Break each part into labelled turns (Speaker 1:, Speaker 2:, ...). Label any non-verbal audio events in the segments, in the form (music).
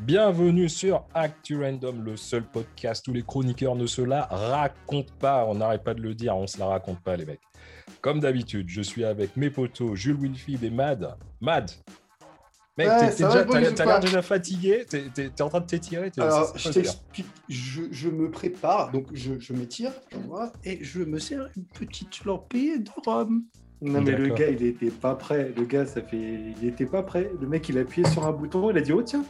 Speaker 1: Bienvenue sur Actu Random, le seul podcast où les chroniqueurs ne se la racontent pas. On n'arrête pas de le dire, on se la raconte pas, les mecs. Comme d'habitude, je suis avec mes potos Jules Wilfried et Mad. Mad, Mec,
Speaker 2: Ouais,
Speaker 1: t'es- déjà- t'as l'air déjà fatigué, t'es en train de t'étirer.
Speaker 2: Alors, je t'explique, je, je me prépare, donc je, je m'étire, et je me sers une petite lampée de rhum.
Speaker 3: Non mais le gars il était pas prêt. Le gars ça fait il était pas prêt. Le mec il a appuyé sur un bouton, il a dit oh tiens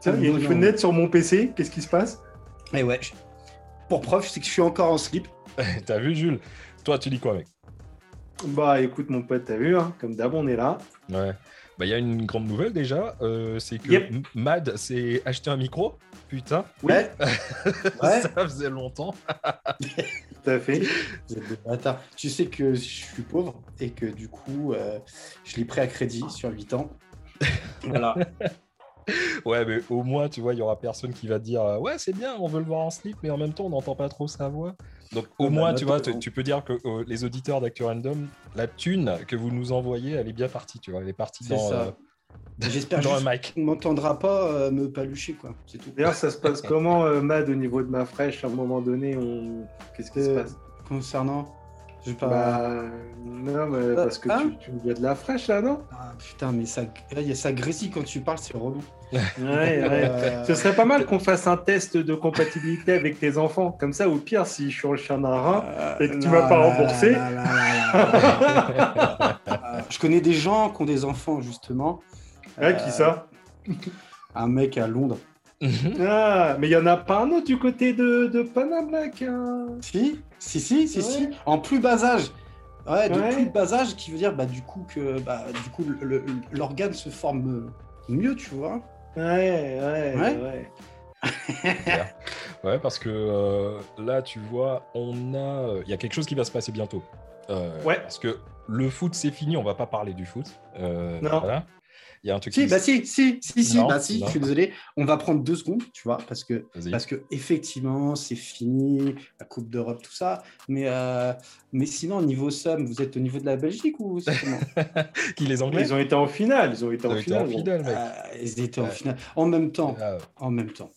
Speaker 3: tiens il y a une fenêtre sur mon PC. Qu'est-ce qui se passe?
Speaker 2: Et ouais, je- pour preuve, c'est que je suis encore en slip. (laughs)
Speaker 1: T'as vu, Jules? Toi, tu dis quoi, mec
Speaker 3: Bah écoute mon pote t'as vu hein, comme d'hab on est là.
Speaker 1: Ouais. Bah, il y a une grande nouvelle déjà, euh, c'est que
Speaker 3: Yep.
Speaker 1: Mad s'est acheté un micro. Putain,
Speaker 3: Oui
Speaker 2: Ouais, (laughs) Ouais.
Speaker 1: ça faisait longtemps. (laughs)
Speaker 3: tout à fait.
Speaker 2: vous êtes des bâtards. Tu sais que je suis pauvre et que du coup, euh, je l'ai pris à crédit sur 8 ans. Voilà.
Speaker 1: Ouais, mais au moins, tu vois, il y aura personne qui va dire euh, Ouais, c'est bien, on veut le voir en slip, mais en même temps, on n'entend pas trop sa voix. Donc, au
Speaker 2: Ah bah,
Speaker 1: moins, tu vois, tu, tu peux dire que euh, les auditeurs d'Actu Random, la thune que vous nous envoyez, elle est bien partie, tu vois. Elle est partie
Speaker 2: C'est
Speaker 1: dans,
Speaker 2: ça.
Speaker 1: euh,
Speaker 2: J'espère (laughs)
Speaker 1: dans
Speaker 2: juste
Speaker 1: un mic.
Speaker 2: qu'on m'entendra pas euh, me palucher, quoi. C'est tout.
Speaker 3: D'ailleurs ça se passe (laughs) comment euh, Mad au niveau de ma fraîche à un moment donné on qu'est-ce qui se passe?
Speaker 2: Concernant. Pas.
Speaker 3: Bah non mais parce que
Speaker 2: Hein
Speaker 3: tu, tu me dois de la fraîche là non?
Speaker 2: Ah, putain, mais ça, là, il y a ça grésille quand tu parles, c'est relou. (laughs)
Speaker 3: Ouais ouais.
Speaker 2: Euh,
Speaker 3: Ce serait pas mal qu'on fasse un test de compatibilité avec tes enfants. Comme ça, au pire, si je suis le chien d'un rat, et que tu m'as pas remboursé.
Speaker 2: Euh, (laughs) Je connais des gens qui ont des enfants, justement.
Speaker 3: hein, qui ça?
Speaker 2: Un mec à Londres.
Speaker 3: Ah, mais il y en a pas un autre du côté de, de un-
Speaker 2: Si, si, si, si,
Speaker 3: Ouais.
Speaker 2: si. En plus bas âge. Ouais, de
Speaker 3: Ouais.
Speaker 2: plus bas âge, qui veut dire bah, du coup que bah, du coup l'organe se forme mieux, tu vois.
Speaker 3: Ouais, ouais,
Speaker 2: Ouais.
Speaker 3: ouais. (laughs)
Speaker 1: Ouais, parce que euh, là, tu vois, on a. Il y a quelque chose qui va se passer bientôt. Euh,
Speaker 3: Ouais.
Speaker 1: Parce que le foot, c'est fini, on va pas parler du foot. Euh,
Speaker 3: Non.
Speaker 1: voilà. Il y a un truc
Speaker 2: Si,
Speaker 1: qui
Speaker 2: bah si, si, si, si,
Speaker 1: Non,
Speaker 2: bah si,
Speaker 1: non.
Speaker 2: je suis désolé. On va prendre deux secondes, tu vois, parce que. Parce que effectivement, c'est fini, la Coupe d'Europe, tout ça. Mais, euh, mais sinon, au niveau somme, vous êtes au niveau de la Belgique ou (laughs)
Speaker 1: Qui les Anglais?
Speaker 3: Ils ont été en finale, ils ont été
Speaker 1: Ils
Speaker 3: en
Speaker 1: ont été en
Speaker 3: finale.
Speaker 2: Euh, Ils étaient en finale. En même temps,
Speaker 1: Ah,
Speaker 2: en même temps,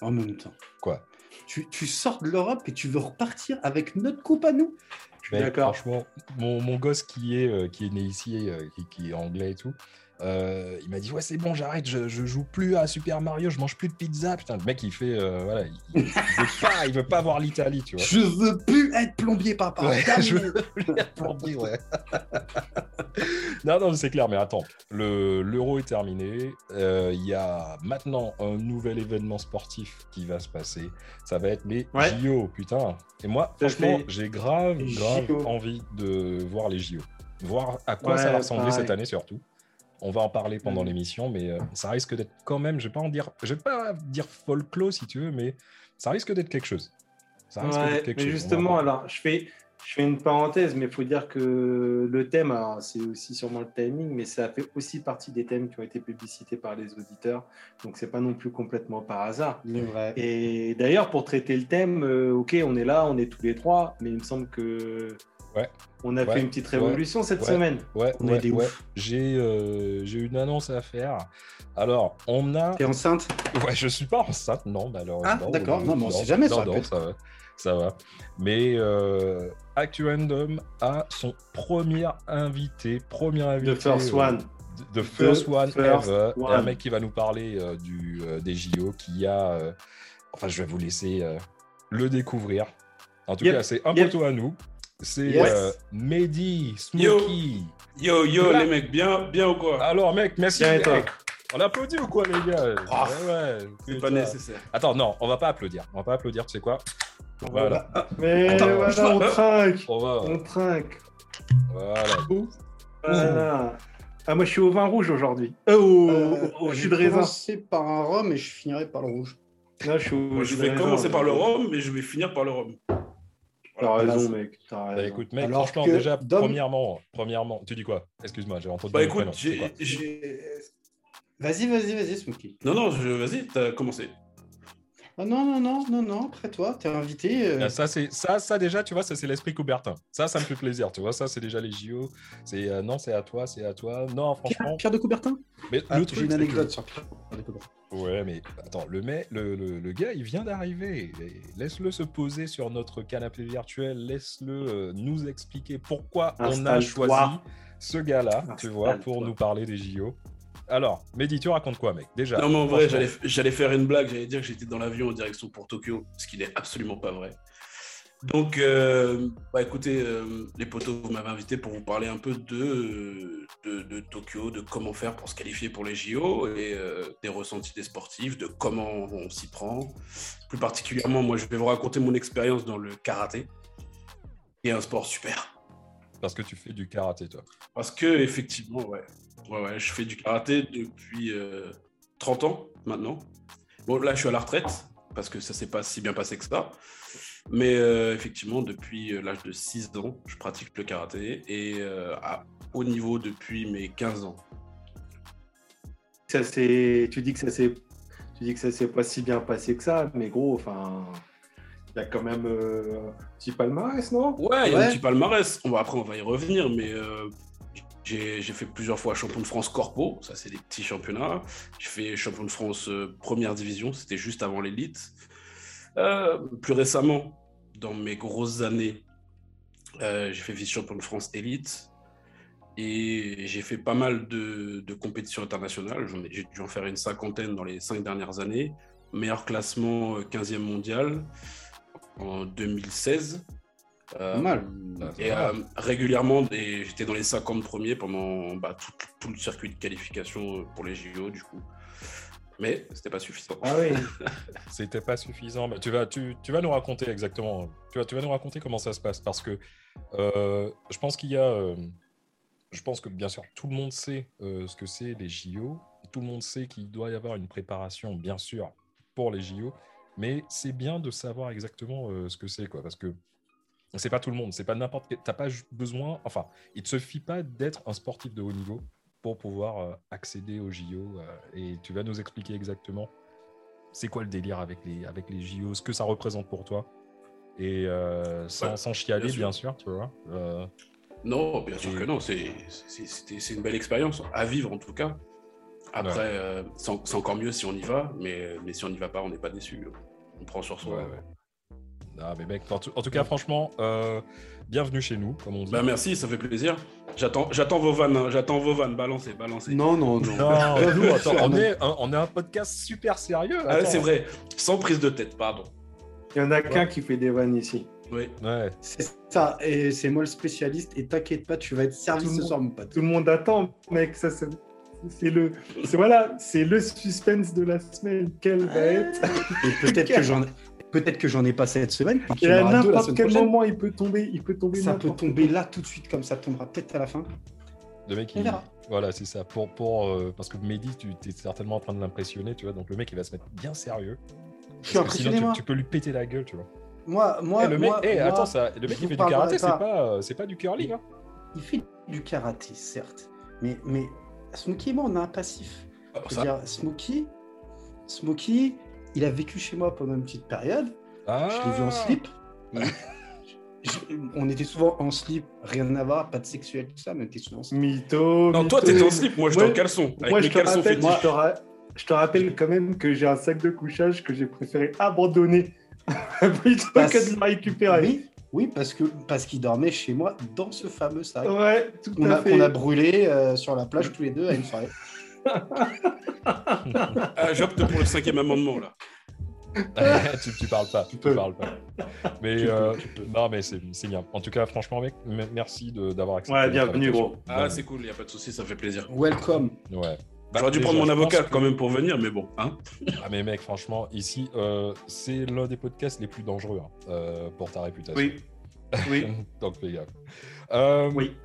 Speaker 2: en même temps.
Speaker 1: Quoi?
Speaker 2: Tu, tu sors de l'Europe et tu veux repartir avec notre coupe à nous
Speaker 3: Je suis d'accord.
Speaker 1: Franchement, mon, mon gosse qui est, euh, qui est né ici, euh, qui, qui est anglais et tout, euh, il m'a dit Ouais, c'est bon, j'arrête, je, je joue plus à Super Mario, je mange plus de pizza. Putain, le mec, il fait. euh, voilà, il, il veut (laughs) pas, il veut pas voir l'Italie, tu vois.
Speaker 2: Je veux plus être plombier, papa.
Speaker 1: Ouais, (laughs) je veux plus être plombier, ouais. (laughs) non, non, c'est clair, mais attends. Le- L'euro est terminé. Euh, Il y a maintenant un nouvel événement sportif qui va se passer. Ça va être les
Speaker 3: Ouais.
Speaker 1: JO, putain. Et moi, franchement, j'ai grave, grave
Speaker 2: JO.
Speaker 1: envie de voir les JO. Voir à quoi
Speaker 3: Ouais,
Speaker 1: ça va ressembler
Speaker 3: pareil.
Speaker 1: cette année, surtout. On va en parler pendant
Speaker 3: Mhm.
Speaker 1: l'émission, mais euh, ça risque d'être quand même, je vais pas en dire, je vais pas dire folklore si tu veux, mais ça risque d'être quelque chose. Ça risque
Speaker 3: Ouais,
Speaker 1: d'être quelque
Speaker 3: mais
Speaker 1: chose.
Speaker 3: Justement, alors, je fais, je fais une parenthèse, mais il faut dire que le thème, alors, c'est aussi sûrement le timing, mais ça fait aussi partie des thèmes qui ont été publicités par les auditeurs. Donc, c'est pas non plus complètement par hasard.
Speaker 2: Vrai.
Speaker 3: Et d'ailleurs, pour traiter le thème, euh, ok, on est là, on est tous les trois, mais il me semble que
Speaker 1: Ouais.
Speaker 3: on a
Speaker 1: Ouais.
Speaker 3: fait une petite révolution cette
Speaker 1: Ouais.
Speaker 3: semaine.
Speaker 1: Ouais,
Speaker 2: On est des ouf.
Speaker 1: J'ai euh, une annonce à faire. Alors, on a.
Speaker 2: T'es enceinte?
Speaker 1: Ouais, je suis pas enceinte, non, malheureusement.
Speaker 2: Ah, d'accord. Non, mais on sait jamais, ça
Speaker 1: Non,
Speaker 2: peut
Speaker 1: non, ça va. Ça va. Mais euh, Actu Random a son premier invité. Premier invité.
Speaker 3: The first
Speaker 1: euh,
Speaker 3: one.
Speaker 1: The first
Speaker 3: The
Speaker 1: one
Speaker 3: first
Speaker 1: ever.
Speaker 3: one.
Speaker 1: Un mec qui va nous parler euh, du, euh, des JO, qui a. euh, Enfin, je vais vous laisser le découvrir. En tout
Speaker 3: Yep.
Speaker 1: cas, c'est un
Speaker 3: Yep.
Speaker 1: poteau à nous. C'est
Speaker 2: Yes.
Speaker 1: euh, Mehdi
Speaker 4: Yo.
Speaker 1: Smokey.
Speaker 4: Yo, yo, les mecs, bien, bien ou quoi?
Speaker 1: Alors, mec, merci.
Speaker 3: Bien toi?
Speaker 1: On applaudit ou quoi, les gars?
Speaker 4: Ah,
Speaker 1: Ouais, ouais,
Speaker 4: C'est pas nécessaire.
Speaker 1: Attends, non, on va pas applaudir. On va pas applaudir, tu sais quoi? Voilà.
Speaker 3: Mais
Speaker 1: Attends,
Speaker 3: voilà, on trinque.
Speaker 1: On va.
Speaker 3: On trinque.
Speaker 1: Voilà.
Speaker 3: Voilà. Ah, moi, je suis au vin rouge aujourd'hui. Euh, au,
Speaker 2: Euh,
Speaker 3: au
Speaker 2: je
Speaker 3: jus
Speaker 2: vais
Speaker 3: de raisin.
Speaker 2: commencer par un rhum et je finirai par le rouge.
Speaker 3: Là, je suis au
Speaker 4: Moi, je vais
Speaker 3: raisin.
Speaker 4: commencer par le rhum, mais je vais finir par le rhum.
Speaker 3: T'as raison,
Speaker 2: Bah,
Speaker 3: mec.
Speaker 1: Bah,
Speaker 3: raison.
Speaker 1: écoute, mec,
Speaker 2: Alors
Speaker 1: franchement,
Speaker 2: que
Speaker 1: déjà,
Speaker 2: Dom-
Speaker 1: premièrement, premièrement, tu dis quoi? Excuse-moi, j'ai entendu
Speaker 4: Bah écoute,
Speaker 2: Vas-y, vas-y, vas-y, Smokey.
Speaker 4: Non, non, je... vas-y, t'as commencé.
Speaker 2: Ah non, non, non, non, non, après toi, t'es invité. euh,
Speaker 1: Ah, Ça, c'est ça, ça déjà, tu vois, ça c'est l'esprit Coubertin. Ça, ça me fait plaisir, tu vois. Ça, c'est déjà les JO. C'est euh, non, c'est à toi, c'est à toi. Non, franchement.
Speaker 2: Pierre de Coubertin?
Speaker 1: Mais
Speaker 2: Ah, J'ai une
Speaker 1: que-
Speaker 2: anecdote sur Pierre de Coubertin.
Speaker 1: Ouais, mais attends, le, mec, le, le, le gars, il vient d'arriver. Laisse-le se poser sur notre canapé virtuel. Laisse-le euh, nous expliquer pourquoi on a choisi ce gars-là, tu vois, pour nous parler des JO. Alors, Mehdi, tu racontes quoi, mec? Déjà.
Speaker 4: Non, mais en vrai, j'allais faire une blague. J'allais dire que j'étais dans l'avion en direction pour Tokyo, ce qui n'est absolument pas vrai. Donc, euh, bah, écoutez, euh, les potos, vous m'avez invité pour vous parler un peu de, de, de Tokyo, de comment faire pour se qualifier pour les JO et euh, des ressentis des sportifs, de comment on s'y prend. Plus particulièrement, moi, je vais vous raconter mon expérience dans le karaté, qui est un sport super.
Speaker 1: Parce que tu fais du karaté, toi.
Speaker 4: Parce que, effectivement, ouais. Ouais, ouais, je fais du karaté depuis euh, 30 ans maintenant. Bon, là, je suis à la retraite parce que ça s'est pas si bien passé que ça. Mais euh, effectivement, depuis euh, l'âge de 6 ans, je pratique le karaté et euh, à haut niveau depuis mes 15 ans.
Speaker 3: Ça, tu dis que ça s'est tu dis que ça s'est pas si bien passé que ça, mais gros, enfin, il y a quand même euh, un petit palmarès, non?
Speaker 4: Ouais, il y a
Speaker 2: Ouais.
Speaker 4: un petit palmarès. On va, après, on va y revenir, mais euh, j'ai j'ai fait plusieurs fois champion de France corpo, ça c'est des petits championnats. J'ai fait champion de France première division, c'était juste avant l'élite. Euh, plus récemment, dans mes grosses années, euh, j'ai fait vice-champion de France élite. Et j'ai fait pas mal de, de compétitions internationales. J'ai dû en faire une cinquantaine dans les cinq dernières années. Meilleur classement euh, 15e mondial en 2016. Euh,
Speaker 2: Pas mal.
Speaker 4: Et euh, régulièrement, j'étais dans les 50 premiers pendant bah, tout, tout le circuit de qualification pour les JO, du coup. Mais c'était pas suffisant.
Speaker 3: Ah oui. (laughs)
Speaker 1: C'était pas suffisant. Mais tu vas, tu, tu vas nous raconter exactement. Tu vas, tu vas nous raconter comment ça se passe parce que euh, je pense qu'il y a. euh, je pense que bien sûr tout le monde sait euh, ce que c'est les JO. Tout le monde sait qu'il doit y avoir une préparation, bien sûr, pour les JO. Mais c'est bien de savoir exactement ce que c'est, quoi, parce que c'est pas tout le monde. C'est pas n'importe quel. T'as pas besoin. Enfin, il te suffit pas d'être un sportif de haut niveau pour pouvoir euh, accéder aux JO. euh, et tu vas nous expliquer exactement c'est quoi le délire avec les, avec les JO, ce que ça représente pour toi. Et euh, sans, sans chialer,
Speaker 4: bien sûr.
Speaker 1: bien sûr, tu vois. Euh,
Speaker 4: Non, bien sûr
Speaker 1: Et-
Speaker 4: que non. C'est une belle expérience, à vivre en tout cas. Après,
Speaker 1: Ouais.
Speaker 4: euh, c'est en- c'est encore mieux si on y va, mais, mais si on n'y va pas, on n'est pas déçu. On prend sur soi.
Speaker 1: Ouais, ouais. Ah, mais mec, en tout, en tout cas, franchement, euh, bienvenue chez nous, comme on dit.
Speaker 4: Bah merci, ça fait plaisir. J'attends j'attends vos vannes, hein, j'attends vos vannes, balancez, balancez.
Speaker 3: Non, non, non.
Speaker 1: non, (laughs) nous, attends, on, est un, on est un podcast super sérieux.
Speaker 4: Ah, c'est vrai, sans prise de tête, pardon.
Speaker 3: Il y en a qu'un qui fait des vannes ici.
Speaker 4: Oui.
Speaker 1: Ouais.
Speaker 2: C'est ça, et c'est moi le spécialiste, et t'inquiète pas, tu vas être servi
Speaker 3: Tout
Speaker 2: ce
Speaker 3: monde-
Speaker 2: soir, mon pote.
Speaker 3: Tout le monde attend, mec. Ça, c'est c'est le, c'est voilà, c'est le suspense de la semaine. Quel va être
Speaker 2: Et peut-être (laughs) que j'en peut-être que j'en ai pas cette semaine,
Speaker 3: Et
Speaker 2: y
Speaker 3: à n'importe quel
Speaker 2: prochaine.
Speaker 3: moment, il peut tomber, il peut tomber.
Speaker 2: Ça peut tomber là tout de suite, comme ça tombera peut-être à la fin.
Speaker 1: Le mec, il... Voilà, c'est ça. Pour, pour, euh, parce que Mehdi, tu es certainement en train de l'impressionner, tu vois. Donc le mec, il va se mettre bien sérieux.
Speaker 2: Je suis
Speaker 1: sinon,
Speaker 2: impressionné,
Speaker 1: tu,
Speaker 2: moi.
Speaker 1: tu peux lui péter la gueule, tu vois.
Speaker 2: Moi, moi,
Speaker 1: Eh, le mec,
Speaker 2: moi,
Speaker 1: eh,
Speaker 2: moi,
Speaker 1: attends, ça, le mec
Speaker 2: vous
Speaker 1: fait du karaté, c'est
Speaker 2: pas.
Speaker 1: pas, euh, c'est pas du curling. Hein.
Speaker 2: il fait du karaté, certes, mais, mais Smokey et moi, on a un passif. Je veux
Speaker 4: ça,
Speaker 2: dire, Smokey, Smokey, il a vécu chez moi pendant une petite période.
Speaker 1: Ah,
Speaker 2: Je l'ai vu en slip. (laughs) Je- on était souvent en slip, rien à voir, pas de sexuel, tout ça, mais on était souvent en slip.
Speaker 3: Mytho.
Speaker 4: Non, toi,
Speaker 3: mytho.
Speaker 4: t'es en slip, moi, j'étais
Speaker 3: Moi-
Speaker 4: en caleçon. Avec
Speaker 3: Moi,
Speaker 4: mes
Speaker 3: je te,
Speaker 4: caleçons
Speaker 3: rappelle,
Speaker 4: fétiches.
Speaker 3: je, te ra- je te rappelle quand même que j'ai un sac de couchage que j'ai préféré abandonner (laughs) plutôt
Speaker 2: Parce-
Speaker 3: que de le récupérer.
Speaker 2: Oui, oui, parce que parce qu'il dormait chez moi dans ce fameux sac
Speaker 3: Ouais, tout
Speaker 2: qu'on
Speaker 3: à
Speaker 2: a,
Speaker 3: fait.
Speaker 2: qu'on a brûlé euh, sur la plage tous les deux à une soirée.
Speaker 4: Ah, J'opte pour le cinquième amendement, là.
Speaker 1: tu, tu parles pas, tu,
Speaker 2: peux.
Speaker 1: parles pas. Mais,
Speaker 2: Tu
Speaker 1: euh,
Speaker 2: tu peux.
Speaker 1: non, mais c'est bien. En tout cas, franchement, mec, merci de- d'avoir accepté.
Speaker 3: Ouais, bienvenue, gros.
Speaker 4: Ah, c'est cool, y a pas de souci, ça fait plaisir.
Speaker 2: Welcome.
Speaker 1: Ouais.
Speaker 4: J'aurais dû prendre mon avocat
Speaker 1: que-
Speaker 4: quand même pour venir, mais bon. Hein
Speaker 1: Ah, mais mec, franchement, ici, euh, c'est l'un des podcasts les plus dangereux hein, euh, pour ta réputation.
Speaker 3: Oui, oui, (laughs)
Speaker 1: Donc, fais gaffe. Euh,
Speaker 3: oui.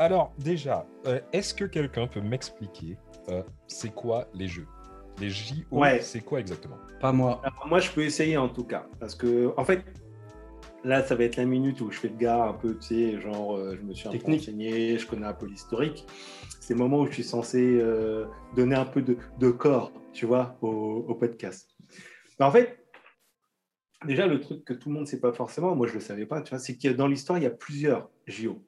Speaker 1: Alors, déjà, euh, est-ce que quelqu'un peut m'expliquer euh, c'est quoi les jeux? Les JO,
Speaker 3: Ouais.
Speaker 1: c'est quoi exactement?
Speaker 2: Pas moi.
Speaker 3: Alors, moi, je peux essayer en tout cas. Parce que, en fait, là, ça va être la minute où je fais le gars un peu, tu sais, genre, euh, je me suis un peu
Speaker 2: Technique.
Speaker 3: renseigné, je connais un peu l'historique. C'est le moment où je suis censé euh, donner un peu de, de corps, tu vois, au, au podcast. Mais en fait, déjà, le truc que tout le monde ne sait pas forcément, moi, je ne le savais pas, tu vois, c'est que dans l'histoire, il y a plusieurs JO.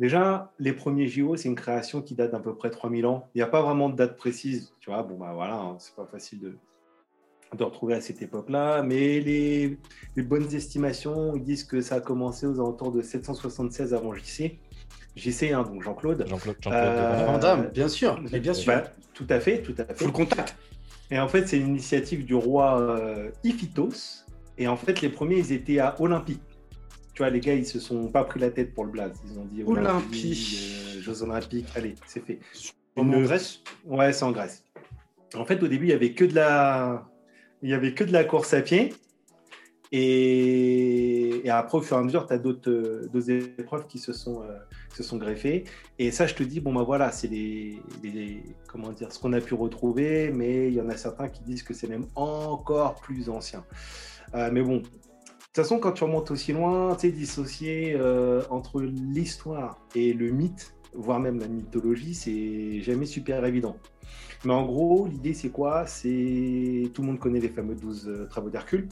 Speaker 3: Déjà, les premiers JO, c'est une création qui date d'à peu près 3000 ans. Il n'y a pas vraiment de date précise. Tu vois, bon, bah voilà, hein, c'est pas facile de, de retrouver à cette époque-là. Mais les, les bonnes estimations ils disent que ça a commencé aux alentours de 776 avant JC. JC, hein, donc Jean-Claude.
Speaker 1: Jean-Claude Jean
Speaker 3: Euh,
Speaker 2: Van Damme, bien sûr, mais bien sûr.
Speaker 3: Bah, tout à fait, tout à fait.
Speaker 2: Full contact.
Speaker 3: Et en fait, c'est une initiative du roi euh, Iphitos. Et en fait, les premiers, ils étaient à Olympie. Tu vois, les gars, ils se sont pas pris la tête pour le blaze. Ils ont dit
Speaker 2: Olympie.
Speaker 3: euh, Jeux Olympiques, allez, c'est fait.
Speaker 2: En Grèce
Speaker 3: Ouais, c'est en Grèce. En fait, au début, il y avait que de la, il y avait que de la course à pied. Et, et après, au fur et à mesure, tu as d'autres euh, d'autres épreuves qui se sont, euh, qui se sont greffées. Et ça, je te dis, bon, bah voilà, c'est les, les- comment dire, ce qu'on a pu retrouver, mais il y en a certains qui disent que c'est même encore plus ancien. Euh, mais bon, toute façon, quand tu remontes aussi loin, tu sais, dissocier euh, entre l'histoire et le mythe, voire même la mythologie, c'est jamais super évident. Mais en gros, l'idée, c'est quoi? C'est tout le monde connaît les fameux 12 euh, travaux d'Hercule.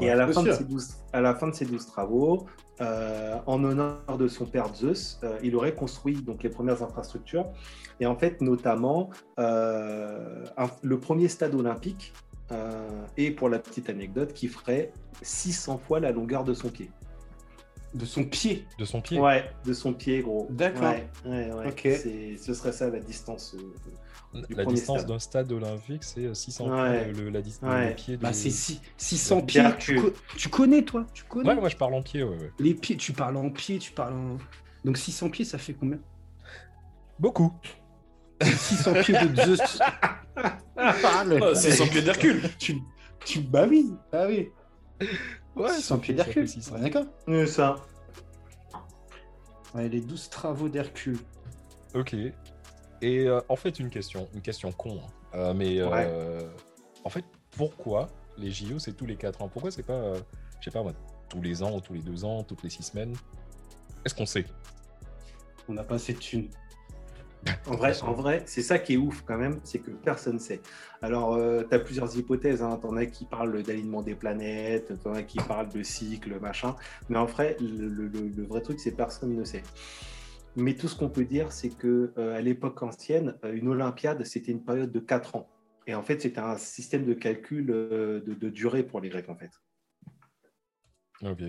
Speaker 3: Et
Speaker 2: Ouais,
Speaker 3: à la, fin de ces 12, à la fin de ces 12 travaux, euh, en honneur de son père Zeus, euh, il aurait construit donc les premières infrastructures. Et en fait, notamment, un- le premier stade olympique, euh, et pour la petite anecdote, qui ferait 600 fois la longueur de son pied.
Speaker 2: De son pied.
Speaker 1: De son pied.
Speaker 3: Ouais, de son pied, gros.
Speaker 2: D'accord.
Speaker 3: Ouais, Ce serait ça la distance. euh, du
Speaker 1: La distance d'un stade olympique, c'est euh, 600
Speaker 3: Ouais.
Speaker 1: pieds, le, la distance
Speaker 3: Ouais.
Speaker 1: le pied de...
Speaker 2: Bah, c'est six- 600
Speaker 3: de
Speaker 2: pieds. Tu, co- tu connais, toi? Tu connais?
Speaker 1: Ouais, moi je parle en pied, ouais, ouais.
Speaker 2: Les pieds, tu parles en pieds, tu parles en. Donc 600 pieds, ça fait combien?
Speaker 1: Beaucoup.
Speaker 2: 600 pieds de Zeus. Ah, le-
Speaker 4: Ah, c'est 100 pieds d'Hercule.
Speaker 2: tu, tu, bah oui, bah oui.
Speaker 1: Ouais,
Speaker 2: 600 pieds d'Hercule.
Speaker 1: 600.
Speaker 2: Ouais, D'accord.
Speaker 3: euh, ça.
Speaker 2: Ouais, les 12 travaux d'Hercule.
Speaker 1: Ok. Et euh, en fait, une question, une question con, hein. Euh, mais euh, en fait, pourquoi les JO c'est tous les 4 ans? Pourquoi c'est pas, euh, je sais pas moi, tous les ans, ou tous les 2 ans, toutes les 6 semaines? Est-ce qu'on sait?
Speaker 2: On n'a pas assez de thunes.
Speaker 3: En vrai, en vrai c'est ça qui est ouf quand même, c'est que personne ne sait. Alors, tu as plusieurs hypothèses. Hein. T'en as qui parlent d'alignement des planètes, t'en as qui parlent de cycle, machin. Mais en vrai, le, le- le- le vrai truc, c'est personne ne sait. Mais tout ce qu'on peut dire, c'est que euh, à l'époque ancienne, euh, une Olympiade, c'était une période de 4 ans. Et en fait, c'était un système de calcul euh, de, de durée pour les Grecs, en fait.
Speaker 1: Ok.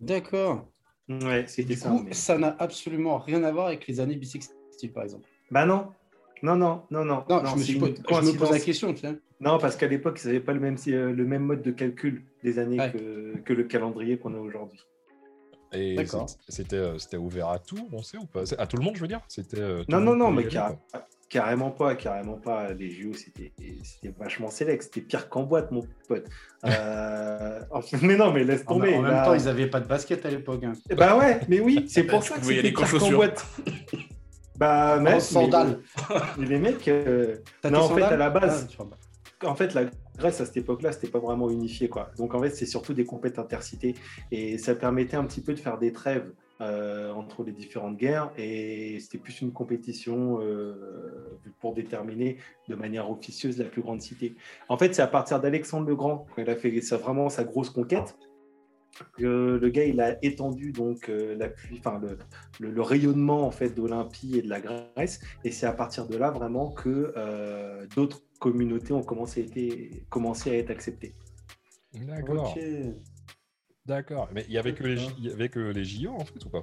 Speaker 2: D'accord.
Speaker 3: Ouais, c'était
Speaker 2: Du
Speaker 3: ça.
Speaker 2: coup,
Speaker 3: mais-
Speaker 2: ça n'a absolument rien à voir avec les années bissextiles, par exemple.
Speaker 3: Bah non. Non, non, non, non.
Speaker 2: Non, je, me suis
Speaker 3: une
Speaker 2: po- je me pose la question, tu sais.
Speaker 3: Non, parce qu'à l'époque, ils n'avaient pas le même, euh, le même mode de calcul des années
Speaker 2: Ouais.
Speaker 3: que, que le calendrier qu'on a aujourd'hui.
Speaker 1: Et c'était euh, c'était ouvert à tout, on sait ou pas? À tout le monde, je veux dire? C'était. euh,
Speaker 3: Non, non, non, mais car- carrément pas, carrément pas. Les JO, c'était c'était vachement sélect. C'était pire qu'en boîte, mon pote. (laughs) Euh, mais non, mais laisse
Speaker 2: En,
Speaker 3: tomber.
Speaker 2: en même
Speaker 3: là.
Speaker 2: temps, ils n'avaient pas de basket à l'époque. Hein.
Speaker 3: Bah ouais, mais oui, c'est pour (laughs) ça que c'était pire qu'en boîte. (laughs) Bah,
Speaker 2: En
Speaker 3: mais,
Speaker 2: sandales.
Speaker 3: mais les mecs, euh, Non, en fait, à la base-
Speaker 2: Ah, pas.
Speaker 3: en fait, la Grèce à cette époque-là, c'était pas vraiment unifié, quoi. Donc en fait, c'est surtout des compètes intercités et ça permettait un petit peu de faire des trêves euh, entre les différentes guerres et c'était plus une compétition euh, pour déterminer de manière officieuse la plus grande cité. En fait, c'est à partir d'Alexandre le Grand quand il a fait ça, vraiment sa grosse conquête. Que le gars, il a étendu donc euh, l'appui, enfin le, le- le rayonnement en fait d'Olympie et de la Grèce, et c'est à partir de là vraiment que euh, d'autres communautés ont commencé à, été, commencé à être acceptées.
Speaker 1: D'accord. D'accord. Mais il y avait que les, il y avait que les JO en fait ou pas?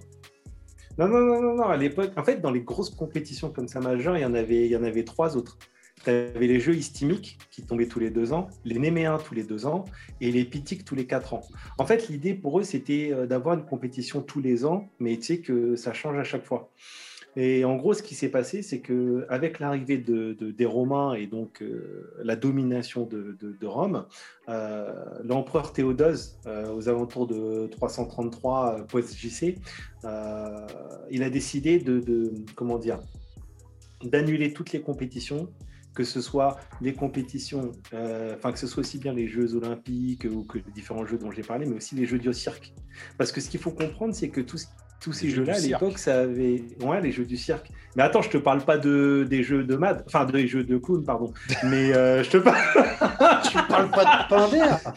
Speaker 3: Non, non, non, non, non, à l'époque, en fait, dans les grosses compétitions comme ça majeures, il y en avait, il y en avait trois autres. Tu avais les jeux histimiques qui tombaient tous les deux ans, les néméens tous les deux ans et les pitiques tous les quatre ans. En fait, l'idée pour eux, c'était euh, d'avoir une compétition tous les ans, mais tu sais que ça change à chaque fois. Et en gros, ce qui s'est passé, c'est que avec l'arrivée de, de- des Romains et donc euh, la domination de, Rome, euh, l'empereur Théodose, aux alentours de 333 post-JC, il a décidé de- comment dire d'annuler toutes les compétitions que ce soit les compétitions, euh, enfin que ce soit aussi bien les Jeux olympiques ou que les différents jeux dont j'ai parlé, mais aussi les jeux du cirque. Parce que ce qu'il faut comprendre, c'est que tous, tous ces
Speaker 1: jeux
Speaker 3: jeux-là, à l'époque, ça avait... Ouais, les jeux du cirque. Mais attends, je te parle pas de, des jeux de mad, enfin des jeux de clown, pardon. Mais euh, (laughs) je te parle...
Speaker 2: Tu parles pas de pain d'air (laughs)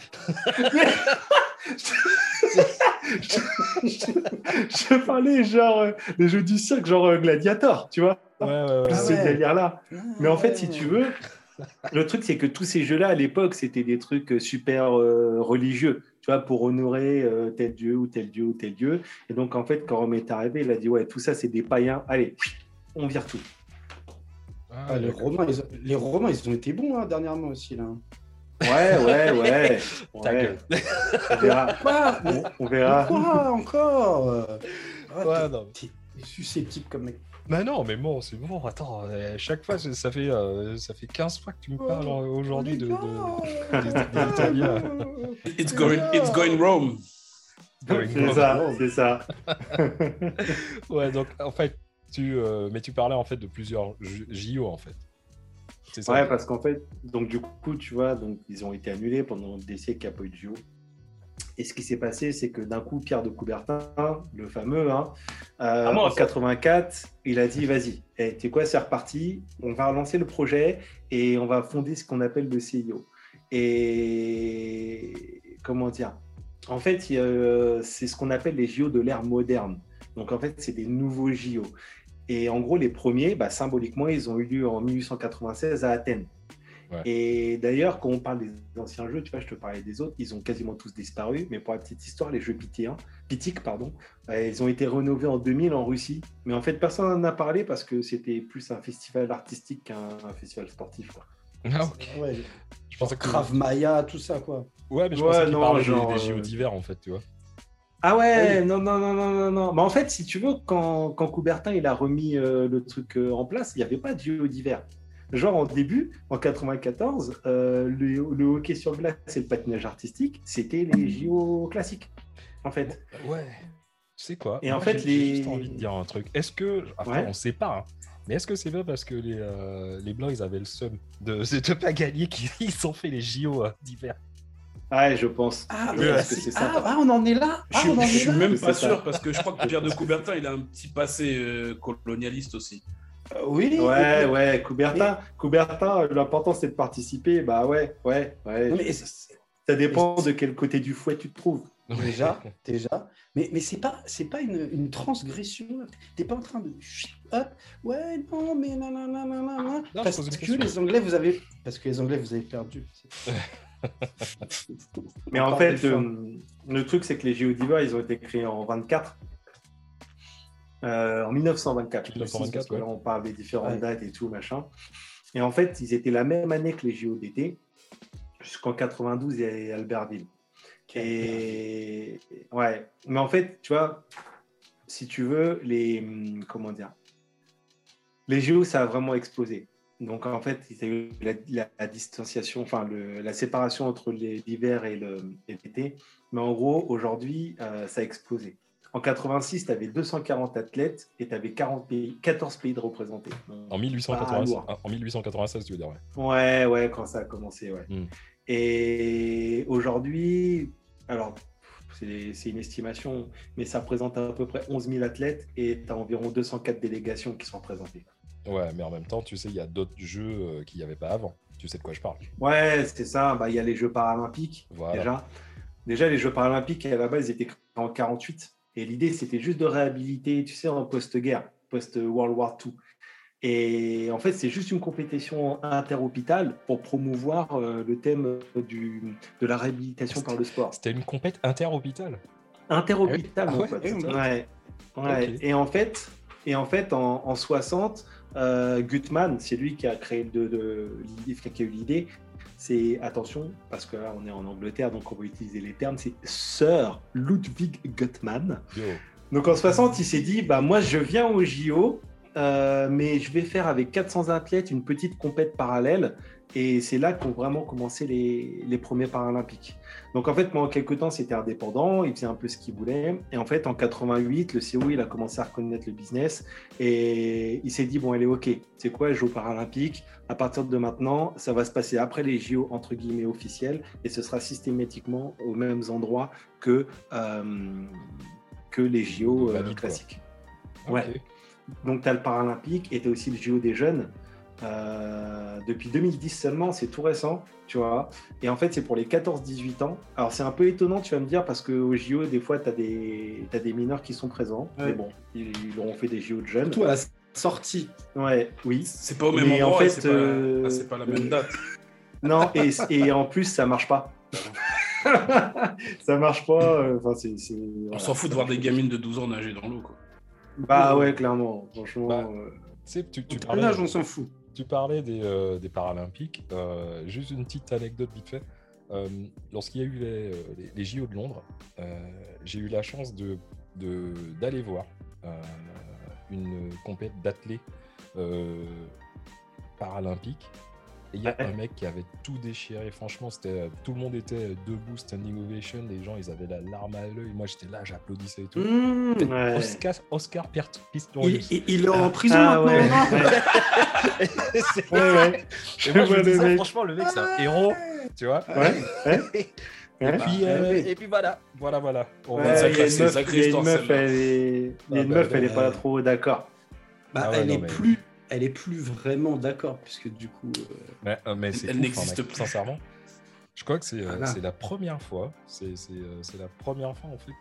Speaker 2: (laughs)
Speaker 3: je, je parlais genre euh, les jeux du cirque, genre euh, Gladiator, tu vois.
Speaker 1: Ouais, ouais, ouais.
Speaker 3: Plus ce délire-là. Mais en fait, si tu veux, le truc, c'est que tous ces jeux-là, à l'époque, c'était des trucs super euh, religieux, tu vois, pour honorer euh, tel dieu ou tel dieu ou tel dieu. Et donc, en fait, quand Rome est arrivé, il a dit, ouais, tout ça, c'est des païens. Allez, on vire tout.
Speaker 1: Ah,
Speaker 2: Ah, les. Romains, ils ont... les Romains, ils ont été bons hein, dernièrement aussi. Là.
Speaker 3: Ouais, ouais, ouais. (laughs)
Speaker 1: Ta
Speaker 3: ouais.
Speaker 1: gueule.
Speaker 3: On verra.
Speaker 2: Quoi
Speaker 3: On, on verra.
Speaker 2: Quoi encore? Ah,
Speaker 1: Ouais,
Speaker 2: t'es-
Speaker 1: non.
Speaker 2: Susceptible comme mec.
Speaker 1: Bah non, mais bon, c'est bon. Attends, euh, chaque fois, ça fait, euh, ça fait 15 fois que tu me parles euh, aujourd'hui de, de- des- des Italiens.
Speaker 4: It's going, it's going Rome.
Speaker 3: C'est ça, c'est ça. (laughs)
Speaker 1: Ouais, donc en fait, tu, euh, mais tu parlais en fait de plusieurs JO en fait. Ça.
Speaker 3: Ouais, parce qu'en fait, donc du coup, tu vois, donc ils ont été annulés pendant des siècles, il n'y a pas eu de JO. Et ce qui s'est passé, c'est que d'un coup, Pierre de Coubertin, le fameux, hein, euh,
Speaker 4: Ah, moi,
Speaker 3: en
Speaker 4: ça.
Speaker 3: 84, il a dit vas-y, eh, tu sais quoi, c'est reparti, on va relancer le projet et on va fonder ce qu'on appelle le CIO. Et comment dire? En fait, a- c'est ce qu'on appelle les JO de l'ère moderne. Donc en fait, c'est des nouveaux JO. Et en gros, les premiers, bah, symboliquement, ils ont eu lieu en 1896 à Athènes.
Speaker 1: Ouais.
Speaker 3: Et d'ailleurs, quand on parle des anciens jeux, tu vois, je te parlais des autres, ils ont quasiment tous disparu. Mais pour la petite histoire, les jeux pythéens, pythiques, pardon, euh, ils ont été rénovés en 2000 en Russie. Mais en fait, personne n'en a parlé parce que c'était plus un festival artistique qu'un un festival sportif. Quoi.
Speaker 1: Ah, ok.
Speaker 2: Ouais,
Speaker 1: Je pensais que
Speaker 2: Krav Maya, tout ça, quoi.
Speaker 1: Ouais, mais je
Speaker 3: Ouais,
Speaker 1: pensais qu'il
Speaker 3: non,
Speaker 1: parlait des- des, JO
Speaker 3: euh,
Speaker 1: d'hiver en fait, tu vois.
Speaker 3: Ah ouais,
Speaker 2: Oui.
Speaker 3: non, non, non, non, non, non. Mais en fait, si tu veux, quand, quand Coubertin il a remis euh, le truc euh, en place, il n'y avait pas de JO d'hiver. Genre en début, en 94, euh, le, le hockey sur glace et le patinage artistique, c'était les JO classiques, en fait.
Speaker 1: Ouais. Tu sais quoi?
Speaker 3: Et en fait, les-
Speaker 1: juste envie de dire un truc. Est-ce que, après,
Speaker 3: Ouais.
Speaker 1: on sait pas, hein, mais est-ce que c'est pas parce que les, les blancs ils avaient le seum de de pas gagner qu'ils (laughs) ont fait les JO d'hiver?
Speaker 3: Ouais, je pense.
Speaker 2: Ah,
Speaker 3: Je
Speaker 1: mais
Speaker 3: pense
Speaker 2: mais
Speaker 3: que
Speaker 2: c'est-
Speaker 3: c'est ça.
Speaker 2: ah, ah, on en est là
Speaker 4: Je
Speaker 2: Ah,
Speaker 4: suis,
Speaker 2: on en
Speaker 4: je
Speaker 2: est
Speaker 4: suis
Speaker 2: là
Speaker 4: même pas
Speaker 3: ça.
Speaker 4: sûr parce que je crois que Pierre de Coubertin, il a un petit passé euh, colonialiste aussi.
Speaker 2: Euh, Oui.
Speaker 3: Ouais, ouais, Coubertin, Coubertin, l'important c'est de participer. Bah ouais, ouais, ouais.
Speaker 2: Non, mais
Speaker 3: Ça dépend de quel côté du fouet tu te trouves.
Speaker 2: Déjà, (laughs) déjà. Mais, mais c'est pas, c'est pas une, une transgression. là. T'es pas en train de. Hop, ouais, non, mais non, non, non, non, Parce que les Anglais, vous avez. Parce que les Anglais, vous avez perdu. (laughs) (laughs)
Speaker 3: Mais en fait, euh, le truc, c'est que les d'hiver, ils ont été créés en 24. Euh, en 1924. je précise,
Speaker 1: 1924,
Speaker 3: parce que là,
Speaker 1: ouais.
Speaker 3: on parle des différentes
Speaker 2: Ouais.
Speaker 3: dates et tout, machin. Et en fait, ils étaient la même année que les JO d'été, jusqu'en 92 et Albertville. Et ouais, mais en fait, tu vois, si tu veux, les comment dire, les JO, ça a vraiment explosé. Donc en fait, il y a eu la, la- la distanciation, enfin le- la séparation entre l'hiver et l'été. Mais en gros, aujourd'hui, euh, ça a explosé. En 86, tu avais 240 athlètes et tu avais 40 pays, 14 pays de représentés.
Speaker 1: En
Speaker 3: Ah,
Speaker 1: 1896,
Speaker 3: lourd.
Speaker 1: en 1896, tu veux dire, ouais.
Speaker 3: Ouais, ouais, quand ça a commencé, ouais.
Speaker 1: Mm.
Speaker 3: Et aujourd'hui, alors, c'est une estimation, mais ça représente à peu près 11 000 athlètes et tu as environ 204 délégations qui sont représentées.
Speaker 1: Ouais, mais en même temps, tu sais, il y a d'autres jeux euh, qu'il n'y avait pas avant. Tu sais de quoi je parle.
Speaker 3: Ouais, c'est ça. Bah, Il y a les Jeux paralympiques,
Speaker 1: Voilà.
Speaker 3: déjà. Déjà, les Jeux paralympiques, à la base, ils étaient créés en 48. Et l'idée, c'était juste de réhabiliter, tu sais, en post-guerre, post-World War II. Et en fait, c'est juste une compétition interhôpitale pour promouvoir euh, le thème du, de la réhabilitation par le sport.
Speaker 1: C'était une compète inter-hôpital.
Speaker 3: Interhôpital,
Speaker 1: Ah ouais, ça.
Speaker 3: Ouais. Ouais. Et en fait, et en, fait en, en 60, euh, Gutmann, c'est lui qui a créé de, de, qui a eu l'idée. C'est attention, parce que là on est en Angleterre, donc on va utiliser les termes. C'est Sir Ludwig Gutmann.
Speaker 1: Yo.
Speaker 3: Donc en 60, il s'est dit bah moi je viens au JO, euh, mais je vais faire avec 400 athlètes une petite compète parallèle. Et c'est là qu'ont vraiment commencé les, les premiers Paralympiques. Donc en fait, pendant quelques temps, c'était indépendant, il faisait un peu ce qu'il voulait. Et en fait, en 88, le CO, il a commencé à reconnaître le business et il s'est dit, bon, allez, ok, c'est quoi les Jeux Paralympiques? À partir de maintenant, ça va se passer après les JO, entre guillemets, officiels, et ce sera systématiquement aux mêmes endroits que, euh, que les JO euh, classiques. Ouais. Donc, tu as le Paralympique et tu as aussi le JO des jeunes. Euh, depuis 2010 seulement, c'est tout récent, tu vois. Et en fait, c'est pour les 14-18 ans. Alors, c'est un peu étonnant, tu vas me dire, parce qu'au JO, des fois, tu as des, t'as des mineurs qui sont présents.
Speaker 2: Ouais.
Speaker 3: Mais bon, ils, ils auront fait des JO de jeunes.
Speaker 2: Surtout à la sortie.
Speaker 3: Ouais, oui.
Speaker 4: C'est pas au même
Speaker 3: Mais en
Speaker 4: endroit, et
Speaker 3: fait,
Speaker 4: c'est pas,
Speaker 3: euh,
Speaker 4: ah, pas la même date. (laughs)
Speaker 3: Non, et, et en plus, ça marche pas. (laughs) ça marche pas. euh, Enfin, c'est, c'est-
Speaker 4: On
Speaker 3: voilà.
Speaker 4: s'en fout de voir des gamines de 12 ans nager dans l'eau, quoi.
Speaker 3: Bah ouais, clairement. Franchement.
Speaker 1: Bah,
Speaker 3: euh,
Speaker 1: Tu sais, tu, parlais,
Speaker 2: on s'en fout.
Speaker 1: Tu parlais des, euh, des Paralympiques. euh, juste une petite anecdote vite fait. Euh, Lorsqu'il y a eu les, les- JO de Londres, j'ai eu la chance de, de- d'aller voir une compète d'athlètes paralympiques. Il y a un mec qui avait tout déchiré. Franchement, c'était tout le monde était debout, standing ovation. Les gens, ils avaient la larme à l'œil. Moi, j'étais là, j'applaudissais et tout.
Speaker 2: Mmh.
Speaker 3: ouais.
Speaker 1: Oscar, Oscar Pistorius.
Speaker 2: il- il est en prison
Speaker 3: Ah,
Speaker 2: maintenant,
Speaker 3: ouais.
Speaker 2: non (laughs)
Speaker 1: C'est-
Speaker 3: Ouais, ouais.
Speaker 1: Et moi, je
Speaker 3: vois
Speaker 1: me
Speaker 3: le
Speaker 1: disais,
Speaker 3: mec.
Speaker 1: franchement, le mec, c'est un héros, tu vois. (laughs) Et
Speaker 3: Ouais.
Speaker 1: puis,
Speaker 2: Ah,
Speaker 1: euh, et puis voilà, voilà, voilà. On
Speaker 3: Ouais,
Speaker 1: va-
Speaker 4: ça
Speaker 3: il y a
Speaker 4: classe,
Speaker 3: une meuf,
Speaker 4: histoire,
Speaker 3: meuf, elle est,
Speaker 1: Ah bah,
Speaker 3: meuf, elle
Speaker 1: bah,
Speaker 3: est pas
Speaker 2: euh,
Speaker 3: trop d'accord.
Speaker 2: Bah,
Speaker 1: Ah ouais,
Speaker 2: elle,
Speaker 1: non,
Speaker 2: est
Speaker 1: mais-
Speaker 2: plus, elle est plus vraiment d'accord, puisque du coup. euh,
Speaker 1: Mais, euh,
Speaker 4: Elle n'existe
Speaker 1: hein,
Speaker 4: plus.
Speaker 1: Sincèrement, je crois que c'est euh,
Speaker 2: Ah
Speaker 1: la première fois, c'est la première fois en fait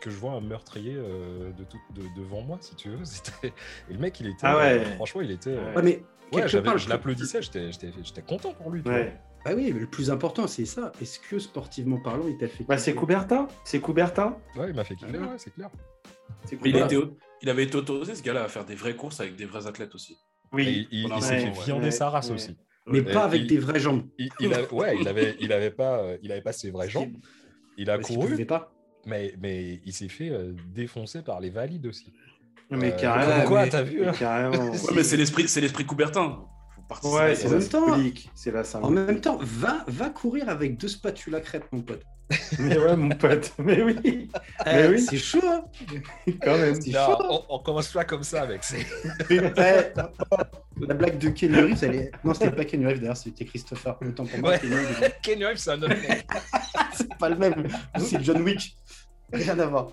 Speaker 1: que je vois un meurtrier euh, de tout, de- devant moi, si tu veux. (laughs) Et le mec, il était,
Speaker 3: Ah ouais.
Speaker 1: euh, franchement, il était. euh,
Speaker 3: Ouais.
Speaker 2: Mais quelque part,
Speaker 1: je l'applaudissais, j'étais j'étais- j'étais content pour lui.
Speaker 2: Ah oui, mais le plus important, c'est ça. Est-ce que sportivement parlant, il t'a fait.
Speaker 3: Bah, c'est Coubertin. C'est Coubertin.
Speaker 1: Ouais, il m'a fait kiffer,
Speaker 2: Ah.
Speaker 1: ouais, c'est clair.
Speaker 4: Il, était au- il avait été autorisé, ce gars-là, à faire des vraies courses avec des vrais athlètes aussi.
Speaker 3: Oui.
Speaker 1: il il- il s'est
Speaker 4: ouais,
Speaker 1: fait
Speaker 4: ouais.
Speaker 1: viander sa race
Speaker 3: ouais.
Speaker 1: aussi.
Speaker 2: Mais
Speaker 1: Ouais.
Speaker 2: pas avec
Speaker 1: Il-
Speaker 2: des vraies jambes.
Speaker 1: Il, il a- ouais, il avait, il avait pas, euh, il avait pas ses vraies jambes. Il a
Speaker 2: Parce
Speaker 1: couru,
Speaker 2: pouvait pas.
Speaker 1: mais, mais il s'est fait euh, défoncer par les valides aussi.
Speaker 3: Mais
Speaker 1: Euh,
Speaker 3: carrément.
Speaker 1: comme quoi,
Speaker 2: mais-
Speaker 1: t'as vu
Speaker 3: mais
Speaker 1: hein
Speaker 3: carrément. (laughs)
Speaker 4: Ouais, mais c'est l'esprit, c'est l'esprit Coubertin. Faut
Speaker 3: Ouais,
Speaker 4: à
Speaker 3: c'est
Speaker 2: En
Speaker 3: la
Speaker 2: même temps-
Speaker 3: symbolique. C'est la
Speaker 2: En même temps, va, va courir avec deux spatulas crêpes, mon pote.
Speaker 3: Mais ouais, mon pote. Mais oui,
Speaker 2: Eh,
Speaker 3: oui.
Speaker 2: C'est chaud, hein
Speaker 3: quand même.
Speaker 2: C'est
Speaker 1: Non,
Speaker 2: chaud.
Speaker 1: on, on commence pas comme ça, mec. c'est-
Speaker 2: Eh, La blague de Kenny Reeves, elle est... Non, c'était pas Kenny Reeves, d'ailleurs, c'était Christopher. Autant pour moi,
Speaker 1: Ouais.
Speaker 2: Kenny Reeves, (laughs)
Speaker 1: c'est un autre mec. (laughs)
Speaker 2: c'est pas le même. C'est John Wick. Rien à voir.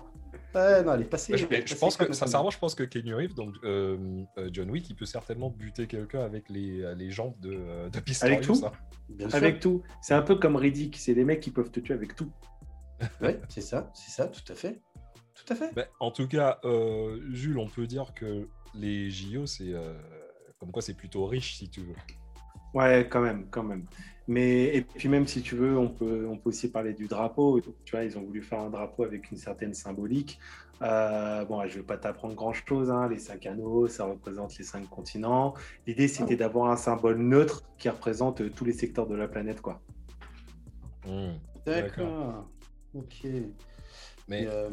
Speaker 2: Ouais, non, elle est passée.
Speaker 1: je, pense que, sincèrement, je pense que Kenny Reeves, donc euh, euh, John Wick, il peut certainement buter quelqu'un avec les, les jambes de, euh, de Pistorius.
Speaker 3: Avec tout
Speaker 1: hein.
Speaker 2: Bien sûr.
Speaker 3: Avec tout. C'est un peu comme Riddick. C'est des mecs qui peuvent te tuer avec tout. (laughs)
Speaker 2: Ouais, c'est ça, c'est ça, tout à fait. Tout à fait.
Speaker 1: Ben, en tout cas, euh, Jules, on peut dire que les JO, c'est euh, comme quoi c'est plutôt riche, si tu veux.
Speaker 3: Ouais, quand même, quand même. Mais et puis même si tu veux, on peut, on peut aussi parler du drapeau. Tu vois, ils ont voulu faire un drapeau avec une certaine symbolique. Euh, bon, je vais pas t'apprendre grand-chose. hein. Les cinq anneaux, ça représente les cinq continents. L'idée, c'était d'avoir un symbole neutre qui représente euh, tous les secteurs de la planète, quoi.
Speaker 1: Hmm.
Speaker 2: D'accord. Ok.
Speaker 1: Mais
Speaker 2: euh,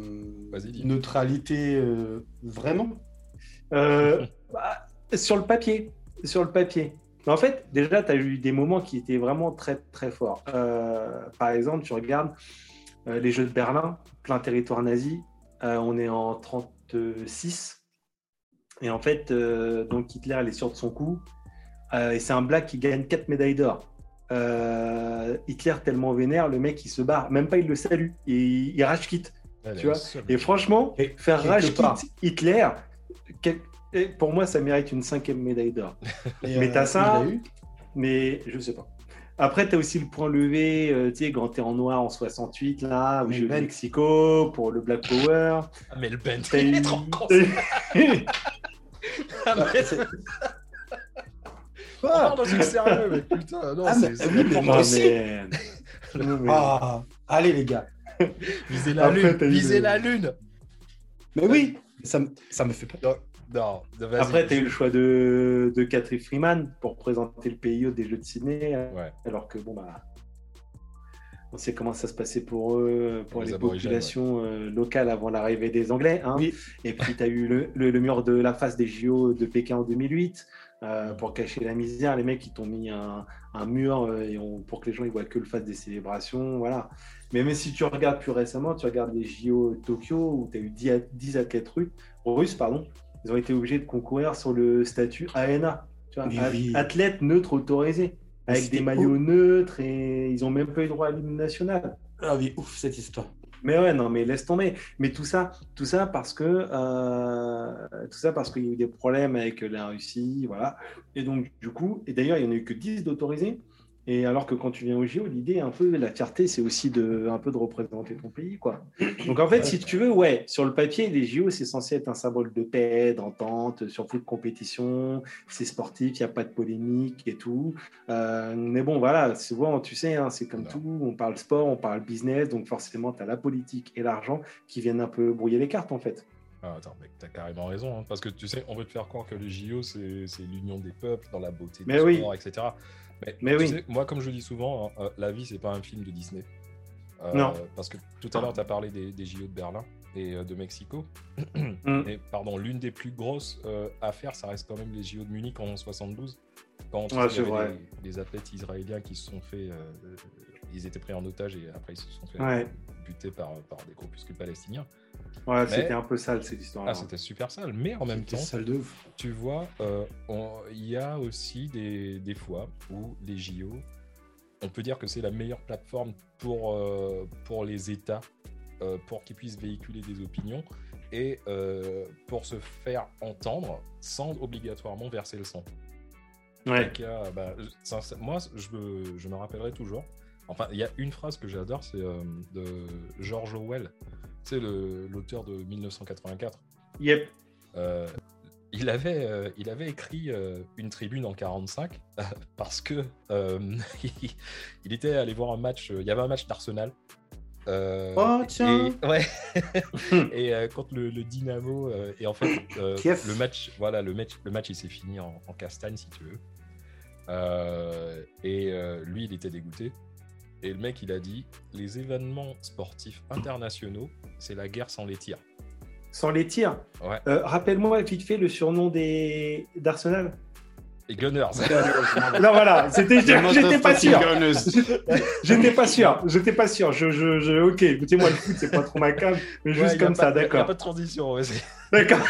Speaker 1: vas-y,
Speaker 2: neutralité, euh, vraiment?
Speaker 3: Euh, (laughs) bah, sur le papier, sur le papier. Mais en fait, déjà, tu as eu des moments qui étaient vraiment très, très forts. Euh, par exemple, tu regardes euh, les Jeux de Berlin, plein territoire nazi. Euh, on est en 36. Et en fait, donc Hitler, il est sûr de son coup. Et c'est un black qui gagne 4 médailles d'or. Hitler tellement vénère, le mec il se barre, même pas il le salue, il, il rage quitte. Tu vois. Et franchement, faire rage quitte Hitler, et pour moi ça mérite une cinquième médaille d'or. (laughs) Mais t'as ça
Speaker 2: il a eu
Speaker 3: Mais je sais pas. Après, tu as aussi le point levé, euh, tu sais, quand t'es en noir en 68, là, au de
Speaker 2: Ben-
Speaker 3: Mexico, pour le Black Power.
Speaker 1: Ah, mais le Ben,
Speaker 3: T'as.
Speaker 1: Ah, (laughs)
Speaker 2: Bah,
Speaker 1: mais- sérieux. Putain, non,
Speaker 2: Ah,
Speaker 1: c'est
Speaker 2: oui, mais
Speaker 3: Non, mais- (laughs) Non, mais-
Speaker 2: Ah, allez les gars.
Speaker 1: Visez la
Speaker 3: Après,
Speaker 1: lune,
Speaker 3: t'as eu
Speaker 1: visez
Speaker 3: le-
Speaker 1: la lune.
Speaker 2: Mais oui, ça, me- ça me fait.
Speaker 1: Non.
Speaker 3: Après, tu as eu le choix de, de Catherine Freeman pour présenter le pays des Jeux de Sydney.
Speaker 1: Ouais.
Speaker 3: Alors que, bon, bah. On sait comment ça se passait pour eux, pour
Speaker 1: Les
Speaker 3: populations euh, locales avant l'arrivée des Anglais. hein.
Speaker 2: Oui.
Speaker 3: Et puis, tu as eu le, le- le mur de la face des JO de Pékin en 2008. euh, pour cacher la misère, les mecs, ils t'ont mis un, un mur euh, et on- pour que les gens ils voient que le face des célébrations. Voilà. Mais même si tu regardes plus récemment, tu regardes les JO Tokyo où tu as eu 10, a- 10 athlètes russes, russes, pardon, ils ont été obligés de concourir sur le statut ANA, tu vois,
Speaker 2: Mais
Speaker 3: a-
Speaker 2: oui.
Speaker 3: athlète neutre autorisé, avec des maillots neutres et ils ont même pas eu droit à l'hymne national.
Speaker 2: Ah oui, ouf cette histoire.
Speaker 3: Mais ouais, non, mais laisse tomber. Mais tout ça, tout ça parce que euh, tout ça parce qu'il y a eu des problèmes avec la Russie, voilà. Et donc du coup, et d'ailleurs, il n'y en a eu que 10 d'autorisés. Et alors que quand tu viens au JO, l'idée, un peu, la fierté, c'est aussi de, un peu de représenter ton pays, quoi. Donc en fait, si tu veux, ouais, sur le papier, les JO, c'est censé être un symbole de paix, d'entente, surtout de compétition. C'est sportif, il n'y a pas de polémique et tout. Euh, mais bon, voilà, souvent, tu sais, hein, c'est comme
Speaker 1: Non.
Speaker 3: tout. On parle sport, on parle business, donc forcément, tu as la politique et l'argent qui viennent un peu brouiller les cartes, en fait.
Speaker 1: Ah, attends, mec, t'as carrément raison. hein, parce que tu sais, on veut te faire croire que les JO, c'est l'union des peuples dans la beauté
Speaker 3: Mais
Speaker 1: du
Speaker 3: oui.
Speaker 1: sport, etc. Mais,
Speaker 3: oui.
Speaker 1: sais, moi, comme je dis souvent, hein, euh, la vie, c'est pas un film de Disney. Euh,
Speaker 3: Non.
Speaker 1: Parce que tout à l'heure, tu as parlé des, des JO de Berlin et euh, de Mexico.
Speaker 3: Mm.
Speaker 1: Et pardon, l'une des plus grosses euh, affaires, ça reste quand même les JO de Munich en 72. Quand
Speaker 3: Ouais,
Speaker 1: il y avait des, des athlètes israéliens qui se sont fait. euh, ils étaient pris en otage et après ils se sont fait
Speaker 3: Ouais.
Speaker 1: buter par, par des groupuscules palestiniens.
Speaker 3: Ouais,
Speaker 1: Mais-
Speaker 3: c'était un peu sale, cette histoire.
Speaker 1: Ah, c'était super sale. Mais en même temps,
Speaker 2: sale de ouf.
Speaker 1: tu vois, euh, il y a aussi des, des fois où les JO, on peut dire que c'est la meilleure plateforme pour, euh, pour les États, euh, pour qu'ils puissent véhiculer des opinions et pour se faire entendre sans obligatoirement verser le sang.
Speaker 3: Ouais.
Speaker 1: Donc, bah, moi, je me, je me rappellerai toujours. Enfin, il y a une phrase que j'adore, c'est de George Orwell. C'est l'auteur de 1984.
Speaker 3: Yep.
Speaker 1: Euh, il, avait, euh, il avait écrit euh, une tribune en 45 (laughs) parce que (laughs) il était allé voir un match. Il y avait un match d'Arsenal.
Speaker 2: Oh, tiens.
Speaker 1: Et, ouais. (laughs) et contre le, le Dynamo et en fait (coughs) le match voilà le match le match il s'est fini en, en castagne si tu veux et lui il était dégoûté et le mec il a dit les événements sportifs internationaux c'est la guerre sans les tirs
Speaker 3: Sans les tirs.
Speaker 1: ouais
Speaker 3: Euh, Rappelle-moi vite fait le surnom des d'Arsenal.
Speaker 1: et Gunners (laughs)
Speaker 3: Non, voilà, c'était, j'étais pas sûr. (laughs) J'étais pas sûr. J'étais pas sûr. Je, je, je- ok, écoutez-moi, le foot, c'est pas trop ma cam, mais
Speaker 1: Ouais,
Speaker 3: juste comme ça,
Speaker 1: a- y a
Speaker 3: d'accord.
Speaker 1: pas de transition ouais,
Speaker 3: D'accord. (laughs)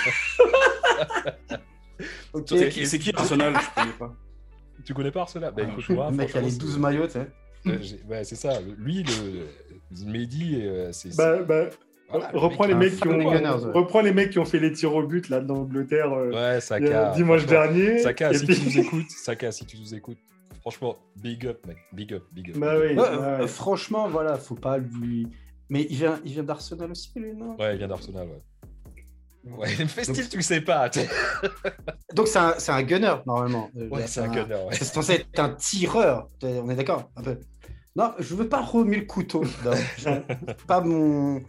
Speaker 4: C'est qui, c'est qui Arsenal? Je connais pas.
Speaker 1: tu connais pas Arsenal? Bah écoute moi
Speaker 2: Le mec a les
Speaker 1: franchement,
Speaker 2: 12 maillots, tu sais.
Speaker 1: C'est- euh, ouais c'est ça lui le Mehdi euh, c'est
Speaker 3: Bah, bah,
Speaker 1: voilà, le
Speaker 3: reprends
Speaker 1: mec,
Speaker 3: les mecs qui ont,
Speaker 2: des Gunners, ouais.
Speaker 3: reprends les mecs qui ont fait les tirs au but là d'Angleterre euh,
Speaker 1: Ouais, Saka.
Speaker 3: dimanche dernier.
Speaker 1: Saka, si
Speaker 3: puis-
Speaker 1: tu nous écoutes, Saka, si tu nous écoutes, franchement, big up, mec. Big up, big up.
Speaker 3: Bah
Speaker 1: big
Speaker 3: oui.
Speaker 1: up.
Speaker 2: Ouais,
Speaker 3: ouais, ouais.
Speaker 2: franchement, voilà, faut pas lui. Mais il vient, il vient d'Arsenal aussi, lui, non?
Speaker 1: Ouais, il vient d'Arsenal, ouais. Ouais, festif, tu le sais pas. (laughs)
Speaker 2: Donc c'est un, c'est un gunner, normalement.
Speaker 1: Ouais, c'est un gunner, ouais.
Speaker 2: C'est censé être un tireur. On est d'accord un peu. Non, je veux pas remuer le couteau. (laughs) Pas mon.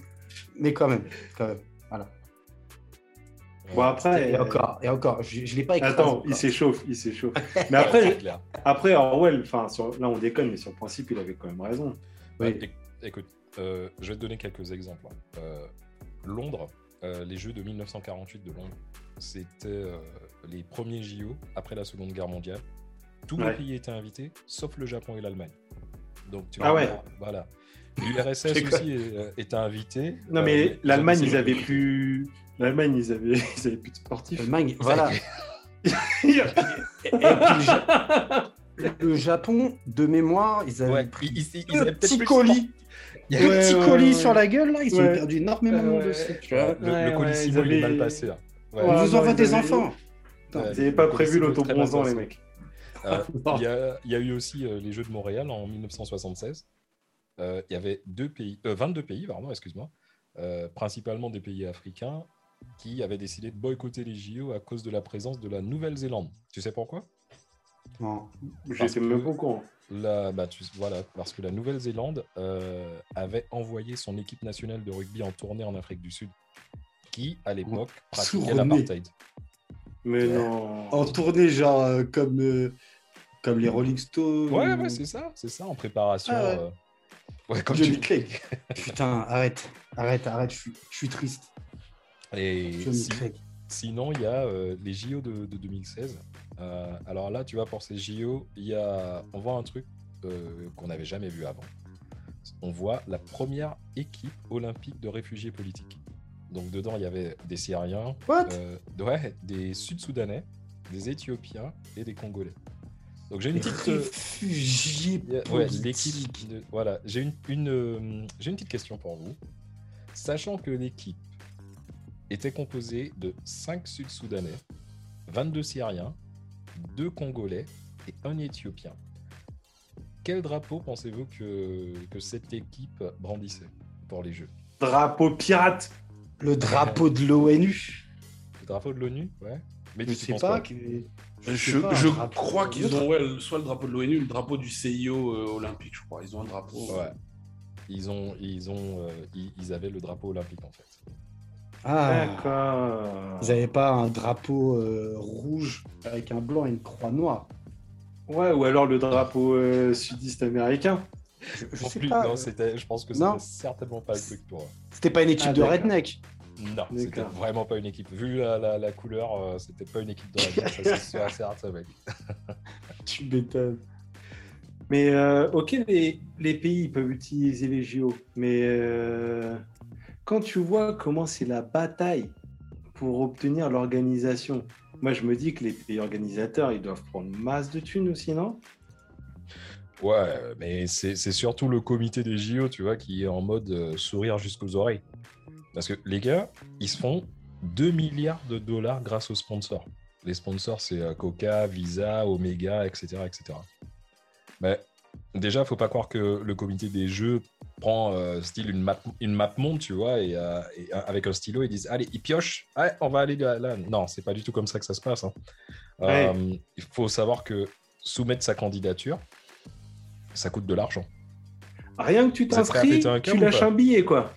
Speaker 2: Mais quand même, quand même. Voilà.
Speaker 3: Bon, après,
Speaker 2: Et
Speaker 3: euh,
Speaker 2: encore, et encore, je, je l'ai pas écrasé.
Speaker 3: Attends,
Speaker 2: encore.
Speaker 3: il s'échauffe, il s'échauffe. (laughs) Mais après, après Orwell, enfin, sur- là on déconne, mais sur le principe, il avait quand même raison.
Speaker 2: Oui.
Speaker 1: éc- écoute, euh, je vais te donner quelques exemples. hein. Euh, Londres, euh, les Jeux de 1948 de Londres, c'était euh, les premiers JO après la Seconde Guerre mondiale. Tous les
Speaker 3: Ouais.
Speaker 1: pays étaient invités, sauf le Japon et l'Allemagne. Donc, tu
Speaker 3: Ah
Speaker 1: vois,
Speaker 3: ouais.
Speaker 1: Voilà. (laughs) L'URSS aussi euh, était invité.
Speaker 3: Non,
Speaker 1: euh,
Speaker 3: mais l'Allemagne, ils avaient plus. L'Allemagne, ils avaient... (laughs) ils avaient plus de sportifs.
Speaker 2: L'Allemagne, voilà. Et, (laughs) et puis le, Ja- le Japon, de mémoire, ils avaient
Speaker 1: Ouais,
Speaker 2: pris
Speaker 1: ils, ils- ils avaient de
Speaker 2: colis.
Speaker 1: Il y
Speaker 2: Deux
Speaker 1: a-
Speaker 3: Ouais,
Speaker 2: petits
Speaker 3: ouais,
Speaker 2: colis
Speaker 3: ouais.
Speaker 2: sur la gueule, là, ils ont perdu énormément de vois.
Speaker 1: le, le
Speaker 3: ils
Speaker 1: il est mal passé. hein. Ouais,
Speaker 2: vous
Speaker 3: non,
Speaker 2: envoie des
Speaker 3: avaient-
Speaker 2: enfants.
Speaker 1: Ouais,
Speaker 3: Ils n'avaient pas prévu
Speaker 1: est
Speaker 3: l'autobronzant, les
Speaker 1: passé. Euh, Il y, a, il y a eu aussi euh, les Jeux de Montréal en 1976. Euh, il y avait deux pays, euh, 22 pays, pardon, excuse-moi, euh, principalement des pays africains, qui avaient décidé de boycotter les JO à cause de la présence de la Nouvelle-Zélande. Tu sais pourquoi?
Speaker 2: Non.
Speaker 3: J'étais
Speaker 1: Parce que-
Speaker 3: même pas au courant.
Speaker 1: la, bah, tu- Voilà, parce que la Nouvelle-Zélande euh, avait envoyé son équipe nationale de rugby en tournée en Afrique du Sud, qui, à l'époque, pratiquait l'apartheid.
Speaker 3: Mais non.
Speaker 2: En tournée, genre euh, comme, euh, comme les Rolling Stones.
Speaker 1: Ouais, ouais, c'est ça, c'est ça, en préparation.
Speaker 2: Ah ouais.
Speaker 1: euh, ouais, comme
Speaker 2: Johnny
Speaker 1: tu-. (laughs)
Speaker 2: Putain, arrête, arrête, arrête, je suis, je suis triste.
Speaker 1: Et
Speaker 2: Johnny
Speaker 1: si-
Speaker 2: Clegg.
Speaker 1: Sinon, il y a euh, les JO de, de 2016. Euh, alors là, tu vois, pour ces JO, il y a, on voit un truc euh, qu'on n'avait jamais vu avant. On voit la première équipe olympique de réfugiés politiques. Donc dedans, il y avait des Syriens, euh, ouais, des Sud-Soudanais, des Éthiopiens et des Congolais. Donc j'ai une petite, euh,
Speaker 2: Réfugiés
Speaker 1: ouais, l'équipe. de- Voilà, j'ai une, une, euh, j'ai une petite question pour vous. Sachant que l'équipe était composée de 5 Sud-Soudanais, 22 Syriens, 2 Congolais et un Éthiopien. Quel drapeau pensez-vous que, que cette équipe brandissait pour les Jeux?
Speaker 3: Drapeau pirate.
Speaker 2: Le drapeau de l'ONU.
Speaker 1: Le drapeau de l'ONU Ouais. Mais
Speaker 2: Je
Speaker 1: tu
Speaker 2: sais pas. que-
Speaker 4: Je,
Speaker 2: pas,
Speaker 4: crois qu'ils ont ouais, soit le drapeau de l'ONU, le drapeau du CIO euh, olympique, je crois. Ils ont un drapeau. euh,
Speaker 1: Ouais. Ils, ont, ils, ont, euh, ils, ils avaient le drapeau olympique en fait.
Speaker 2: Ah,
Speaker 3: D'accord.
Speaker 2: ils n'avaient pas un drapeau euh, rouge avec un blanc et une croix noire.
Speaker 3: Ouais, ou alors le drapeau euh, sudiste américain.
Speaker 2: Je, je sais
Speaker 1: plus,
Speaker 2: pas.
Speaker 1: non, c'était, je pense que
Speaker 2: Non.
Speaker 1: c'était certainement pas le truc pour eux.
Speaker 2: C'était pas une équipe
Speaker 3: Ah,
Speaker 2: de redneck.
Speaker 1: Non, c'était vraiment pas une équipe. Vu la, la, la couleur, euh, c'était pas une équipe de ça c'est sûr et certain, mec. (laughs)
Speaker 3: Tu m'étonnes. Mais euh, ok, les, les pays peuvent utiliser les JO, mais euh, quand tu vois comment c'est la bataille pour obtenir l'organisation, moi je me dis que les pays organisateurs ils doivent prendre masse de thunes aussi, non?
Speaker 1: Ouais, mais c'est surtout le comité des JO, tu vois, qui est en mode sourire jusqu'aux oreilles. Parce que les gars, ils se font 2 milliards de dollars grâce aux sponsors. Les sponsors, c'est euh, Coca, Visa, Omega, etc. etc. Mais déjà, faut pas croire que le comité des jeux prend euh, style une map, une map monde, tu vois, et, euh, et, avec un stylo, ils disent Allez, ils piochent, ouais, on va aller là. là. Non, c'est pas du tout comme ça que ça se passe. hein.
Speaker 3: Ouais.
Speaker 1: Euh, il faut savoir que soumettre sa candidature, ça coûte de l'argent.
Speaker 3: Rien que tu t'inscris, tu lâches un billet quoi.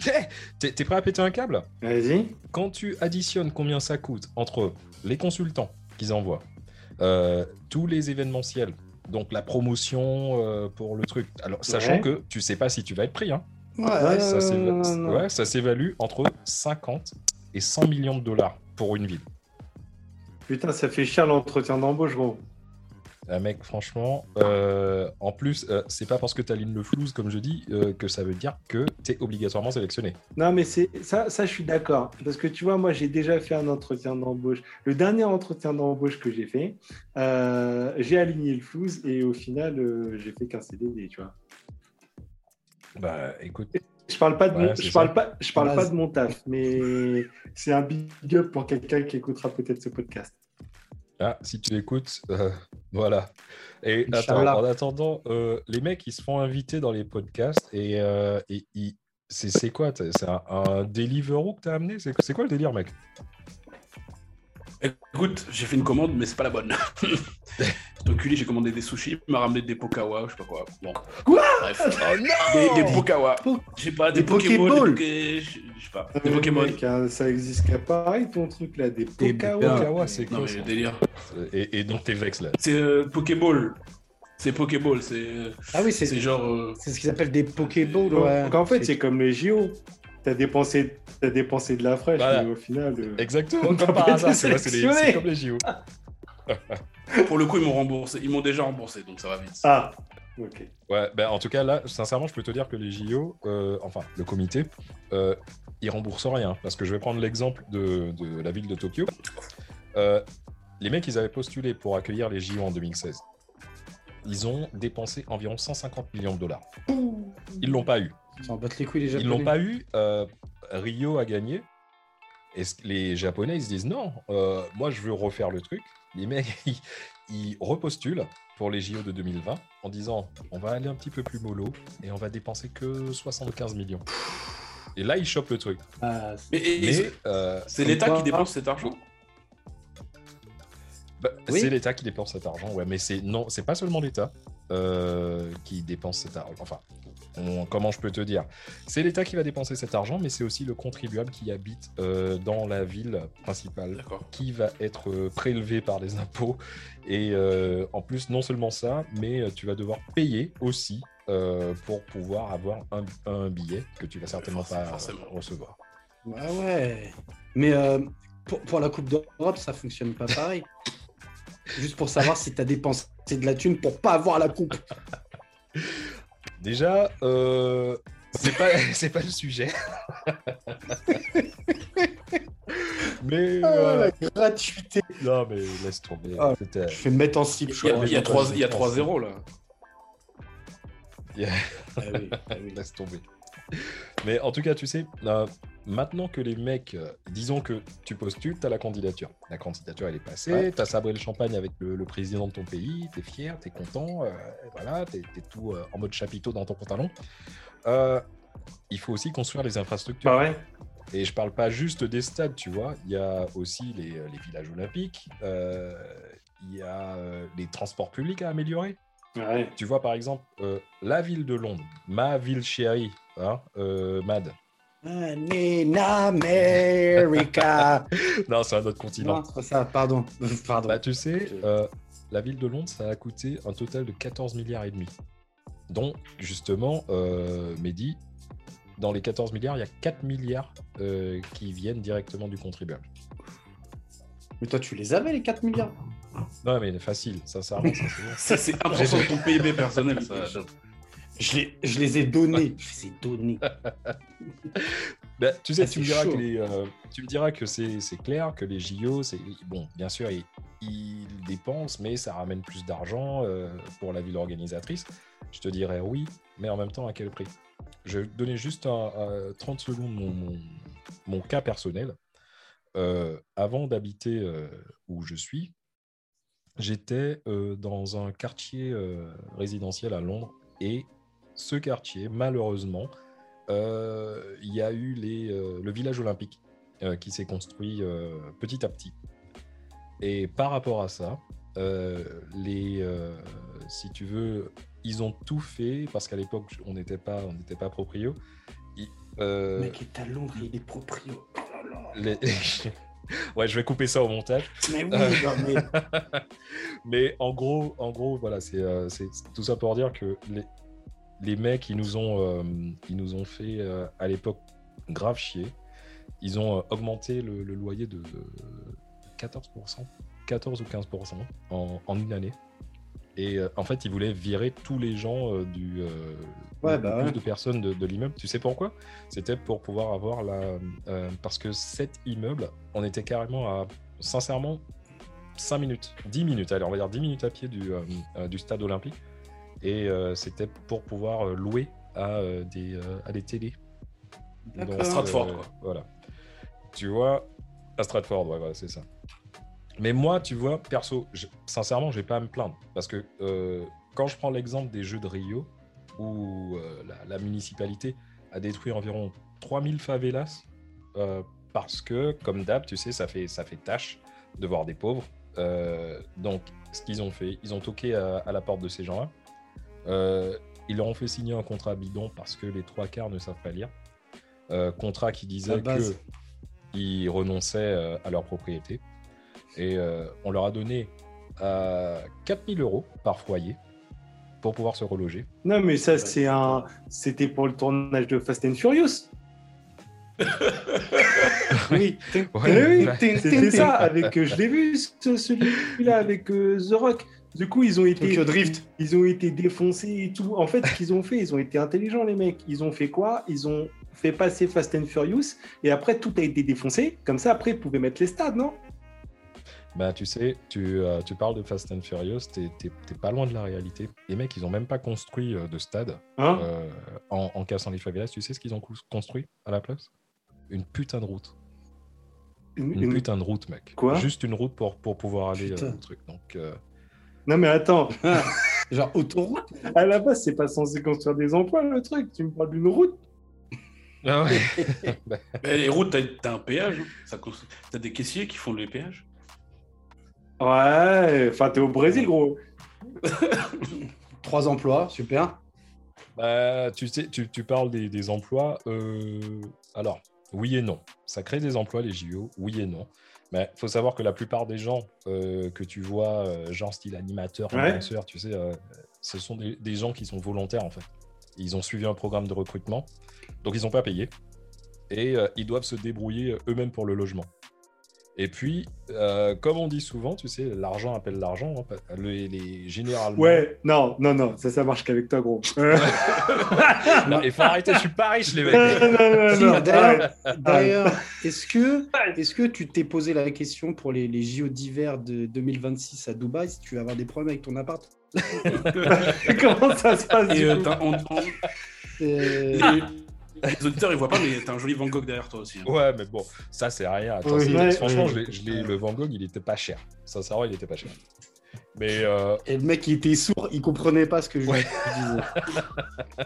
Speaker 3: (laughs)
Speaker 1: T'es t'es prêt à péter un câble?
Speaker 3: Vas-y.
Speaker 1: Quand tu additionnes combien ça coûte entre les consultants qu'ils envoient, euh, tous les événementiels, donc la promotion euh, pour le truc, alors sachant
Speaker 3: Ouais.
Speaker 1: que tu sais pas si tu vas être pris, hein,
Speaker 2: Ouais,
Speaker 3: Ouais,
Speaker 1: ça
Speaker 3: non,
Speaker 1: s'éva-
Speaker 3: non, non, non.
Speaker 1: ouais, ça s'évalue entre 50 et 100 millions de dollars pour une ville.
Speaker 3: Putain, ça fait cher l'entretien d'embauche, gros.
Speaker 1: Ah, mec, franchement, euh, en plus, euh, c'est pas parce que tu alignes le flouze, comme je dis, euh, que ça veut dire que tu es obligatoirement sélectionné.
Speaker 3: Non, mais c'est ça, ça, je suis d'accord. Parce que tu vois, moi, j'ai déjà fait un entretien d'embauche. Le dernier entretien d'embauche que j'ai fait, euh, j'ai aligné le flouze et au final, euh, j'ai fait qu'un CDD, tu vois.
Speaker 1: Bah écoute,
Speaker 3: Je parle pas de
Speaker 1: Ouais,
Speaker 3: mon, je
Speaker 1: ça.
Speaker 3: parle pas, je parle
Speaker 2: Base.
Speaker 3: pas de mon taf, mais c'est un big up pour quelqu'un qui écoutera peut-être ce podcast.
Speaker 1: Ah, si tu écoutes, euh, voilà. Et attends, en attendant, euh, les mecs, ils se font inviter dans les podcasts et, euh, et ils- c'est quoi C'est un, un Deliveroo que t'as amené? C'est c'est quoi le délire, mec?
Speaker 4: Écoute, j'ai fait une commande, mais c'est pas la bonne. (laughs) Cet enculé, j'ai commandé des sushis, il m'a ramené des pokawa, je sais pas quoi. Bon.
Speaker 3: Quoi
Speaker 4: Bref.
Speaker 1: Oh non
Speaker 4: Des, des pokawa.
Speaker 2: Po-
Speaker 4: Je sais pas, des,
Speaker 3: des
Speaker 4: Pokémon,
Speaker 3: Pokéballs.
Speaker 4: des Poké... Je sais pas, des
Speaker 3: Euh,
Speaker 4: Pokémon.
Speaker 3: mec, hein, ça existe qu'à Paris, ton truc là, des
Speaker 2: Des
Speaker 3: Pokawa.
Speaker 1: Pokawa, c'est
Speaker 4: Non
Speaker 1: quoi
Speaker 4: mais
Speaker 1: ça
Speaker 4: délire.
Speaker 1: et, et donc t'es vex là.
Speaker 4: C'est euh, Pokéball. C'est Pokéball, c'est
Speaker 2: Ah oui, c'est
Speaker 4: c'est genre... euh,
Speaker 2: c'est ce qu'ils appellent des Pokéballs. Ouais.
Speaker 3: donc, en fait, c'est comme les JO. T'as dépensé, as dépensé de la fraîche,
Speaker 1: Voilà.
Speaker 3: mais au final. euh,
Speaker 1: Exactement,
Speaker 3: On
Speaker 1: comme par
Speaker 3: pas
Speaker 1: hasard, c'est comme les JO. (laughs)
Speaker 4: Pour le coup, ils m'ont remboursé. Ils m'ont déjà remboursé, donc ça va vite.
Speaker 3: Ah, ok.
Speaker 1: Ouais, ben en tout cas, là, sincèrement, je peux te dire que les JO, euh, enfin, le comité, euh, ils remboursent rien. Parce que je vais prendre l'exemple de, de la ville de Tokyo. Euh, les mecs, ils avaient postulé pour accueillir les JO en 2016. Ils ont dépensé environ 150 millions de dollars. Ils l'ont pas eu.
Speaker 2: Ils s'en battent les couilles, les
Speaker 1: Ils
Speaker 2: Japonais.
Speaker 1: l'ont pas eu. euh, Rio a gagné. Et les Japonais, ils se disent non, euh, moi je veux refaire le truc. Les mecs, (laughs) ils, ils repostulent pour les JO de 2020 en disant on va aller un petit peu plus mollo et on va dépenser que 75 millions. Et là, ils chopent le truc.
Speaker 2: Ah, c'est-
Speaker 4: Mais,
Speaker 1: euh,
Speaker 4: c'est l'État qui dépense cet argent?
Speaker 1: Bah,
Speaker 2: Oui.
Speaker 1: c'est l'État qui dépense cet argent, ouais, mais c'est non, c'est pas seulement l'État euh, qui dépense cet argent. Enfin, on- comment je peux te dire C'est l'État qui va dépenser cet argent, mais c'est aussi le contribuable qui habite euh, dans la ville principale qui va être euh, prélevé par les impôts. Et euh, en plus, non seulement ça, mais euh, tu vas devoir payer aussi euh, pour pouvoir avoir un, un billet que tu vas certainement
Speaker 4: Forcément,
Speaker 1: pas
Speaker 4: forcément.
Speaker 1: recevoir.
Speaker 2: Ouais. Mais euh, pour, pour la Coupe d'Europe, ça fonctionne pas pareil. Juste pour savoir si tu as dépensé de la thune pour pas avoir la coupe. (laughs)
Speaker 1: Déjà, euh, c'est pas, (laughs) c'est pas le sujet. (laughs) mais
Speaker 2: Ah,
Speaker 1: voilà.
Speaker 2: la gratuité.
Speaker 1: non, mais laisse tomber.
Speaker 2: Ah,
Speaker 1: C'était-
Speaker 2: Je vais me mettre en slip.
Speaker 4: Il y a, il y a trois- il y a 3-0 là. (laughs)
Speaker 2: Ah oui, ah oui.
Speaker 1: laisse tomber. Mais en tout cas, tu sais, euh, maintenant que les mecs, euh, disons que tu postules, tu as la candidature. La candidature, elle est passée,
Speaker 2: Ouais.
Speaker 1: tu as sabré le champagne avec le, le président de ton pays, tu es fier, tu es content, euh, voilà, tu es, tout euh, en mode chapiteau dans ton pantalon. Il faut aussi construire les infrastructures.
Speaker 3: Bah ouais.
Speaker 1: Et je parle pas juste des stades, tu vois. Il y a aussi les, les villages olympiques. il y a les transports publics à améliorer.
Speaker 3: Ouais.
Speaker 1: Tu vois, par exemple, euh, la ville de Londres, ma ville chérie, hein, euh, Mad.
Speaker 2: In America. (laughs)
Speaker 1: Non, c'est un autre continent.
Speaker 2: non, ça, pardon. Pardon.
Speaker 1: Bah, tu sais, euh, la ville de Londres, ça a coûté un total de 14 milliards et demi. Donc, justement, euh, Mehdi, dans les 14 milliards, il y a 4 milliards euh, qui viennent directement du contribuable.
Speaker 2: Mais toi, tu les avais, les 4 milliards?
Speaker 1: Non, mais facile, sincèrement, ça, c'est (laughs) bon.
Speaker 4: Ça, c'est 1% de ton PIB personnel, ça. (laughs)
Speaker 2: je les, je les ai donnés. (laughs) Je les ai donnés. (laughs)
Speaker 1: Bah, tu sais,
Speaker 2: Ah,
Speaker 1: tu, me diras que les, euh, tu me diras que c'est clair que les JO, c'est bon, bien sûr, ils, ils dépensent, mais ça ramène plus d'argent euh, pour la ville organisatrice. Je te dirais oui, mais en même temps, à quel prix? Je vais te donner juste un, un 30 secondes mon, mon, mon cas personnel. Euh, avant d'habiter euh, où je suis, j'étais euh, dans un quartier euh, résidentiel à Londres et ce quartier, malheureusement, euh, il y a eu les, euh, le village olympique euh, qui s'est construit petit à petit. Et par rapport à ça, les, si tu veux, ils ont tout fait parce qu'à l'époque on n'était pas, on n'était pas proprio. Ils- euh,
Speaker 2: Le mec est à Londres, il est proprio. Oh là là.
Speaker 1: les- (laughs) ouais, je vais couper ça au montage.
Speaker 2: Mais oui, non, mais (laughs)
Speaker 1: Mais en gros, en gros, voilà, c'est tout ça pour dire que les, les mecs, ils nous ont, euh, ils nous ont fait euh, à l'époque grave chier. Ils ont euh, augmenté le, le loyer de 14%, 14 ou 15% en, en une année. Et en fait, ils voulaient virer tous les gens du
Speaker 2: Ouais, bah
Speaker 1: plus
Speaker 2: ouais.
Speaker 1: de personnes de, de l'immeuble. Tu sais pourquoi? C'était pour pouvoir avoir la. parce que cet immeuble, on était carrément à, sincèrement, 5 minutes, 10 minutes, allez, on va dire 10 minutes à pied du, du stade olympique. Et euh, c'était pour pouvoir euh, louer à, euh, des, euh, à des télés. Donc,
Speaker 4: À Stratford,
Speaker 1: euh,
Speaker 4: quoi.
Speaker 1: Voilà. Tu vois, à Stratford, ouais, voilà, c'est ça. Mais moi, tu vois, perso, je- sincèrement, je vais pas à me plaindre. Parce que euh, quand je prends l'exemple des Jeux de Rio, où euh, la, la municipalité a détruit environ 3000 favelas, euh, parce que, comme d'hab, tu sais, ça fait, ça fait tâche de voir des pauvres. Euh, donc, ce qu'ils ont fait, ils ont toqué à, à la porte de ces gens-là. Euh, ils leur ont fait signer un contrat bidon parce que les trois quarts ne savent pas lire. Euh, contrat qui disait qu'ils renonçaient euh, à leur propriété. Et euh, on leur a donné euh, 4000 euros par foyer pour pouvoir se reloger.
Speaker 3: Non, mais ça, c'est un. C'était pour le tournage de Fast and Furious. (laughs)
Speaker 2: oui.
Speaker 1: Ouais,
Speaker 3: oui,
Speaker 1: bah,
Speaker 3: c'était ça. Avec, je l'ai vu, ce- celui-là, avec euh, The Rock. Du coup, ils ont été.
Speaker 2: Tokyo Drift.
Speaker 3: Ils ont été défoncés et tout. En fait, ce qu'ils ont fait, ils ont été intelligents, les mecs. Ils ont fait quoi? Ils ont fait passer Fast and Furious et après, tout a été défoncé. Comme ça, après, ils pouvaient mettre les stades, non?
Speaker 1: Bah, tu sais, tu, euh, tu parles de Fast and Furious, t'es t'es- t'es pas loin de la réalité. Les mecs, ils ont même pas construit euh, de stade
Speaker 3: Hein?
Speaker 1: euh, en, en cassant les favelas. Tu sais ce qu'ils ont construit à la place? Une putain de route.
Speaker 3: Une-
Speaker 1: Une,
Speaker 3: une-
Speaker 1: putain de route, mec.
Speaker 3: Quoi?
Speaker 1: Juste une route pour, pour pouvoir aller euh, au truc. Donc, euh,
Speaker 3: Non, mais attends. (laughs)
Speaker 2: Genre autoroute.
Speaker 3: À la base, c'est pas censé construire des emplois, le truc. Tu me parles d'une route
Speaker 1: Ah ouais. (laughs)
Speaker 4: Mais les routes, t'as t'as un péage. hein. T'as des caissiers qui font les péages.
Speaker 3: Ouais, enfin, t'es au Brésil, gros. (laughs)
Speaker 2: Trois emplois, super.
Speaker 1: Bah, tu sais, tu, tu parles des, des emplois. euh, alors, oui et non. Ça crée des emplois, les JO, oui et non. Mais il faut savoir que la plupart des gens euh, que tu vois, euh, genre style animateur,
Speaker 3: Ouais.
Speaker 1: influenceur, tu sais, euh, ce sont des, des gens qui sont volontaires en fait. Ils ont suivi un programme de recrutement, donc ils n'ont pas payé. Et ils doivent se débrouiller eux-mêmes pour le logement. Et puis, euh, comme on dit souvent, tu sais, l'argent appelle l'argent. hein, les, les- généralement.
Speaker 3: Ouais, non, non, non, ça, ça marche qu'avec toi, gros. (laughs)
Speaker 1: Non, il faut arrêter, je suis pas riche, les mecs.
Speaker 3: non, non, non, non, (laughs)
Speaker 2: d'ailleurs- est-ce que, est que tu t'es posé la question pour les, les JO d'hiver de 2026 à Dubaï si tu vas avoir des problèmes avec ton appart? (laughs)
Speaker 3: Comment ça se passe
Speaker 4: Et
Speaker 3: du
Speaker 4: euh,
Speaker 3: coup?
Speaker 4: t'as- on- on-
Speaker 2: Euh,
Speaker 4: les, auditeurs ils voient pas, mais t'as un joli Van Gogh derrière toi aussi. hein.
Speaker 1: Ouais, mais bon, ça c'est rien. Attends,
Speaker 2: Oui,
Speaker 3: ouais,
Speaker 1: franchement,
Speaker 3: ouais.
Speaker 1: je le Van Gogh, il était pas cher. Sincèrement, il était pas cher. Mais euh,
Speaker 2: Et le mec, il était sourd, il comprenait pas ce que je,
Speaker 1: Ouais.
Speaker 2: disais.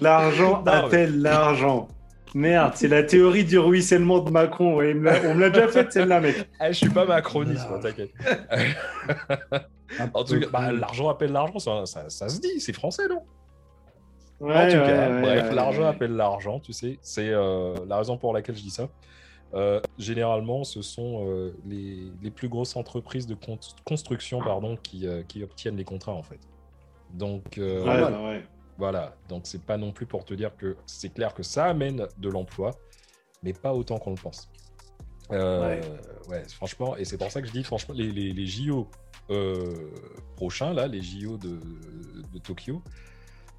Speaker 3: L'argent
Speaker 1: mais-
Speaker 3: appelle l'argent? Merde, c'est la théorie du ruissellement de Macron. ouais, on me l'a déjà faite celle-là, mec.
Speaker 1: ah, je suis pas macroniste, t'inquiète. (laughs) En tout cas, bah, l'argent appelle l'argent, ça, ça- ça se dit, c'est français, non?
Speaker 3: Ouais,
Speaker 1: En tout
Speaker 3: ouais,
Speaker 1: cas,
Speaker 3: ouais,
Speaker 1: bref,
Speaker 3: ouais,
Speaker 1: l'argent
Speaker 3: ouais.
Speaker 1: appelle l'argent, tu sais. C'est euh, la raison pour laquelle je dis ça. Euh, généralement, ce sont euh, les, les plus grosses entreprises de con- construction pardon, qui, euh, qui obtiennent les contrats, en fait. Donc, euh,
Speaker 3: Ouais,
Speaker 2: Normal.
Speaker 3: bah ouais.
Speaker 1: voilà. Donc, c'est pas non plus pour te dire que c'est clair que ça amène de l'emploi, mais pas autant qu'on le pense. Euh, ouais. franchement, et c'est pour ça que je dis, franchement, les, les, les JO euh, prochains, là, les JO de, de Tokyo,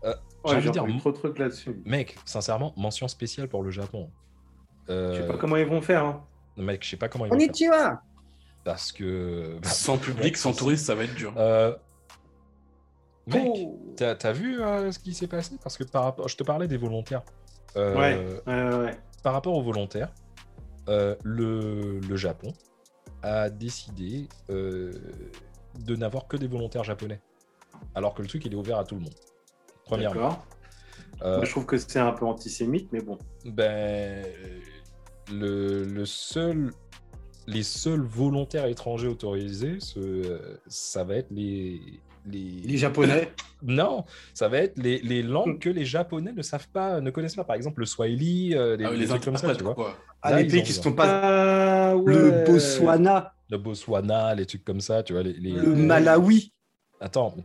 Speaker 1: J'ai
Speaker 3: Ouais,
Speaker 1: envie de
Speaker 3: j'ai
Speaker 1: dire,
Speaker 3: entendu trop de trucs là-dessus.
Speaker 1: Mec, sincèrement, mention spéciale pour le Japon. Euh,
Speaker 3: Je sais pas comment ils vont faire. hein.
Speaker 1: Mec, je sais pas comment ils vont faire.
Speaker 2: Konnichiwa
Speaker 1: Parce que. (laughs)
Speaker 4: Sans public, sans touristes, ça va être dur.
Speaker 1: Euh, Mec,
Speaker 3: Oh.
Speaker 1: t'as vu euh, ce qui s'est passé? Parce que par rapport, je te parlais des volontaires. Euh,
Speaker 3: Ouais, ouais, ouais, ouais.
Speaker 1: Par rapport aux volontaires, euh, le, le Japon a décidé euh, de n'avoir que des volontaires japonais. Alors que le truc, il est ouvert à tout le monde. Premièrement.
Speaker 3: D'accord.
Speaker 1: Euh,
Speaker 3: Moi, je trouve que c'est un peu antisémite, mais bon.
Speaker 1: Ben, le, le seul, les seuls volontaires étrangers autorisés, ce- ça va être les, les...
Speaker 2: Les Japonais. (coughs)
Speaker 1: Non, ça va être les, les langues que les Japonais ne savent pas, ne connaissent pas. Par exemple, le Swahili, euh,
Speaker 4: Ah oui,
Speaker 1: des
Speaker 4: les
Speaker 1: trucs comme ça, tu vois.
Speaker 4: quoi.
Speaker 2: Ah,
Speaker 1: Là,
Speaker 2: les pays qui ne sont pas.
Speaker 3: Ah, ouais.
Speaker 2: Le Botswana,
Speaker 1: Le Botswana, les trucs comme ça, tu vois. Les, les-
Speaker 2: le Malawi.
Speaker 1: Attends.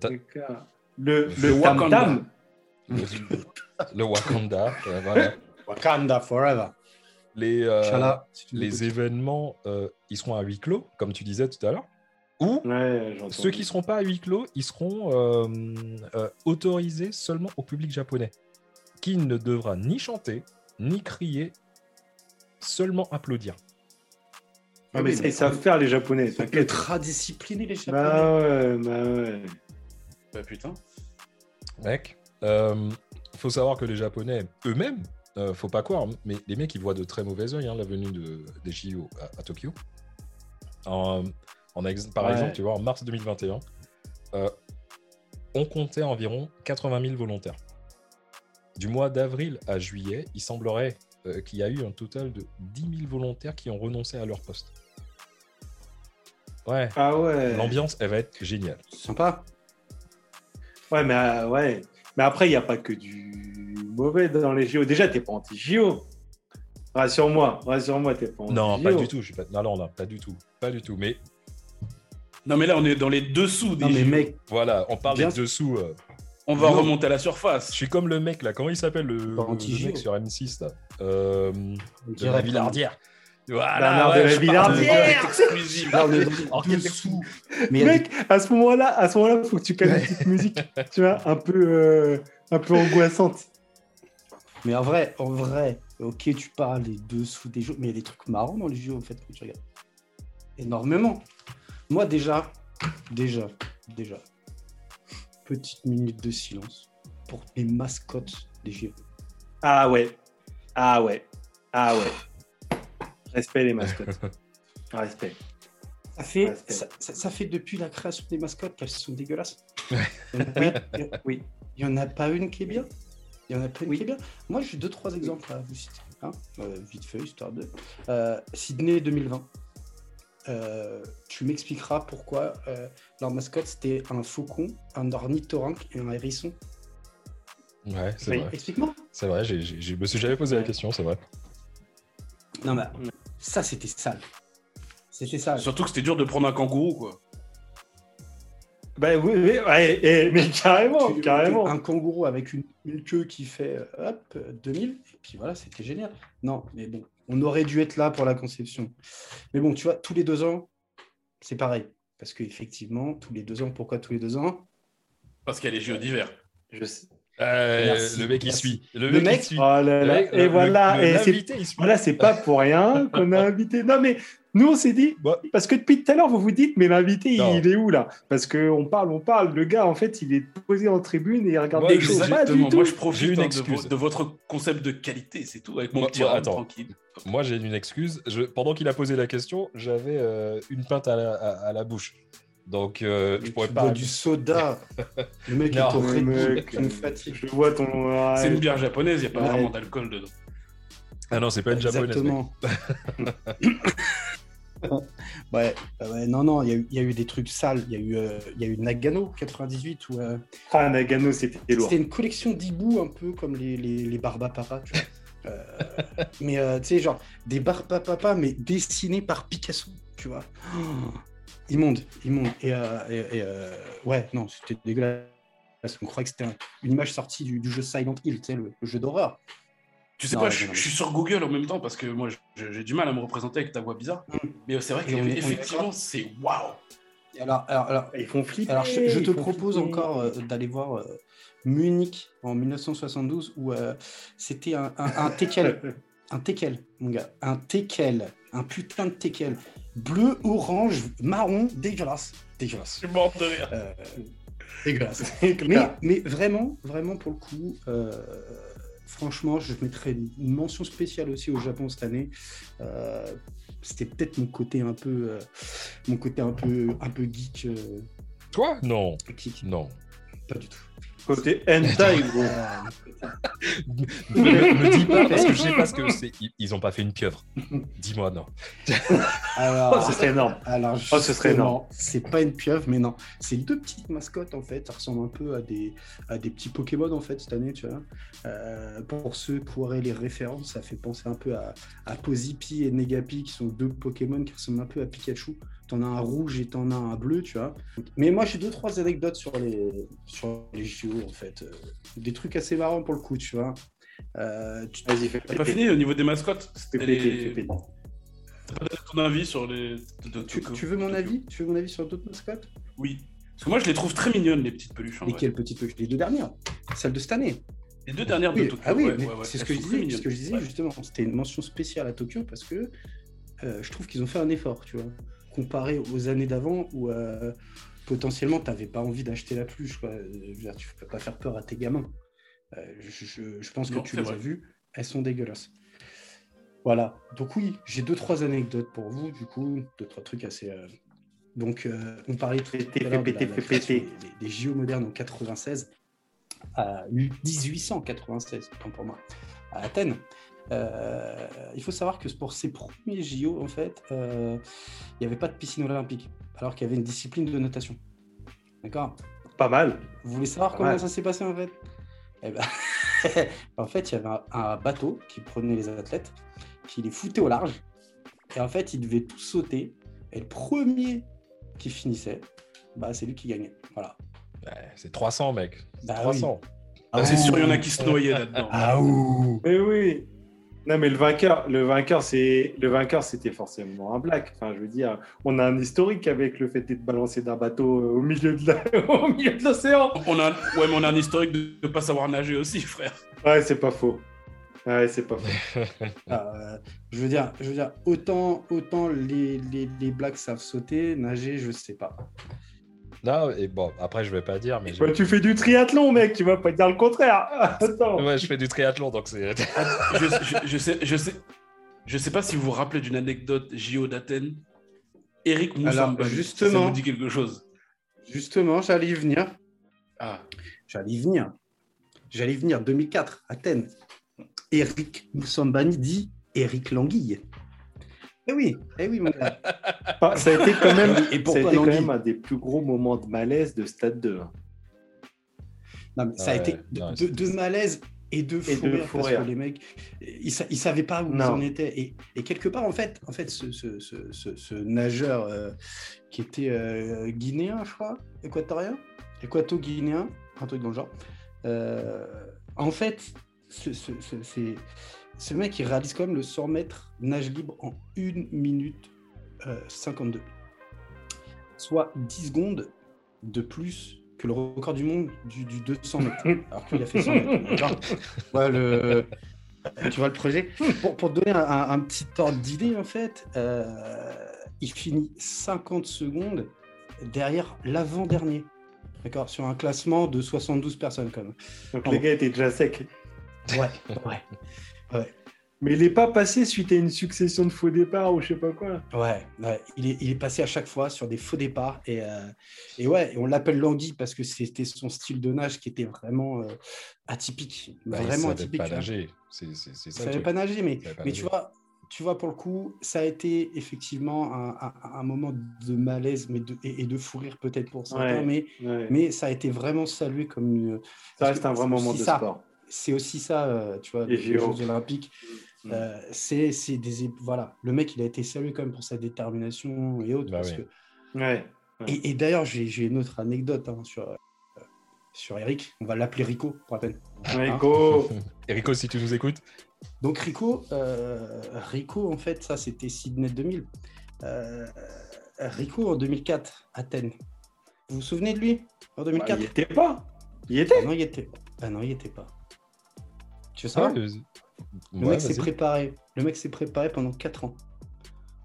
Speaker 3: Le,
Speaker 4: Le
Speaker 3: le tam
Speaker 4: Wakanda.
Speaker 3: tam.
Speaker 1: le, le Wakanda, euh, voilà.
Speaker 2: Wakanda forever.
Speaker 1: Les, euh,
Speaker 2: si
Speaker 1: les événements, euh, ils seront à huis clos, comme tu disais tout à l'heure. Ou
Speaker 3: Ouais.
Speaker 1: Ceux qui ne seront pas à huis clos, ils seront euh, euh, autorisés seulement au public japonais, qui ne devra ni chanter, ni crier, seulement applaudir.
Speaker 3: Ah, mais ils savent faire, les Japonais, t'inquiète.
Speaker 2: ultra disciplinés, les Japonais.
Speaker 3: Bah ouais, bah ouais.
Speaker 4: Bah putain.
Speaker 1: Mec, il faut savoir que les Japonais eux-mêmes, euh, faut pas croire, mais les mecs ils voient de très mauvais oeil hein, la venue de, des JO à, à Tokyo. En, en ex- par
Speaker 3: Ouais.
Speaker 1: exemple, tu vois, en mars 2021, euh, on comptait environ 80 000 volontaires. Du mois d'avril à juillet, il semblerait euh, qu'il y a eu un total de 10 000 volontaires qui ont renoncé à leur poste. Ouais,
Speaker 3: Ah ouais.
Speaker 1: l'ambiance, elle va être géniale.
Speaker 2: Sympa.
Speaker 3: Ouais, mais euh, ouais. Mais après, il n'y a pas que du mauvais dans les JO. Déjà, t'es pas anti-JO. Rassure-moi, rassure-moi, t'es pas anti-JO.
Speaker 1: Non, pas du tout. Je suis pas... Non, non, non, pas du tout. Pas du tout. Mais
Speaker 4: Non, mais là, on est dans les dessous des
Speaker 2: Non, mais
Speaker 4: JO.
Speaker 2: mec,
Speaker 1: Voilà, on parle
Speaker 2: Bien-
Speaker 1: des dessous. euh.
Speaker 4: On va
Speaker 1: Non.
Speaker 4: remonter à la
Speaker 1: Je
Speaker 4: surface.
Speaker 1: suis comme le mec là, comment il s'appelle le, mec sur M6 là euh, De la Villardière. Voilà,
Speaker 3: Bernard de
Speaker 1: ouais, de-
Speaker 2: dessous. (laughs) Mais
Speaker 3: Mec, à ce moment-là, à ce moment-là, faut que tu calmes une petite musique, tu vois, un peu, euh, un peu angoissante.
Speaker 2: Mais en vrai, en vrai, ok, tu parles des dessous des jeux, mais il y a des trucs marrants dans les jeux, en fait, quand tu regardes. Énormément. Moi, déjà, déjà, déjà, petite minute de silence pour les mascottes des jeux.
Speaker 3: Ah ouais, ah ouais, ah ouais. Respect les mascottes. (laughs) Respect.
Speaker 2: Ça fait,
Speaker 3: Respect.
Speaker 2: ça, ça- ça fait depuis la création des mascottes qu'elles sont dégueulasses.
Speaker 1: Ouais.
Speaker 2: Il y en a- oui,
Speaker 3: Oui.
Speaker 2: il n'y en a pas une qui est bien. Il y en a pas une
Speaker 3: Oui.
Speaker 2: qui est bien. Moi, j'ai deux, trois exemples à vous citer. hein, euh, vite fait, histoire de. Euh, Sydney 2020. Euh, tu m'expliqueras pourquoi euh, leur mascotte c'était un faucon, un ornithorynque et un hérisson.
Speaker 1: Ouais, c'est
Speaker 3: Oui.
Speaker 1: vrai.
Speaker 2: Explique-moi.
Speaker 1: C'est vrai, je me suis jamais posé la question, c'est vrai.
Speaker 2: Non, mais ça c'était sale. C'était sale.
Speaker 4: Surtout que c'était dur de prendre un kangourou, quoi.
Speaker 3: Bah oui, oui, ouais, mais carrément,
Speaker 2: Tu-
Speaker 3: carrément.
Speaker 2: Un kangourou avec une, une queue qui fait euh, hop, euh, 2000, et puis voilà, c'était génial. Non, mais bon, on aurait dû être là pour la conception. Mais bon, tu vois, tous les deux ans, c'est pareil. Parce qu'effectivement, tous les deux ans, pourquoi tous les deux ans?
Speaker 4: Parce qu'il y a les JO d'hiver.
Speaker 3: Je sais,
Speaker 1: Euh, le mec, il suit. Le,
Speaker 2: Le
Speaker 1: mec, suit.
Speaker 3: Oh là
Speaker 1: Le
Speaker 3: là.
Speaker 1: mec-
Speaker 3: Et
Speaker 1: le-
Speaker 3: voilà.
Speaker 1: le-
Speaker 3: et voilà, c'est pas pour rien qu'on a invité. Non, mais nous, on s'est dit,
Speaker 1: Bah,
Speaker 3: parce que depuis tout à l'heure, vous vous dites, mais l'invité, il est où là? Parce qu'on parle, on parle. Le gars, en fait, il est posé en tribune et il regarde
Speaker 1: Moi,
Speaker 3: des choses. Pas du tout.
Speaker 4: Moi, je profite
Speaker 1: une
Speaker 4: hein, de,
Speaker 1: excuse.
Speaker 4: de votre concept de qualité, c'est tout, avec mon
Speaker 1: Moi-
Speaker 4: petit
Speaker 1: moi,
Speaker 4: rhum
Speaker 1: attends.
Speaker 4: tranquille.
Speaker 1: Moi, j'ai une excuse. Je, pendant qu'il a posé la question, j'avais euh, une pinte à la, à, à la bouche. Donc, euh, je pourrais
Speaker 2: Tu
Speaker 1: pas.
Speaker 2: bois du soda. (laughs) Le mec
Speaker 1: Non,
Speaker 2: est Bull,
Speaker 3: mec,
Speaker 2: tu me fatigues.
Speaker 3: Je vois ton. ouais.
Speaker 4: C'est une bière japonaise, il n'y a pas
Speaker 3: Ouais.
Speaker 4: vraiment d'alcool dedans.
Speaker 1: Ah non, c'est pas une japonaise. mec.
Speaker 2: Exactement. ouais, euh, ouais, non, non, il y, a eu- il y a eu des trucs sales. Il y, a eu, euh, il y a eu Nagano 98 où euh,
Speaker 3: Ah, Nagano, c'était lourd.
Speaker 2: c'était une collection d'hiboux un peu comme les, les, les Barbapapa, tu vois. Euh, mais euh, tu sais, genre des Barbapapa, mais dessinés par Picasso, tu vois. Oh, immonde, immonde. Et, euh, et- et, euh, ouais, non, c'était dégueulasse. On croyait que c'était un- une image sortie du, du jeu Silent Hill, tu sais, le, le jeu d'horreur.
Speaker 4: Tu sais
Speaker 2: Non,
Speaker 4: pas, je,
Speaker 2: non,
Speaker 4: je suis sur Google en même temps parce que moi, j'ai du mal à me représenter avec ta voix bizarre.
Speaker 2: Mm.
Speaker 4: Mais euh, c'est vrai qu'effectivement, c'est waouh.
Speaker 2: Et Alors, alors, alors,
Speaker 3: Ils font flipper.
Speaker 2: Alors, je, je te propose
Speaker 3: flipper.
Speaker 2: encore euh, d'aller voir euh, Munich en 1972 où euh, c'était un, un, un teckel. (laughs) Un teckel, mon gars. Un teckel. Un putain de teckel. Bleu, orange, marron, dégueulasse. Dégueulasse.
Speaker 4: Je suis mort de rire.
Speaker 2: Euh, dégueulasse. (laughs) Mais, mais vraiment, vraiment pour le coup, euh, franchement, je mettrais une mention spéciale aussi au Japon cette année. Euh, C'était peut-être mon côté un peu, euh, mon côté un peu, un peu geek. euh,
Speaker 1: Toi Non,
Speaker 2: geek.
Speaker 1: non.
Speaker 2: Pas du tout.
Speaker 3: Côté hentai, gros.
Speaker 2: Euh,
Speaker 1: me, me dis pas parce que je sais pas ce que c'est. Ils, ont pas fait une pieuvre. Dis-moi non.
Speaker 2: alors,
Speaker 3: Oh, ce serait énorme.
Speaker 2: alors
Speaker 3: Oh, ce serait énorme.
Speaker 2: C'est pas une pieuvre, mais non. C'est deux petites mascottes en fait. Ça ressemble un peu à des, à des petits Pokémon en fait cette année, tu vois. Euh, pour ceux qui auraient les références, ça fait penser un peu à, à Posipi et Negapi qui sont deux Pokémon qui ressemblent un peu à Pikachu. T'en as un rouge et t'en as un bleu, tu vois. Mais moi j'ai deux trois anecdotes sur les sur les JO en fait. Euh, Des trucs assez marrants pour le coup, tu vois. Euh, tu-
Speaker 3: Vas-y, fais
Speaker 4: T'as pas fini au niveau des mascottes C'était les- donné ton avis sur les.
Speaker 2: tu, tu veux mon avis? Tu veux mon avis sur d'autres mascottes?
Speaker 4: Oui. Parce que moi, je les trouve très mignonnes, les petites peluches. en
Speaker 2: Et
Speaker 4: vrai.
Speaker 2: quelles petites peluches? Les deux dernières. Celles de cette année.
Speaker 4: Les deux dernières
Speaker 2: Oui,
Speaker 4: de Tokyo.
Speaker 2: ah oui,
Speaker 4: ouais,
Speaker 2: mais
Speaker 4: ouais, ouais.
Speaker 2: c'est ce que je disais, ce que je
Speaker 4: mignonnes.
Speaker 2: disais
Speaker 4: Ouais.
Speaker 2: justement. C'était une mention spéciale à Tokyo parce que euh, je trouve qu'ils ont fait un effort, tu vois, comparé aux années d'avant où euh, potentiellement tu n'avais pas envie d'acheter la peluche. Quoi. Euh, dire, tu ne peux pas faire peur à tes gamins. Euh, je, je- je pense
Speaker 4: Non,
Speaker 2: que tu les as
Speaker 4: vrai.
Speaker 2: vues, elles sont dégueulasses. Voilà. Donc oui, j'ai deux trois anecdotes pour vous, du coup, deux trois trucs assez. euh, Donc euh, on parlait
Speaker 3: péter.
Speaker 2: Des, des JO modernes en 96 à 1896, autant pour moi, à Athènes. Euh, il faut savoir que pour ces premiers JO, en fait, euh, il n'y avait pas de piscine olympique, alors qu'il y avait une discipline de natation. D'accord?
Speaker 3: Pas mal.
Speaker 2: Vous voulez savoir
Speaker 3: Pas
Speaker 2: comment
Speaker 3: mal.
Speaker 2: ça s'est passé en fait? Eh ben, (laughs) En fait, il y avait un, un bateau qui prenait les athlètes, qui les foutait au large, et en fait, ils devaient tous sauter, et le premier qui finissait, bah, c'est lui qui gagnait. Voilà.
Speaker 1: Ouais, c'est 300, mec. C'est
Speaker 2: Bah
Speaker 1: 300.
Speaker 4: Ah, c'est sûr, il y en a qui se noyaient là-dedans.
Speaker 2: Ah ouh
Speaker 3: Mais oui. Non, mais le vainqueur, le vainqueur, c'est le vainqueur, c'était forcément un black. Enfin, je veux dire, on a un historique avec le fait d'être balancé d'un bateau euh, au milieu de la- (laughs) au milieu de l'océan.
Speaker 4: On a, ouais, mais on a un historique de ne pas savoir nager aussi, frère.
Speaker 3: Ouais, c'est pas faux. Ouais, c'est pas faux. (laughs)
Speaker 2: Euh, je veux dire, je veux dire autant, autant les, les, les blacks savent sauter, nager, je sais pas.
Speaker 1: Non, et bon, après, je vais pas dire, mais.
Speaker 3: Bah, tu fais du triathlon, mec. Tu vas pas dire le contraire. (laughs) Attends.
Speaker 1: Ouais, je fais du triathlon, donc c'est. (laughs)
Speaker 4: je, je- je sais, je sais, je sais pas si vous vous rappelez d'une anecdote JO d'Athènes. Eric Moussamba,
Speaker 2: justement.
Speaker 4: ça vous dit quelque chose?
Speaker 2: Justement, j'allais y venir.
Speaker 4: Ah,
Speaker 2: J'allais y venir. J'allais y venir. 2004, Athènes. Eric Moussambani dit Eric Languille. Eh oui, eh oui, mon gars. (laughs)
Speaker 3: Ah, ça a été quand même,
Speaker 2: Et
Speaker 3: ça a été quand même un des plus gros moments de malaise de Stade 2. hein.
Speaker 2: Non, mais ça a
Speaker 1: Ouais,
Speaker 2: été de,
Speaker 1: non,
Speaker 2: de- de malaise et de fou,
Speaker 3: Et de
Speaker 2: rire,
Speaker 3: fou
Speaker 2: parce
Speaker 3: rire.
Speaker 2: que les mecs, ils, ils savaient pas où ils
Speaker 3: Non.
Speaker 2: en étaient. Et, et quelque part, en fait, en fait ce, ce- ce- ce- ce nageur euh, qui était euh, guinéen, je crois, équatorien, équato-guinéen, un truc dans le genre, euh, en fait, ce, ce- ce- c'est- ce mec, il réalise quand même le 100 mètres nage libre en 1 minute euh, 52. Soit 10 secondes de plus que le record du monde du, du 200 mètres. (laughs) Alors qu'il a fait 100 mètres. d'accord Ouais, le- tu vois le projet? Pour, pour te donner un, un- un petit ordre d'idée, en fait, euh, il finit 50 secondes derrière l'avant-dernier. D'accord? Sur un classement de 72 personnes, quand même.
Speaker 3: Donc les gars étaient déjà secs.
Speaker 2: Ouais, ouais.
Speaker 3: Mais il n'est pas passé suite à une succession de faux départs ou je sais pas quoi.
Speaker 2: Ouais, ouais. Il, est, il est passé à chaque fois sur des faux départs. Et, euh, et ouais, on l'appelle Langui parce que c'était son style de nage qui était vraiment euh, atypique.
Speaker 1: Bah, il
Speaker 2: vraiment
Speaker 1: savait
Speaker 2: atypique.
Speaker 1: pas nager. C'est c'est- c'est
Speaker 2: Il
Speaker 1: ça. le
Speaker 2: savait
Speaker 1: truc.
Speaker 2: pas nager, mais,
Speaker 1: Il savait pas
Speaker 2: mais
Speaker 1: nager.
Speaker 2: tu vois, tu vois, pour le coup, ça a été effectivement un, un- un moment de malaise mais de, et, et de fou rire peut-être pour certains,
Speaker 3: Ouais.
Speaker 2: mais,
Speaker 3: Ouais.
Speaker 2: mais ça a été vraiment salué comme une.
Speaker 3: ça reste un vrai moment de
Speaker 2: ça.
Speaker 3: sport.
Speaker 2: C'est aussi ça, euh, tu vois,
Speaker 3: Les.
Speaker 2: Jeux Olympiques.
Speaker 3: Mm.
Speaker 2: Euh, c'est c'est des voilà le mec il a été salué quand même pour sa détermination et autres
Speaker 1: Bah
Speaker 2: parce
Speaker 1: oui.
Speaker 2: que
Speaker 3: Ouais.
Speaker 2: et, et d'ailleurs j'ai j'ai une autre anecdote hein, sur euh, sur Eric on va l'appeler Rico pour la peine Hein
Speaker 3: go.
Speaker 1: Erico, (laughs) si tu nous écoutes.
Speaker 2: donc Rico euh, Rico en fait ça c'était Sydney 2000 Euh, Rico en 2004 Athènes vous vous souvenez de lui en
Speaker 3: Bah,
Speaker 2: 2004
Speaker 3: il y était pas. Il y était.
Speaker 2: ah non il était ah non il était pas tu sais
Speaker 1: Ah,
Speaker 2: ça
Speaker 1: euh,
Speaker 2: Le
Speaker 1: ouais,
Speaker 2: mec s'est préparé. Le mec s'est préparé pendant 4 ans.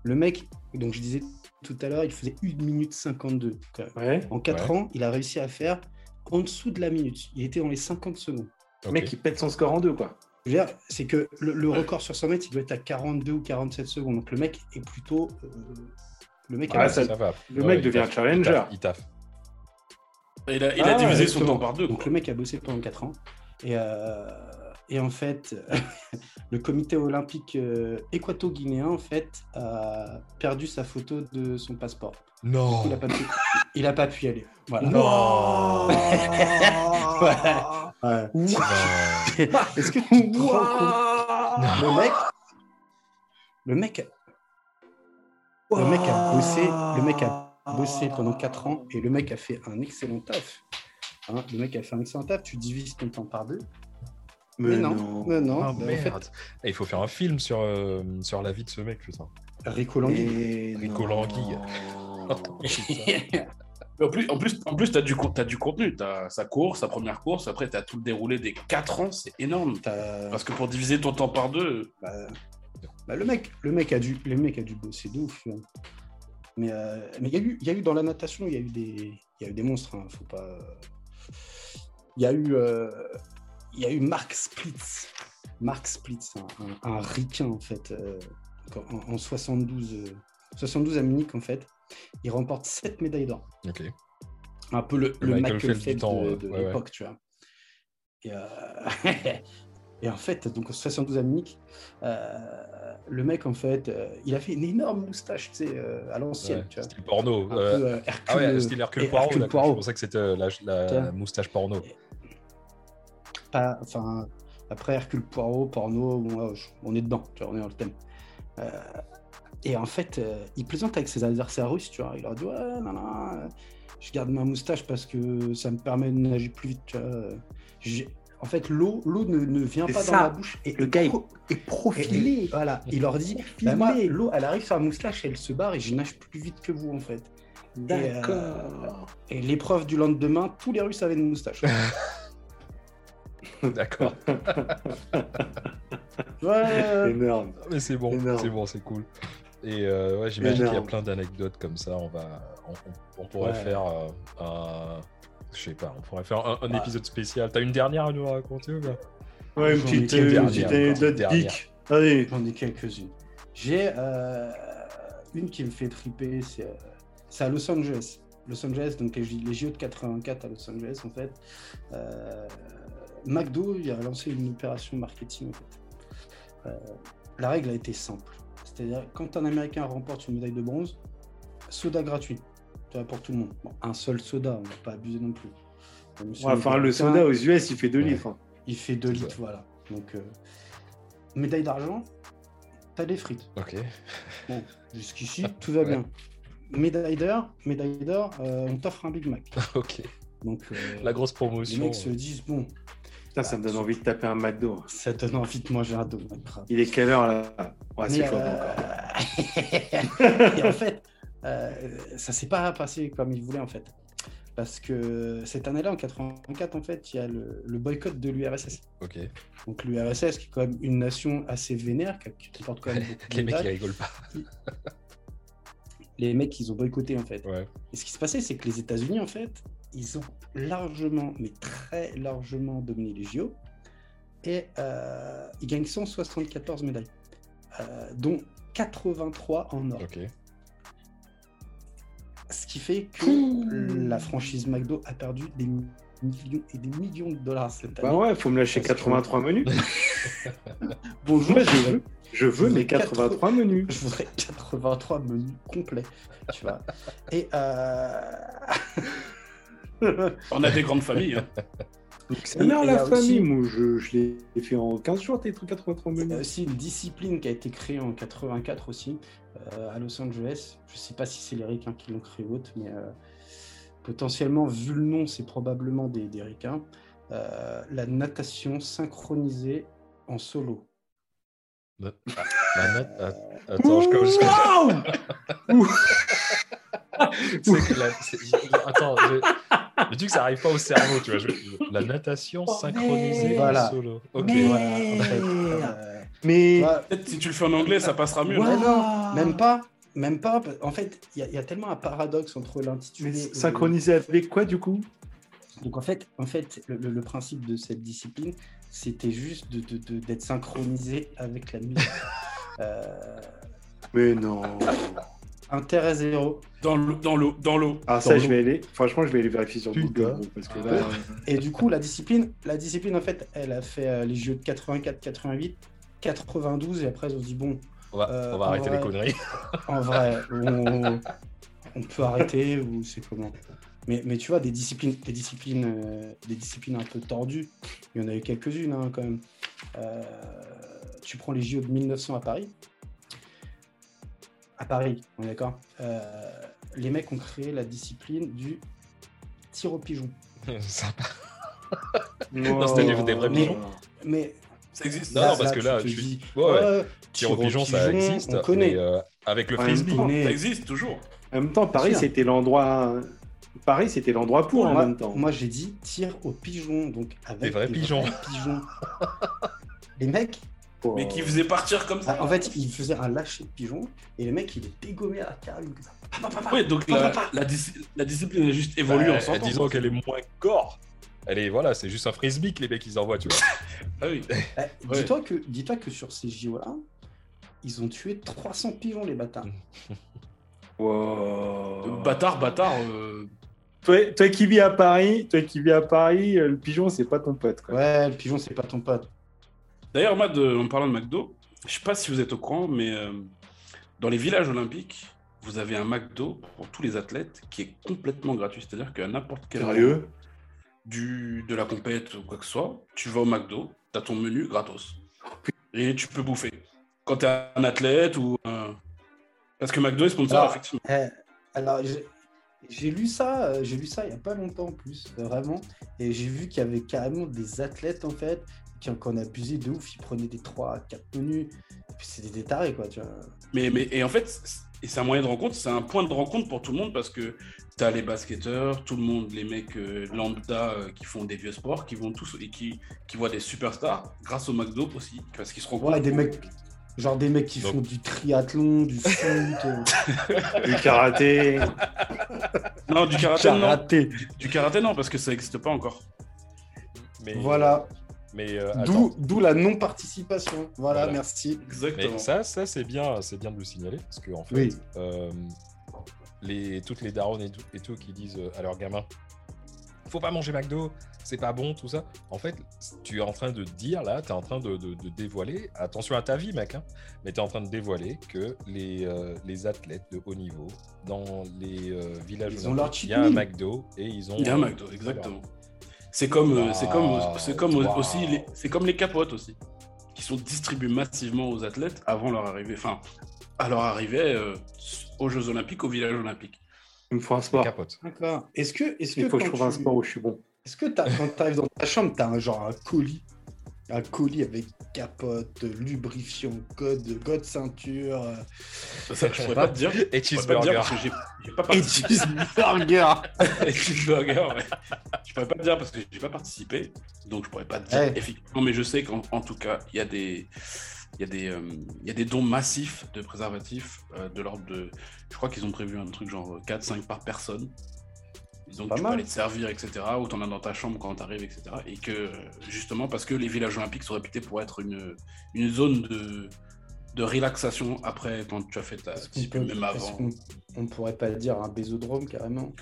Speaker 2: Le mec, donc je disais tout à l'heure, il faisait 1 minute 52. quand même.
Speaker 3: Ouais.
Speaker 2: En 4
Speaker 1: Ouais.
Speaker 2: ans, il a réussi à faire en dessous de la minute. Il était dans les 50 secondes.
Speaker 3: Le mec, il pète son score en deux, quoi.
Speaker 2: Je veux dire, c'est que le, le record sur 100 mètres, il doit être à 42 ou 47 secondes. Donc le mec est plutôt. euh, le mec
Speaker 3: Ah,
Speaker 2: a
Speaker 3: ça-
Speaker 1: va.
Speaker 3: le
Speaker 1: Ouais,
Speaker 3: mec devient
Speaker 1: taffe,
Speaker 3: challenger.
Speaker 1: Il taffe. il
Speaker 4: a, il a
Speaker 2: Ah,
Speaker 4: divisé son temps par deux.
Speaker 2: Donc
Speaker 4: quoi.
Speaker 2: le mec a bossé pendant 4 ans. Et, euh, et en fait, (laughs) le comité olympique euh, équato-guinéen en fait, a perdu sa photo de son passeport.
Speaker 1: Non.
Speaker 2: Il n'a pas, pu... il a pas pu y aller. Voilà.
Speaker 1: Non. (laughs)
Speaker 2: Ouais. (laughs) Est-ce que tu te rends compte? Le mec, le mec, le mec a bossé, le mec a bossé pendant 4 ans et le mec a fait un excellent taf. Hein, le mec a fait un excellent taf. Tu divises ton temps par deux. Mais, non, mais non.
Speaker 1: Ah,
Speaker 2: en
Speaker 1: Il faut faire un film sur, euh, sur la vie de ce mec, putain.
Speaker 2: Rico.
Speaker 1: Languille. (laughs)
Speaker 4: Mais En plus, en plus, en plus, t'as du, con- t'as du contenu. T'as sa course, sa première course. Après, t'as tout le déroulé des 4 ans. C'est énorme. Parce que pour diviser ton temps par deux,
Speaker 2: bah, bah, le mec, le mec a dû, le mec a dû bosser de ouf. tu. Mais euh, mais il y a eu, il y a eu dans la natation, il y a eu des, il y a eu des monstres. hein, faut pas. Il y a eu, euh, il y a eu Mark Splitz. Mark Splitz, un, un, un ricain en fait, euh, en, en 72, euh, 72 à Munich en fait. Il remporte 7 médailles d'or.
Speaker 1: Ok.
Speaker 2: Un peu le,
Speaker 1: Le Michael
Speaker 2: Michael
Speaker 1: Phelps
Speaker 2: de,
Speaker 1: ouais.
Speaker 2: de
Speaker 1: Ouais,
Speaker 2: l'époque, tu vois. Et, euh, (laughs) et en fait, donc en 72 à Munich, le mec, en fait, il a fait une énorme moustache, tu sais, à l'ancienne,
Speaker 1: Ouais,
Speaker 2: tu vois.
Speaker 1: Style porno.
Speaker 2: Un peu, Hercule,
Speaker 1: Ah ouais, style Hercule Poirot.
Speaker 2: Hercule.
Speaker 1: Je
Speaker 2: Poirot.
Speaker 1: pensais que c'était la, moustache porno.
Speaker 2: Pas- enfin, après Hercule Poirot, porno, je- on est dedans, tu vois, on est dans le thème. Euh, et en fait, euh, il plaisante avec ses adversaires russes, tu vois. Il leur dit Ouais, non, non, euh, je garde ma moustache parce que ça me permet de nager plus vite, tu vois. J'ai- En fait, l'eau l'eau ne, ne vient pas dans la bouche. Et
Speaker 3: Le gars est,
Speaker 2: pro-
Speaker 3: est
Speaker 2: et
Speaker 3: profilé.
Speaker 2: il, voilà, il leur dit Bah, moi, l'eau, elle arrive sur la moustache, elle se barre et je nage plus vite que vous, en fait.
Speaker 3: D'accord.
Speaker 2: Et l'épreuve du lendemain, tous les Russes avaient une moustache. (laughs) (laughs)
Speaker 1: D'accord. (laughs)
Speaker 2: Ouais,
Speaker 3: Énorme.
Speaker 1: Mais c'est bon, c'est bon, c'est cool. Et euh, ouais, j'imagine qu'il y a plein d'anecdotes comme ça. On va, on, on- on pourrait
Speaker 2: Ouais.
Speaker 1: faire euh, un, je sais pas, on pourrait faire un, un
Speaker 2: Ouais.
Speaker 1: épisode spécial. T'as une dernière à nous raconter ou pas?
Speaker 3: Ouais, une petite, anecdote geek. Allez.
Speaker 2: J'en ai quelques-unes. J'ai euh, une qui me fait triper, c'est euh, c'est à Los Angeles. Los Angeles, donc les, JO de 84 à Los Angeles, en fait. Euh, McDo, il a lancé une opération marketing, en fait. Euh, la règle a été simple. C'est-à-dire, quand un Américain remporte une médaille de bronze, soda gratuit. Pour tout le monde. Bon, un seul soda, on va pas abuser non plus.
Speaker 3: Ouais, enfin, le soda aux US, il fait 2
Speaker 1: Ouais.
Speaker 3: litres. hein.
Speaker 2: Il fait 2
Speaker 1: C'est
Speaker 2: litres,
Speaker 1: ça.
Speaker 2: voilà. Donc, euh, médaille d'argent, t'as des frites.
Speaker 1: Ok.
Speaker 2: Bon, (laughs) jusqu'ici, tout va bien. Médaille d'or, médaille d'or, euh, on t'offre un Big Mac. (laughs)
Speaker 1: ok.
Speaker 2: Donc, euh,
Speaker 1: La grosse
Speaker 2: les
Speaker 1: promotion.
Speaker 2: mecs se disent, bon,
Speaker 3: Putain, ça me donne envie de taper un McDo.
Speaker 2: ça donne envie de manger un donut. grave.
Speaker 3: Il est quelle heure là? Ouais, c'est chaud
Speaker 2: euh,
Speaker 3: encore. (laughs)
Speaker 2: Et en fait, (laughs) euh, ça s'est pas passé comme il voulait en fait. Parce que cette année-là, en 84, en fait, il y a le, le boycott de l'URSS.
Speaker 1: Ok.
Speaker 2: Donc l'URSS, qui est quand même une nation assez vénère, qui, comporte quand même (laughs)
Speaker 1: Les mecs, ils rigolent pas.
Speaker 2: Les mecs, ils ont boycotté, en fait.
Speaker 1: Ouais.
Speaker 2: Et ce qui se passait, c'est que les États-Unis, en fait, ils ont largement, mais très largement dominé les JO. Et euh, ils gagnent 174 médailles, euh, dont 83 en or.
Speaker 1: Ok.
Speaker 2: Ce qui fait que la franchise McDo a perdu des millions et des millions de dollars cette année.
Speaker 3: Bah ouais, faut me lâcher
Speaker 2: Parce que-
Speaker 3: 83 (laughs) menus.
Speaker 2: Bonjour,
Speaker 3: Moi, je veux, je veux mes 83 menus.
Speaker 2: Je voudrais 83 menus complets, tu vois. Et euh... (laughs) (laughs)
Speaker 4: On a des grandes familles. hein.
Speaker 2: Il y
Speaker 3: la famille,
Speaker 2: aussi-
Speaker 3: moi je, je l'ai fait en 15 jours, tes trucs 83
Speaker 2: Il y a
Speaker 3: menus.
Speaker 2: aussi une discipline qui a été créée en 84 aussi, euh, à Los Angeles. Je sais pas si c'est les Ricains qui l'ont créée ou autre, mais euh, potentiellement, vu le nom, c'est probablement des, des Ricains. Euh, la natation synchronisée en solo.
Speaker 1: La note- att- Attends, je je- (laughs) c'est que la- Attends, je- le truc, ça arrive pas au cerveau, tu vois. je- La natation synchronisée
Speaker 2: Voilà.
Speaker 1: en solo. Ok.
Speaker 2: Et voilà, en fait, euh,
Speaker 3: Mais
Speaker 2: tu
Speaker 4: Peut-être si tu le fais en anglais, ça passera mieux.
Speaker 2: Ouais,
Speaker 4: non
Speaker 2: même pas. Même pas. En fait, il y, a- il y a tellement un paradoxe entre l'intitulé.
Speaker 3: mais
Speaker 2: et
Speaker 3: synchronisé avec quoi du coup?
Speaker 2: Donc en fait, en fait le, le- le principe de cette discipline, c'était juste de- de- de- d'être synchronisé avec la musique. (laughs) Euh,
Speaker 3: Mais non.
Speaker 2: Intérêt zéro.
Speaker 4: Dans l'eau, dans l'eau, dans l'eau.
Speaker 3: Ah ça je vais aller. Franchement je vais aller vérifier sur. Google parce que
Speaker 4: Ah
Speaker 3: là.
Speaker 4: ouais. (laughs)
Speaker 2: Et du coup, la discipline, la discipline en fait, elle a fait euh, les jeux de 84, 88, 92 et après ils ont dit bon,
Speaker 1: On va,
Speaker 2: Euh,
Speaker 1: on va arrêter
Speaker 2: vrai-
Speaker 1: les conneries.
Speaker 2: en vrai, (laughs) on, on peut arrêter ou c'est comment mais, mais tu vois, des disciplines, des disciplines, euh, des disciplines un peu tordues, il y en a eu quelques-unes hein, quand même. Euh, tu prends les JO de 1900 à Paris. À Paris, on est d'accord. Euh, les mecs ont créé la discipline du tir au pigeon. (laughs)
Speaker 1: Sympa.
Speaker 3: Non,
Speaker 1: c'était des- des vrais
Speaker 2: pigeons. Mais
Speaker 4: Ça existe.
Speaker 1: Non, non, parce que là,
Speaker 2: tu dis,
Speaker 1: Ouais, Tir au pigeon, ça existe.
Speaker 2: On connaît.
Speaker 1: mais, euh, avec le
Speaker 3: En
Speaker 1: frisbee.
Speaker 4: Ça existe toujours.
Speaker 3: En même temps, Paris c'était l'endroit. Paris c'était l'endroit pour en
Speaker 2: moi,
Speaker 3: même temps.
Speaker 2: moi, j'ai dit tir au pigeon, donc avec
Speaker 1: Des vrais pigeons.
Speaker 2: pigeons. (laughs) les mecs,
Speaker 3: Pour,
Speaker 4: Mais
Speaker 3: euh,
Speaker 4: qui faisait partir comme ça.
Speaker 2: ah, en fait, ils faisaient un lâcher de pigeons et les mecs, ils les dégommaient à la carabine. comme ça. Pa, pa, pa, pa.
Speaker 4: Oui, donc la, la, dis- la discipline a juste évolué
Speaker 1: Bah,
Speaker 4: en 100 ans.
Speaker 1: disons qu'elle est moins gore. Elle est, voilà, c'est juste un frisbee que les mecs ils envoient, tu vois. (laughs)
Speaker 4: Ah oui.
Speaker 2: Eh,
Speaker 4: Ouais.
Speaker 2: Dis-toi que, dis que sur ces JO-là, ils ont tué 300 pigeons, les bâtards. (laughs)
Speaker 3: wow.
Speaker 4: Bâtard, bâtard. euh,
Speaker 3: Toi, toi qui vis à Paris, toi qui vis à Paris, euh, le pigeon c'est pas ton pote quoi.
Speaker 2: Ouais, le pigeon, c'est pas ton pote.
Speaker 4: D'ailleurs, Mad, euh, en parlant de McDo, je sais pas si vous êtes au courant, mais euh, dans les villages olympiques, vous avez un McDo pour tous les athlètes qui est complètement gratuit. C'est-à-dire qu'à n'importe quel du, de la compète ou quoi que ce soit, tu vas au McDo, tu as ton menu gratos. Et tu peux bouffer. Quand tu es un athlète ou un... Parce que McDo est sponsor,
Speaker 2: Alors,
Speaker 4: effectivement.
Speaker 2: Eh, alors, j'ai- lu ça, euh, j'ai lu ça il y a pas longtemps en plus, euh, vraiment. Et j'ai vu qu'il y avait carrément des athlètes en fait qui en, qui en abusaient de ouf. Ils prenaient des 3 4 menus. Et puis c'est des détarés quoi, tu vois.
Speaker 4: Mais, mais, et en fait, c'est- et c'est un moyen de rencontre, c'est un point de rencontre pour tout le monde parce que tu as les basketteurs, tout le monde, les mecs euh, lambda euh, qui font des vieux sports, qui vont tous et qui, qui voient des superstars grâce au McDo aussi, parce qu'ils se rencontrent.
Speaker 2: Ouais, des mecs, genre des mecs qui
Speaker 1: Donc-
Speaker 2: font du triathlon, du foot. euh,
Speaker 3: Du karaté.
Speaker 4: Non, du karaté, non. Du, du karaté, non, parce que ça n'existe pas encore.
Speaker 1: Mais,
Speaker 2: Voilà.
Speaker 1: Mais, euh.
Speaker 2: D'où d'où la non-participation. Voilà,
Speaker 1: Voilà.
Speaker 2: merci.
Speaker 4: Exactement.
Speaker 1: Mais ça, ça c'est bien, c'est bien de le signaler parce que en fait,
Speaker 2: Oui.
Speaker 1: euh, les, toutes les darons et tout, et tout qui disent euh, à leurs gamins, faut pas manger McDo, c'est pas bon, tout ça. En fait, tu es en train de dire là, tu es en train de, de- de dévoiler, attention à ta vie, mec, hein, mais tu es en train de dévoiler que les, euh, les athlètes de haut niveau dans les euh, villages,
Speaker 2: Ils ont leur
Speaker 1: il y a un. McDo et ils ont.
Speaker 4: Il y a un McDo, exactement. C'est comme, euh, c'est comme,
Speaker 1: Wow.
Speaker 4: c'est comme
Speaker 1: Wow.
Speaker 4: aussi, les- c'est comme les capotes aussi, qui sont distribués massivement aux athlètes avant leur arrivée, enfin, à leur arrivée euh, aux Jeux Olympiques, au village olympique.
Speaker 3: Il me faut un sport.
Speaker 2: D'accord. Est-ce que, est-ce que
Speaker 3: Il faut que je
Speaker 2: quand
Speaker 3: trouve un sport où je suis bon.
Speaker 2: Est-ce que t'as- quand tu arrives dans ta chambre, tu as un, genre un colis un colis avec capote, lubrifiant, code, code ceinture.
Speaker 4: Ça, ça, je pourrais pas te dire. (laughs)
Speaker 1: Et
Speaker 4: Je pourrais pas te dire
Speaker 1: cheeseburger.
Speaker 4: parce que j'ai j'ai pas
Speaker 2: Et
Speaker 4: participé.
Speaker 2: cheeseburger (laughs)
Speaker 4: Et cheeseburger, ouais. Je pourrais pas te dire parce que j'ai pas participé, donc je pourrais pas te dire effectivement, mais je sais qu'en en tout cas, il y a des, il y a des, euh, il y a des dons massifs de préservatifs euh, de l'ordre de, je crois qu'ils ont prévu un truc genre 4-5 par personne. Donc
Speaker 2: Pas
Speaker 4: tu
Speaker 2: mal.
Speaker 4: peux aller te servir, etc. Ou t'en as dans ta chambre quand t'arrives, etc. Et que justement parce que les villages olympiques sont réputés pour être une, une zone de, de relaxation après quand tu as fait ta discipline,
Speaker 2: peut-
Speaker 4: même avant.
Speaker 2: qu'on on pourrait pas dire un bésodrome carrément?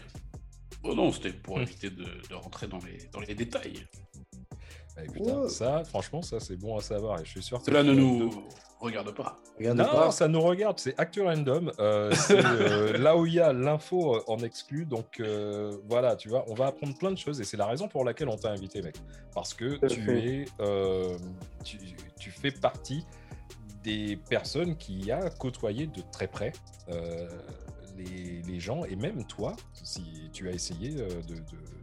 Speaker 4: Oh non, c'était pour
Speaker 1: Hmm.
Speaker 4: éviter de, de rentrer dans les, dans les détails.
Speaker 1: Eh, putain,
Speaker 2: Ouais.
Speaker 1: ça, franchement, ça c'est bon à savoir. Et je suis sûr que
Speaker 4: Cela ne
Speaker 1: tu-
Speaker 4: nous regarde pas.
Speaker 2: Regarde
Speaker 1: Non,
Speaker 2: pas.
Speaker 1: ça nous regarde, c'est Actu Random. euh, c'est (laughs) euh, là où il y a l'info euh, en exclu. Donc euh, voilà, tu vois, on va apprendre plein de choses et c'est la raison pour laquelle on t'a invité, mec. Parce que tu
Speaker 3: fait.
Speaker 1: es, euh, tu, tu fais partie des personnes qui a côtoyé de très près euh, les, les gens et même toi, si tu as essayé de, de-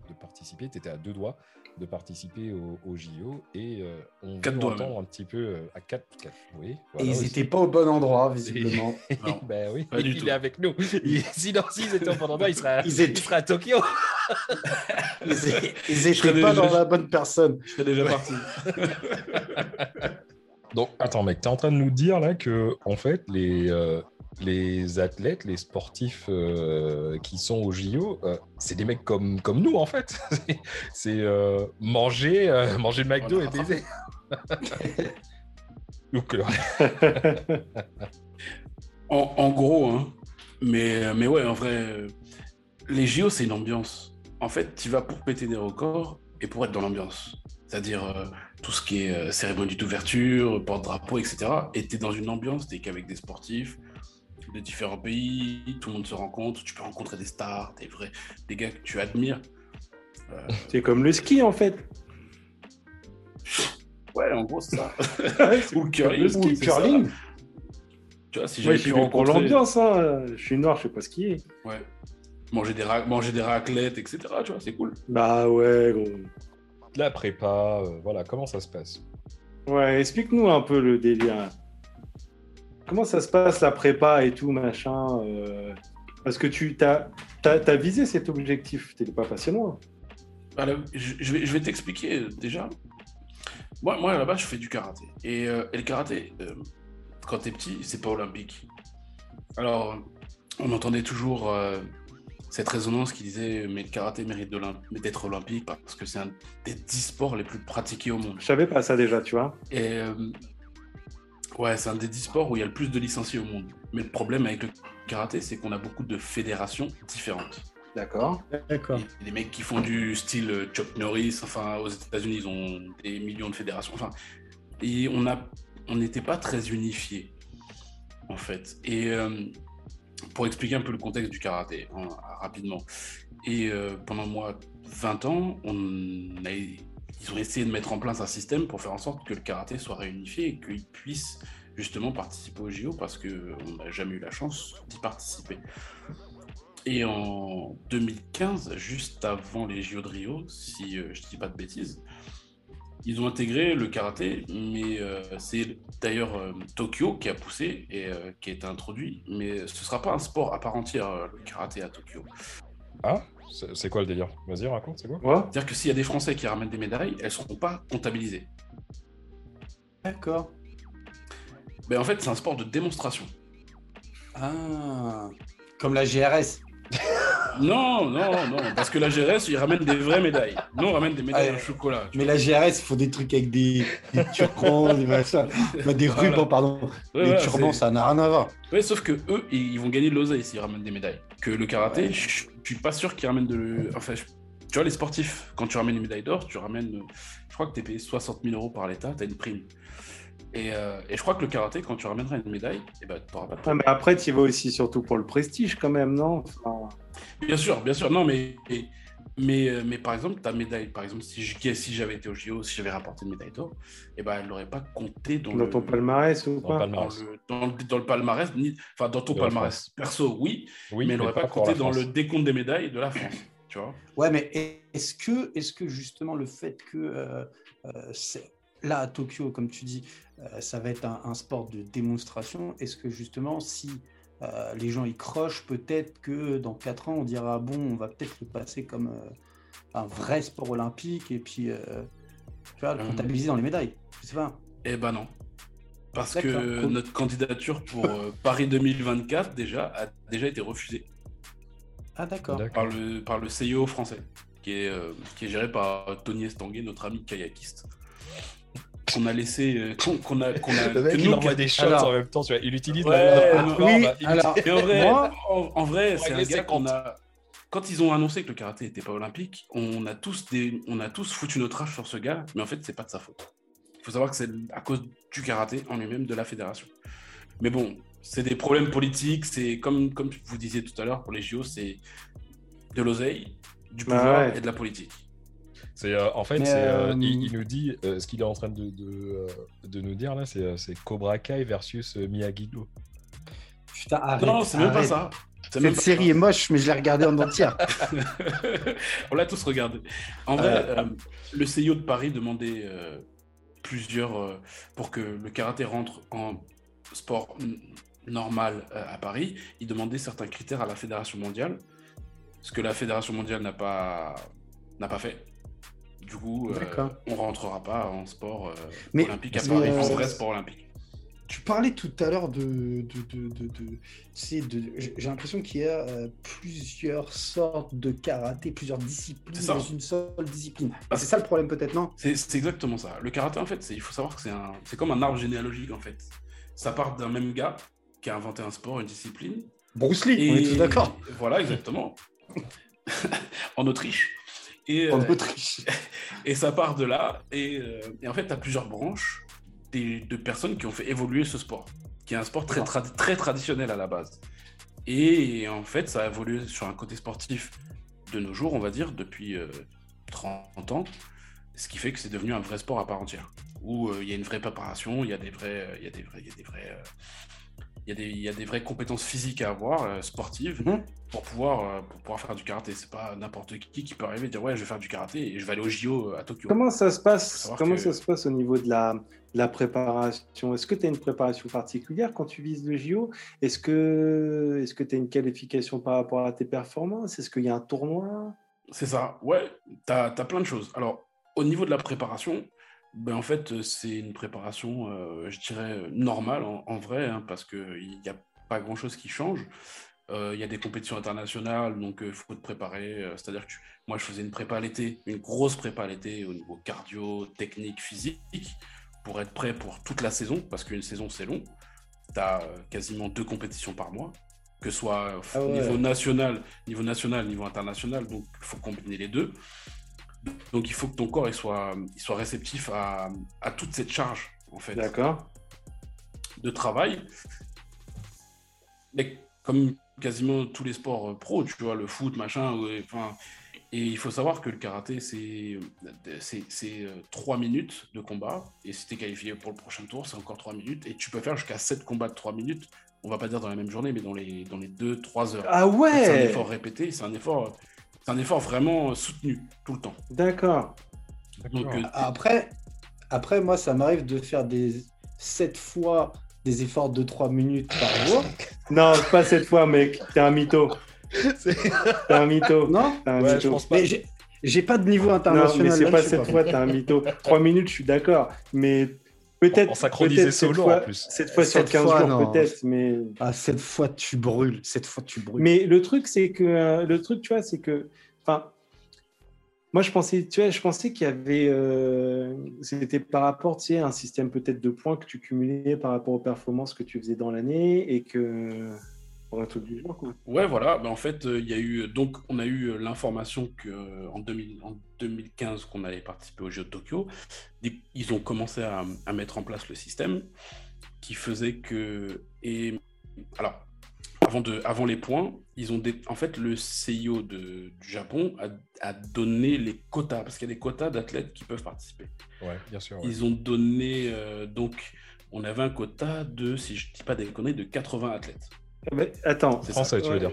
Speaker 1: de participer, tu étais à deux doigts de participer au, au JO et euh, on
Speaker 4: Quatre
Speaker 1: veut
Speaker 4: doigts
Speaker 1: entendre un petit peu euh, à quatre, quatre oui.
Speaker 2: Et
Speaker 1: voilà
Speaker 2: ils
Speaker 1: aussi.
Speaker 2: étaient pas au bon endroit, visiblement. (laughs)
Speaker 4: Non.
Speaker 1: ben oui,
Speaker 4: Pas du
Speaker 1: il
Speaker 4: tout.
Speaker 1: est avec nous. Il- Sinon, s'ils étaient au bon endroit, (laughs)
Speaker 2: Ils étaient-
Speaker 1: il serait à Tokyo. (laughs)
Speaker 2: Ils, é- ils
Speaker 4: serais
Speaker 2: étaient pas
Speaker 4: déjà-
Speaker 2: dans la bonne personne.
Speaker 4: Je serais déjà parti.
Speaker 1: Donc, attends, mec, tu es en train de nous dire là que, en fait, les, euh, les athlètes, les sportifs euh, qui sont au JO, euh, c'est des mecs comme, comme nous, en fait. (laughs) C'est- euh, manger, (laughs) manger le McDo et baiser. (laughs)
Speaker 4: En, en gros, hein. Mais, mais ouais, en vrai, les JO, c'est une ambiance. En fait, tu vas pour péter des records et pour être dans l'ambiance. C'est-à-dire tout ce qui est cérémonie d'ouverture, porte-drapeau, etc. Et tu es dans une ambiance, tu qu'avec des sportifs de différents pays, tout le monde se rencontre, tu peux rencontrer des stars, des vrais, des gars que tu admires. Euh, (laughs)
Speaker 3: C'est comme le ski en fait.
Speaker 4: ouais, en gros, c'est ça. (laughs)
Speaker 3: Ou
Speaker 4: Ou le curling.
Speaker 3: le ski,
Speaker 4: ça.
Speaker 2: curling.
Speaker 4: Tu vois, si pu
Speaker 3: suis venu pour
Speaker 4: rencontrer...
Speaker 3: l'ambiance. Hein. Je suis noir, je sais pas skier.
Speaker 4: Ouais. Manger des, ra- manger des raclettes, etc. Tu vois, c'est cool.
Speaker 3: Bah ouais, gros.
Speaker 1: la prépa, euh, voilà, comment ça se passe?
Speaker 3: Ouais, explique-nous un peu le délire. Comment ça se passe la prépa et tout, machin euh, Parce que tu t'as as, visé cet objectif, t'es pas passé loin.
Speaker 4: Alors, je, vais, je vais t'expliquer euh, déjà. Moi, moi, là-bas, je fais du karaté. Et, euh, et le karaté, euh, quand t'es petit, c'est pas olympique. Alors, on entendait toujours cette résonance qui disait Mais le karaté mérite d'être olympique parce que c'est un des 10 sports les plus pratiqués au monde.
Speaker 3: Je savais pas ça déjà, tu vois.
Speaker 4: Et ouais, c'est un des 10 sports où il y a le plus de licenciés au monde. Mais le problème avec le karaté, c'est qu'on a beaucoup de fédérations différentes.
Speaker 3: D'accord.
Speaker 2: D'accord.
Speaker 4: Les mecs qui font du style euh, Chuck Norris, enfin aux États-Unis, ils ont des millions de fédérations. Enfin, et on a, on n'était pas très unifiés, en fait. Et euh, pour expliquer un peu le contexte du karaté, hein, rapidement. Et euh, pendant moi 20 ans, on a, ils ont essayé de mettre en place un système pour faire en sorte que le karaté soit réunifié et qu'il puisse justement participer au JO parce qu'on n'a jamais eu la chance d'y participer. Et en 2015, juste avant les JO de Rio, si euh, je ne dis pas de bêtises, ils ont intégré le karaté, mais euh, c'est d'ailleurs euh, Tokyo qui a poussé et qui a été introduit, mais ce ne sera pas un sport à part entière, le karaté à Tokyo.
Speaker 1: Ah? C'est quoi le délire? Vas-y, raconte, c'est quoi?
Speaker 3: Ouais.
Speaker 4: C'est-à-dire que s'il y a des Français qui ramènent des médailles, elles ne seront pas comptabilisées.
Speaker 2: D'accord.
Speaker 4: Mais en fait, c'est un sport de démonstration.
Speaker 2: Ah. Comme la GRS. (laughs)
Speaker 4: Non, non, non, parce que la GRS, ils ramènent des vraies médailles. Nous, on ramène des médailles
Speaker 2: Ah,
Speaker 4: en chocolat.
Speaker 2: Mais la GRS, il faut des trucs avec des, des turbans, des machins. Des
Speaker 4: Voilà.
Speaker 2: rubans, pardon.
Speaker 4: Ouais,
Speaker 2: les
Speaker 4: voilà,
Speaker 2: turbans,
Speaker 4: c'est-
Speaker 2: ça n'a rien à voir.
Speaker 4: Ouais, sauf que eux, ils vont gagner de l'oseille s'ils ramènent des médailles. Que le karaté, je suis pas sûr qu'ils ramènent de. Enfin, je- tu vois, les sportifs, quand tu ramènes une médaille d'or, tu ramènes. euh, Je crois que tu es payé 60 000 euros par l'État, tu as une prime. Et, euh, et je crois que le karaté, quand tu ramèneras une médaille, eh ben, tu n'auras pas de
Speaker 3: Ah, mais après, tu y vas aussi surtout pour le prestige quand même, non? Enfin,
Speaker 4: Bien sûr, bien sûr. Non, mais. mais... Mais, euh, mais par exemple, ta médaille, par exemple, si je- si j'avais été au JO, si j'avais rapporté une médaille d'or, eh ben, elle n'aurait pas compté dans,
Speaker 3: Dans
Speaker 4: le,
Speaker 3: ton palmarès ou
Speaker 1: Dans
Speaker 3: pas
Speaker 1: palmarès.
Speaker 4: dans le, dans le- dans le palmarès, ni, enfin dans ton
Speaker 1: De
Speaker 4: palmarès perso, oui,
Speaker 1: Oui,
Speaker 4: mais elle n'aurait pas compté dans le décompte des médailles de la France, tu vois.
Speaker 2: Ouais, mais est-ce que, est que justement le fait que euh, euh, c'est- là, à Tokyo, comme tu dis, euh, ça va être un, un sport de démonstration. Est-ce que justement, si euh, les gens y crochent, peut-être que dans 4 ans, on dira bon, on va peut-être le passer comme euh, un vrai sport olympique et puis euh, tu vois, le
Speaker 4: Euh.
Speaker 2: comptabiliser dans les médailles. Je sais pas.
Speaker 4: Eh ben non. Parce que
Speaker 2: cool.
Speaker 4: notre candidature pour (laughs) Paris 2024 déjà a déjà été refusée
Speaker 2: Ah, d'accord.
Speaker 4: Par le, par le CIO français, qui est, euh, qui est géré par Tony Estanguet, notre ami kayakiste. Qu'on a laissé. euh, qu'on a, qu'on a, que
Speaker 1: il envoie des shots
Speaker 2: Alors-
Speaker 1: en même temps. Tu vois, il utilise
Speaker 4: Ouais,
Speaker 1: la, la
Speaker 4: oui,
Speaker 1: il
Speaker 2: alors-
Speaker 1: utilise-
Speaker 4: en vrai,
Speaker 2: Moi-
Speaker 4: en, en vrai, c'est un gars
Speaker 1: 50.
Speaker 4: qu'on a. Quand ils ont annoncé que le karaté n'était pas olympique, on a tous des, on a tous foutu notre rage sur ce gars, mais en fait, c'est pas de sa faute. Il faut savoir que c'est à cause du karaté en lui-même de la fédération. Mais bon, c'est des problèmes politiques. C'est comme, comme vous disiez tout à l'heure pour les JO, c'est de l'oseille, du
Speaker 3: Bah
Speaker 4: pouvoir
Speaker 3: ouais.
Speaker 4: et de la politique.
Speaker 1: C'est euh, en fait, euh,
Speaker 2: euh,
Speaker 1: il, il nous dit euh, ce qu'il est en train de, de, de nous dire là, c'est, Cobra Kai versus euh, Miyagi-Do.
Speaker 2: Putain, arrête.
Speaker 4: non, c'est même pas ça.
Speaker 2: Cette
Speaker 4: pas
Speaker 2: série
Speaker 4: ça.
Speaker 2: est moche, mais je l'ai regardée en entière. (laughs)
Speaker 4: On l'a tous regardé. En vrai, euh, le CIO de Paris demandait euh, plusieurs euh, pour que le karaté rentre en sport normal euh, à Paris. Il demandait certains critères à la fédération mondiale, ce que la fédération mondiale n'a pas n'a pas fait. Du coup, euh, on rentrera pas en sport euh,
Speaker 2: Mais-
Speaker 4: olympique à Paris,
Speaker 2: euh,
Speaker 4: en vrai sport olympique.
Speaker 2: Tu parlais tout à l'heure de, de, de, de, j'ai l'impression qu'il y a euh, plusieurs sortes de karaté, plusieurs disciplines dans une seule discipline.
Speaker 4: Bah,
Speaker 2: c'est ça le problème peut-être, non?
Speaker 4: C'est exactement ça. Le karaté, en fait, il faut savoir que c'est comme un arbre généalogique, en fait. Ça part d'un même gars qui a inventé un sport, une discipline.
Speaker 2: Bruce Lee, on est tous d'accord.
Speaker 4: Voilà, exactement. (laughs) en Autriche. Et, euh,
Speaker 2: Autriche. (laughs)
Speaker 4: et ça part de là. Et, euh, et en fait, tu as plusieurs branches des- de personnes qui ont fait évoluer ce sport, qui est un sport très, tradi- très traditionnel à la base. Et en fait, ça a évolué sur un côté sportif de nos jours, on va dire, depuis euh, 30 ans, ce qui fait que c'est devenu un vrai sport à part entière, où euh, il y a une vraie préparation, il y a des vrais, il y a des vrais, il y a des vrais, il y a des, il y a des vraies compétences physiques à avoir, euh, sportives,
Speaker 2: Mhm.
Speaker 4: pour pouvoir, euh, pour pouvoir faire du karaté. C'est pas n'importe qui qui peut arriver et dire ouais, je vais faire du karaté et je vais aller au JO à Tokyo.
Speaker 3: Comment ça se passe Comment
Speaker 4: que-
Speaker 3: ça se passe au niveau de la, de la préparation Est-ce que tu as une préparation particulière quand tu vises le JO Est-ce que est-ce que tu as une qualification par rapport à tes performances Est-ce qu'il y a un tournoi?
Speaker 4: C'est ça, ouais, t'as as plein de choses. Alors, au niveau de la préparation, ben, en fait, euh, c'est une préparation, euh, je dirais, euh, normale en, en vrai, hein, parce qu'il n'y a pas grand-chose qui change. Euh, Il y a des compétitions internationales, donc il faut te préparer. C'est-à-dire que tu- moi, je faisais une prépa à l'été, une grosse prépa à l'été au niveau cardio, technique, physique, pour être prêt pour toute la saison, parce qu'une saison, c'est long. Tu as quasiment deux compétitions par mois, que ce soit
Speaker 3: Ah ouais.
Speaker 4: niveau national, niveau national, niveau international, donc il faut combiner les deux. Donc il faut que ton corps il soit, il soit réceptif à, à toute cette charge, en fait
Speaker 3: D'accord.
Speaker 4: de travail. Mais comme quasiment tous les sports euh, pro, tu vois, le foot, machin, ouais, enfin. Et il faut savoir que le karaté, c'est c'est- c'est, euh, trois minutes de combat. Et si tu es qualifié pour le prochain tour, c'est encore trois minutes. Et tu peux faire jusqu'à sept combats de trois minutes. On va pas dire dans la même journée, mais dans les, dans les deux, trois heures.
Speaker 3: Ah
Speaker 4: C'est un
Speaker 3: ouais
Speaker 4: effort répété, c'est un effort, c'est un effort vraiment soutenu tout le temps.
Speaker 3: D'accord.
Speaker 4: Euh,
Speaker 2: Après, après, moi, ça m'arrive de faire des 7 fois des efforts de 3 minutes par (laughs) jour.
Speaker 3: Non, pas cette fois, mec. T'es un mytho.
Speaker 1: C'est-
Speaker 3: T'es un mytho.
Speaker 2: Non?
Speaker 3: T'es un
Speaker 1: Ouais,
Speaker 3: mytho.
Speaker 1: je pense pas.
Speaker 2: Mais j'ai- pas de niveau
Speaker 3: Non,
Speaker 2: international.
Speaker 3: mais c'est pas cette fois, t'es un mytho. Trois minutes, je suis d'accord. Mais peut-être.
Speaker 1: En synchronisé solo,
Speaker 3: fois-
Speaker 1: en plus.
Speaker 3: Cette fois sur
Speaker 2: Cette
Speaker 3: 15
Speaker 2: fois,
Speaker 3: jours, peut-être. Mais.
Speaker 2: Ah, cette fois, tu brûles. Cette fois, tu brûles.
Speaker 3: Mais le truc, c'est que euh, le truc, tu vois, c'est que, enfin, moi, je pensais, tu vois, je pensais qu'il y avait, euh, c'était par rapport, tu sais, à un système peut-être de points que tu cumulais par rapport aux performances que tu faisais dans l'année et que pour un truc du genre, quoi.
Speaker 4: Ouais, voilà. Ben, en fait, euh, il y a eu donc on a eu euh, l'information que euh, en, 2000 en 2015 qu'on allait participer au Jeux de Tokyo. Ils ont commencé à, à mettre en place le système qui faisait que et alors avant de avant les points, ils ont dé- en fait le CIO de, du Japon a, a donné les quotas parce qu'il y a des quotas d'athlètes qui peuvent participer.
Speaker 1: Ouais, bien sûr. ouais.
Speaker 4: Ils ont donné euh, donc on avait un quota de si je dis pas des conneries de 80 athlètes.
Speaker 3: Mais attends,
Speaker 1: Français, tu veux dire.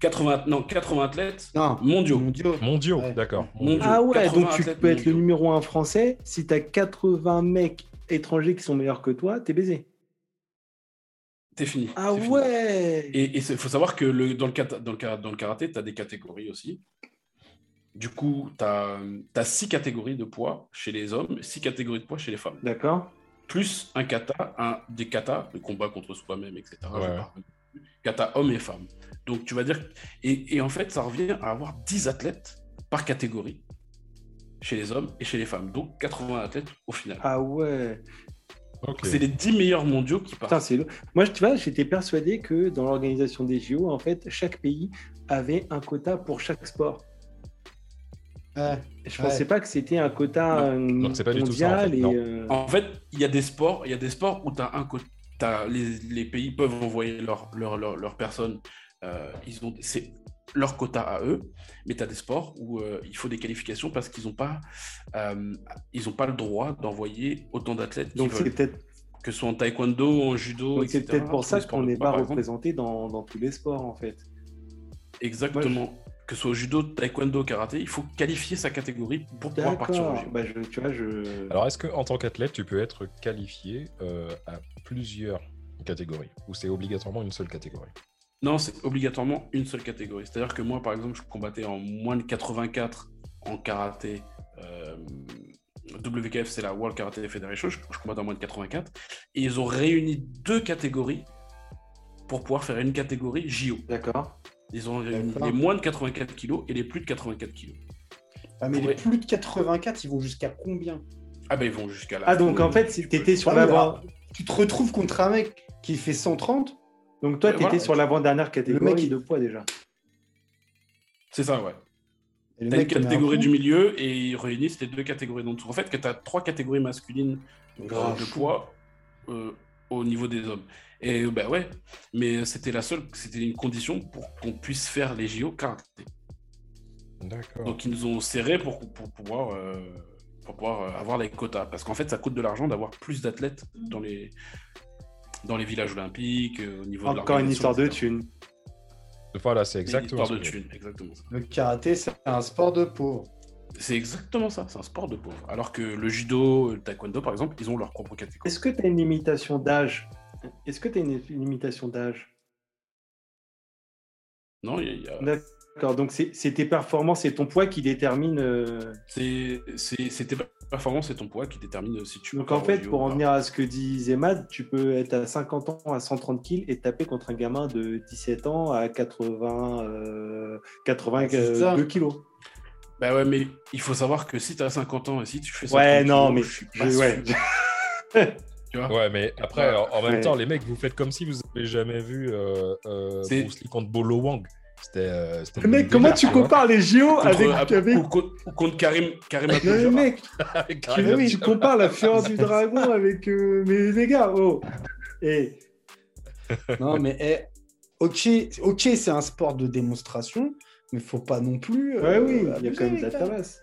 Speaker 4: 80, non, 80 athlètes
Speaker 2: Non,
Speaker 4: mondiaux.
Speaker 2: mondiaux.
Speaker 1: Mondiaux,
Speaker 2: Ouais.
Speaker 1: d'accord.
Speaker 4: Mondiaux.
Speaker 3: Ah ouais,
Speaker 4: 80
Speaker 3: donc tu peux être le numéro un français. Si tu as 80 mecs étrangers qui sont meilleurs que toi, t'es baisé.
Speaker 4: T'es fini.
Speaker 3: Ah
Speaker 4: fini.
Speaker 3: ouais
Speaker 4: Et il faut savoir que le, dans, le, kata- dans, le, kara- dans le karaté, tu as des catégories aussi. Du coup, tu as, six catégories de poids chez les hommes, six catégories de poids chez les femmes.
Speaker 3: D'accord.
Speaker 4: Plus un kata, un, des katas, le combat contre soi-même, etc.
Speaker 1: Ouais.
Speaker 4: Kata hommes et femmes. Donc tu vas dire. Et, et en fait, ça revient à avoir 10 athlètes par catégorie chez les hommes et chez les femmes. Donc 80 athlètes au final.
Speaker 3: Ah ouais.
Speaker 1: Ok.
Speaker 4: C'est les 10 meilleurs mondiaux qui partent.
Speaker 3: Putain, c'est lourd. Moi, tu vois, j'étais persuadé que dans l'organisation des JO, en fait, chaque pays avait un quota pour chaque sport.
Speaker 2: Ouais.
Speaker 3: Je
Speaker 2: Ouais.
Speaker 3: pensais pas que c'était un quota
Speaker 4: Non.
Speaker 1: Donc, c'est pas du tout ça, en
Speaker 3: mondial
Speaker 1: fait,
Speaker 3: et
Speaker 1: non.
Speaker 3: euh,
Speaker 4: En fait, il y a des sports, il y a des sports où t'as un co- t'as- les, les pays peuvent envoyer leur, leur, leur, leur personne, euh, ils ont c'est leur quota à eux, mais tu as des sports où euh, il faut des qualifications parce qu'ils n'ont pas, euh, ils ont pas le droit d'envoyer autant d'athlètes
Speaker 3: donc c'est
Speaker 4: veulent,
Speaker 3: peut-être
Speaker 4: que ce soit en taekwondo, en judo,
Speaker 3: donc c'est peut-être pour ça qu'on n'est pas représenté dans, dans tous les sports en fait.
Speaker 4: Exactement. Que ce soit au judo, taekwondo, karaté, il faut qualifier sa catégorie pour pouvoir partir au.
Speaker 3: Bah, je, tu vois, je.
Speaker 1: Alors, est-ce qu'en tant qu'athlète, tu peux être qualifié euh, à plusieurs catégories? Ou c'est obligatoirement une seule catégorie?
Speaker 4: Non, c'est obligatoirement une seule catégorie. C'est-à-dire que moi, par exemple, je combattais en moins de 84 en karaté. euh, WKF, c'est la World Karate Federation. Je, je combattais en moins de 84. Et ils ont réuni deux catégories pour pouvoir faire une catégorie JO.
Speaker 3: D'accord.
Speaker 4: Ils ont réuni les moins de 84 kilos et les plus de 84 kilos.
Speaker 2: Ah, mais
Speaker 4: Ouais.
Speaker 2: les plus de 84, ils vont jusqu'à combien?
Speaker 4: Ah ben ils vont jusqu'à là.
Speaker 3: Ah donc en fait, si t'étais sur
Speaker 2: alors, Tu te retrouves contre un mec qui fait 130
Speaker 3: donc toi
Speaker 4: Ouais,
Speaker 3: t'étais
Speaker 4: voilà.
Speaker 3: sur l'avant-dernière catégorie
Speaker 2: mec, il-
Speaker 3: de poids déjà.
Speaker 4: C'est ça, ouais.
Speaker 2: le
Speaker 4: T'as une
Speaker 2: mec, un
Speaker 4: catégorie du milieu et ils réunissent les deux catégories d'en dessous. En fait, que tu as trois catégories masculines euh, de poids euh, au niveau des hommes. Et bah ouais, mais c'était la seule, c'était une condition pour qu'on puisse faire les JO karaté.
Speaker 1: D'accord.
Speaker 4: Donc ils nous ont serré pour, pour pouvoir, euh, pour pouvoir euh, avoir les quotas. Parce qu'en fait, ça coûte de l'argent d'avoir plus d'athlètes dans les, dans les villages olympiques, euh, au niveau de
Speaker 3: Encore une histoire de thunes.
Speaker 1: Voilà, c'est
Speaker 4: Une
Speaker 1: exactement
Speaker 4: histoire
Speaker 1: ce
Speaker 4: de thunes, exactement ça.
Speaker 2: Le karaté, c'est un sport de pauvre.
Speaker 4: C'est exactement ça, c'est un sport de pauvre. Alors que le judo, le taekwondo, par exemple, ils ont leur propre catégorie.
Speaker 3: Est-ce que tu as une limitation d'âge Est-ce que tu as une limitation d'âge?
Speaker 4: Non, il y a-.
Speaker 3: D'accord, donc c'est tes performances et ton poids qui déterminent. euh,
Speaker 4: C'est tes performances et ton poids qui déterminent si tu
Speaker 3: Donc en fait, pour
Speaker 4: ou
Speaker 3: en venir à ce que disait Mad, tu peux être à 50 ans à 130 kills et taper contre un gamin de 17 ans à 80, euh, 82 kilos.
Speaker 4: Bah ouais, mais il faut savoir que si tu as 50 ans et si tu fais ça.
Speaker 3: Ouais, non, mais
Speaker 4: je suis pas
Speaker 3: je- ouais.
Speaker 4: sûr. (laughs) tu vois
Speaker 1: Ouais, mais après, en, en même
Speaker 3: Ouais.
Speaker 1: temps, les mecs, vous faites comme si vous avez jamais vu euh, euh,
Speaker 4: C'est-
Speaker 1: Bruce Lee contre Bolo Wang. C'était. euh,
Speaker 3: mec, comment tu compares les JO
Speaker 4: Contre-
Speaker 3: avec, avec...
Speaker 4: ou, contre, ou contre Karim, Karim
Speaker 3: Non, mec, (laughs) tu,
Speaker 1: Karim
Speaker 3: oui, tu
Speaker 1: Abdul-
Speaker 3: compares la fureur du dragon avec... euh, Mais les gars, oh Et (laughs)
Speaker 2: Non, mais eh, ok, ok, c'est un sport de démonstration, mais faut pas non plus.
Speaker 3: Ouais,
Speaker 2: euh,
Speaker 3: oui, il y a quand même de la tabasse.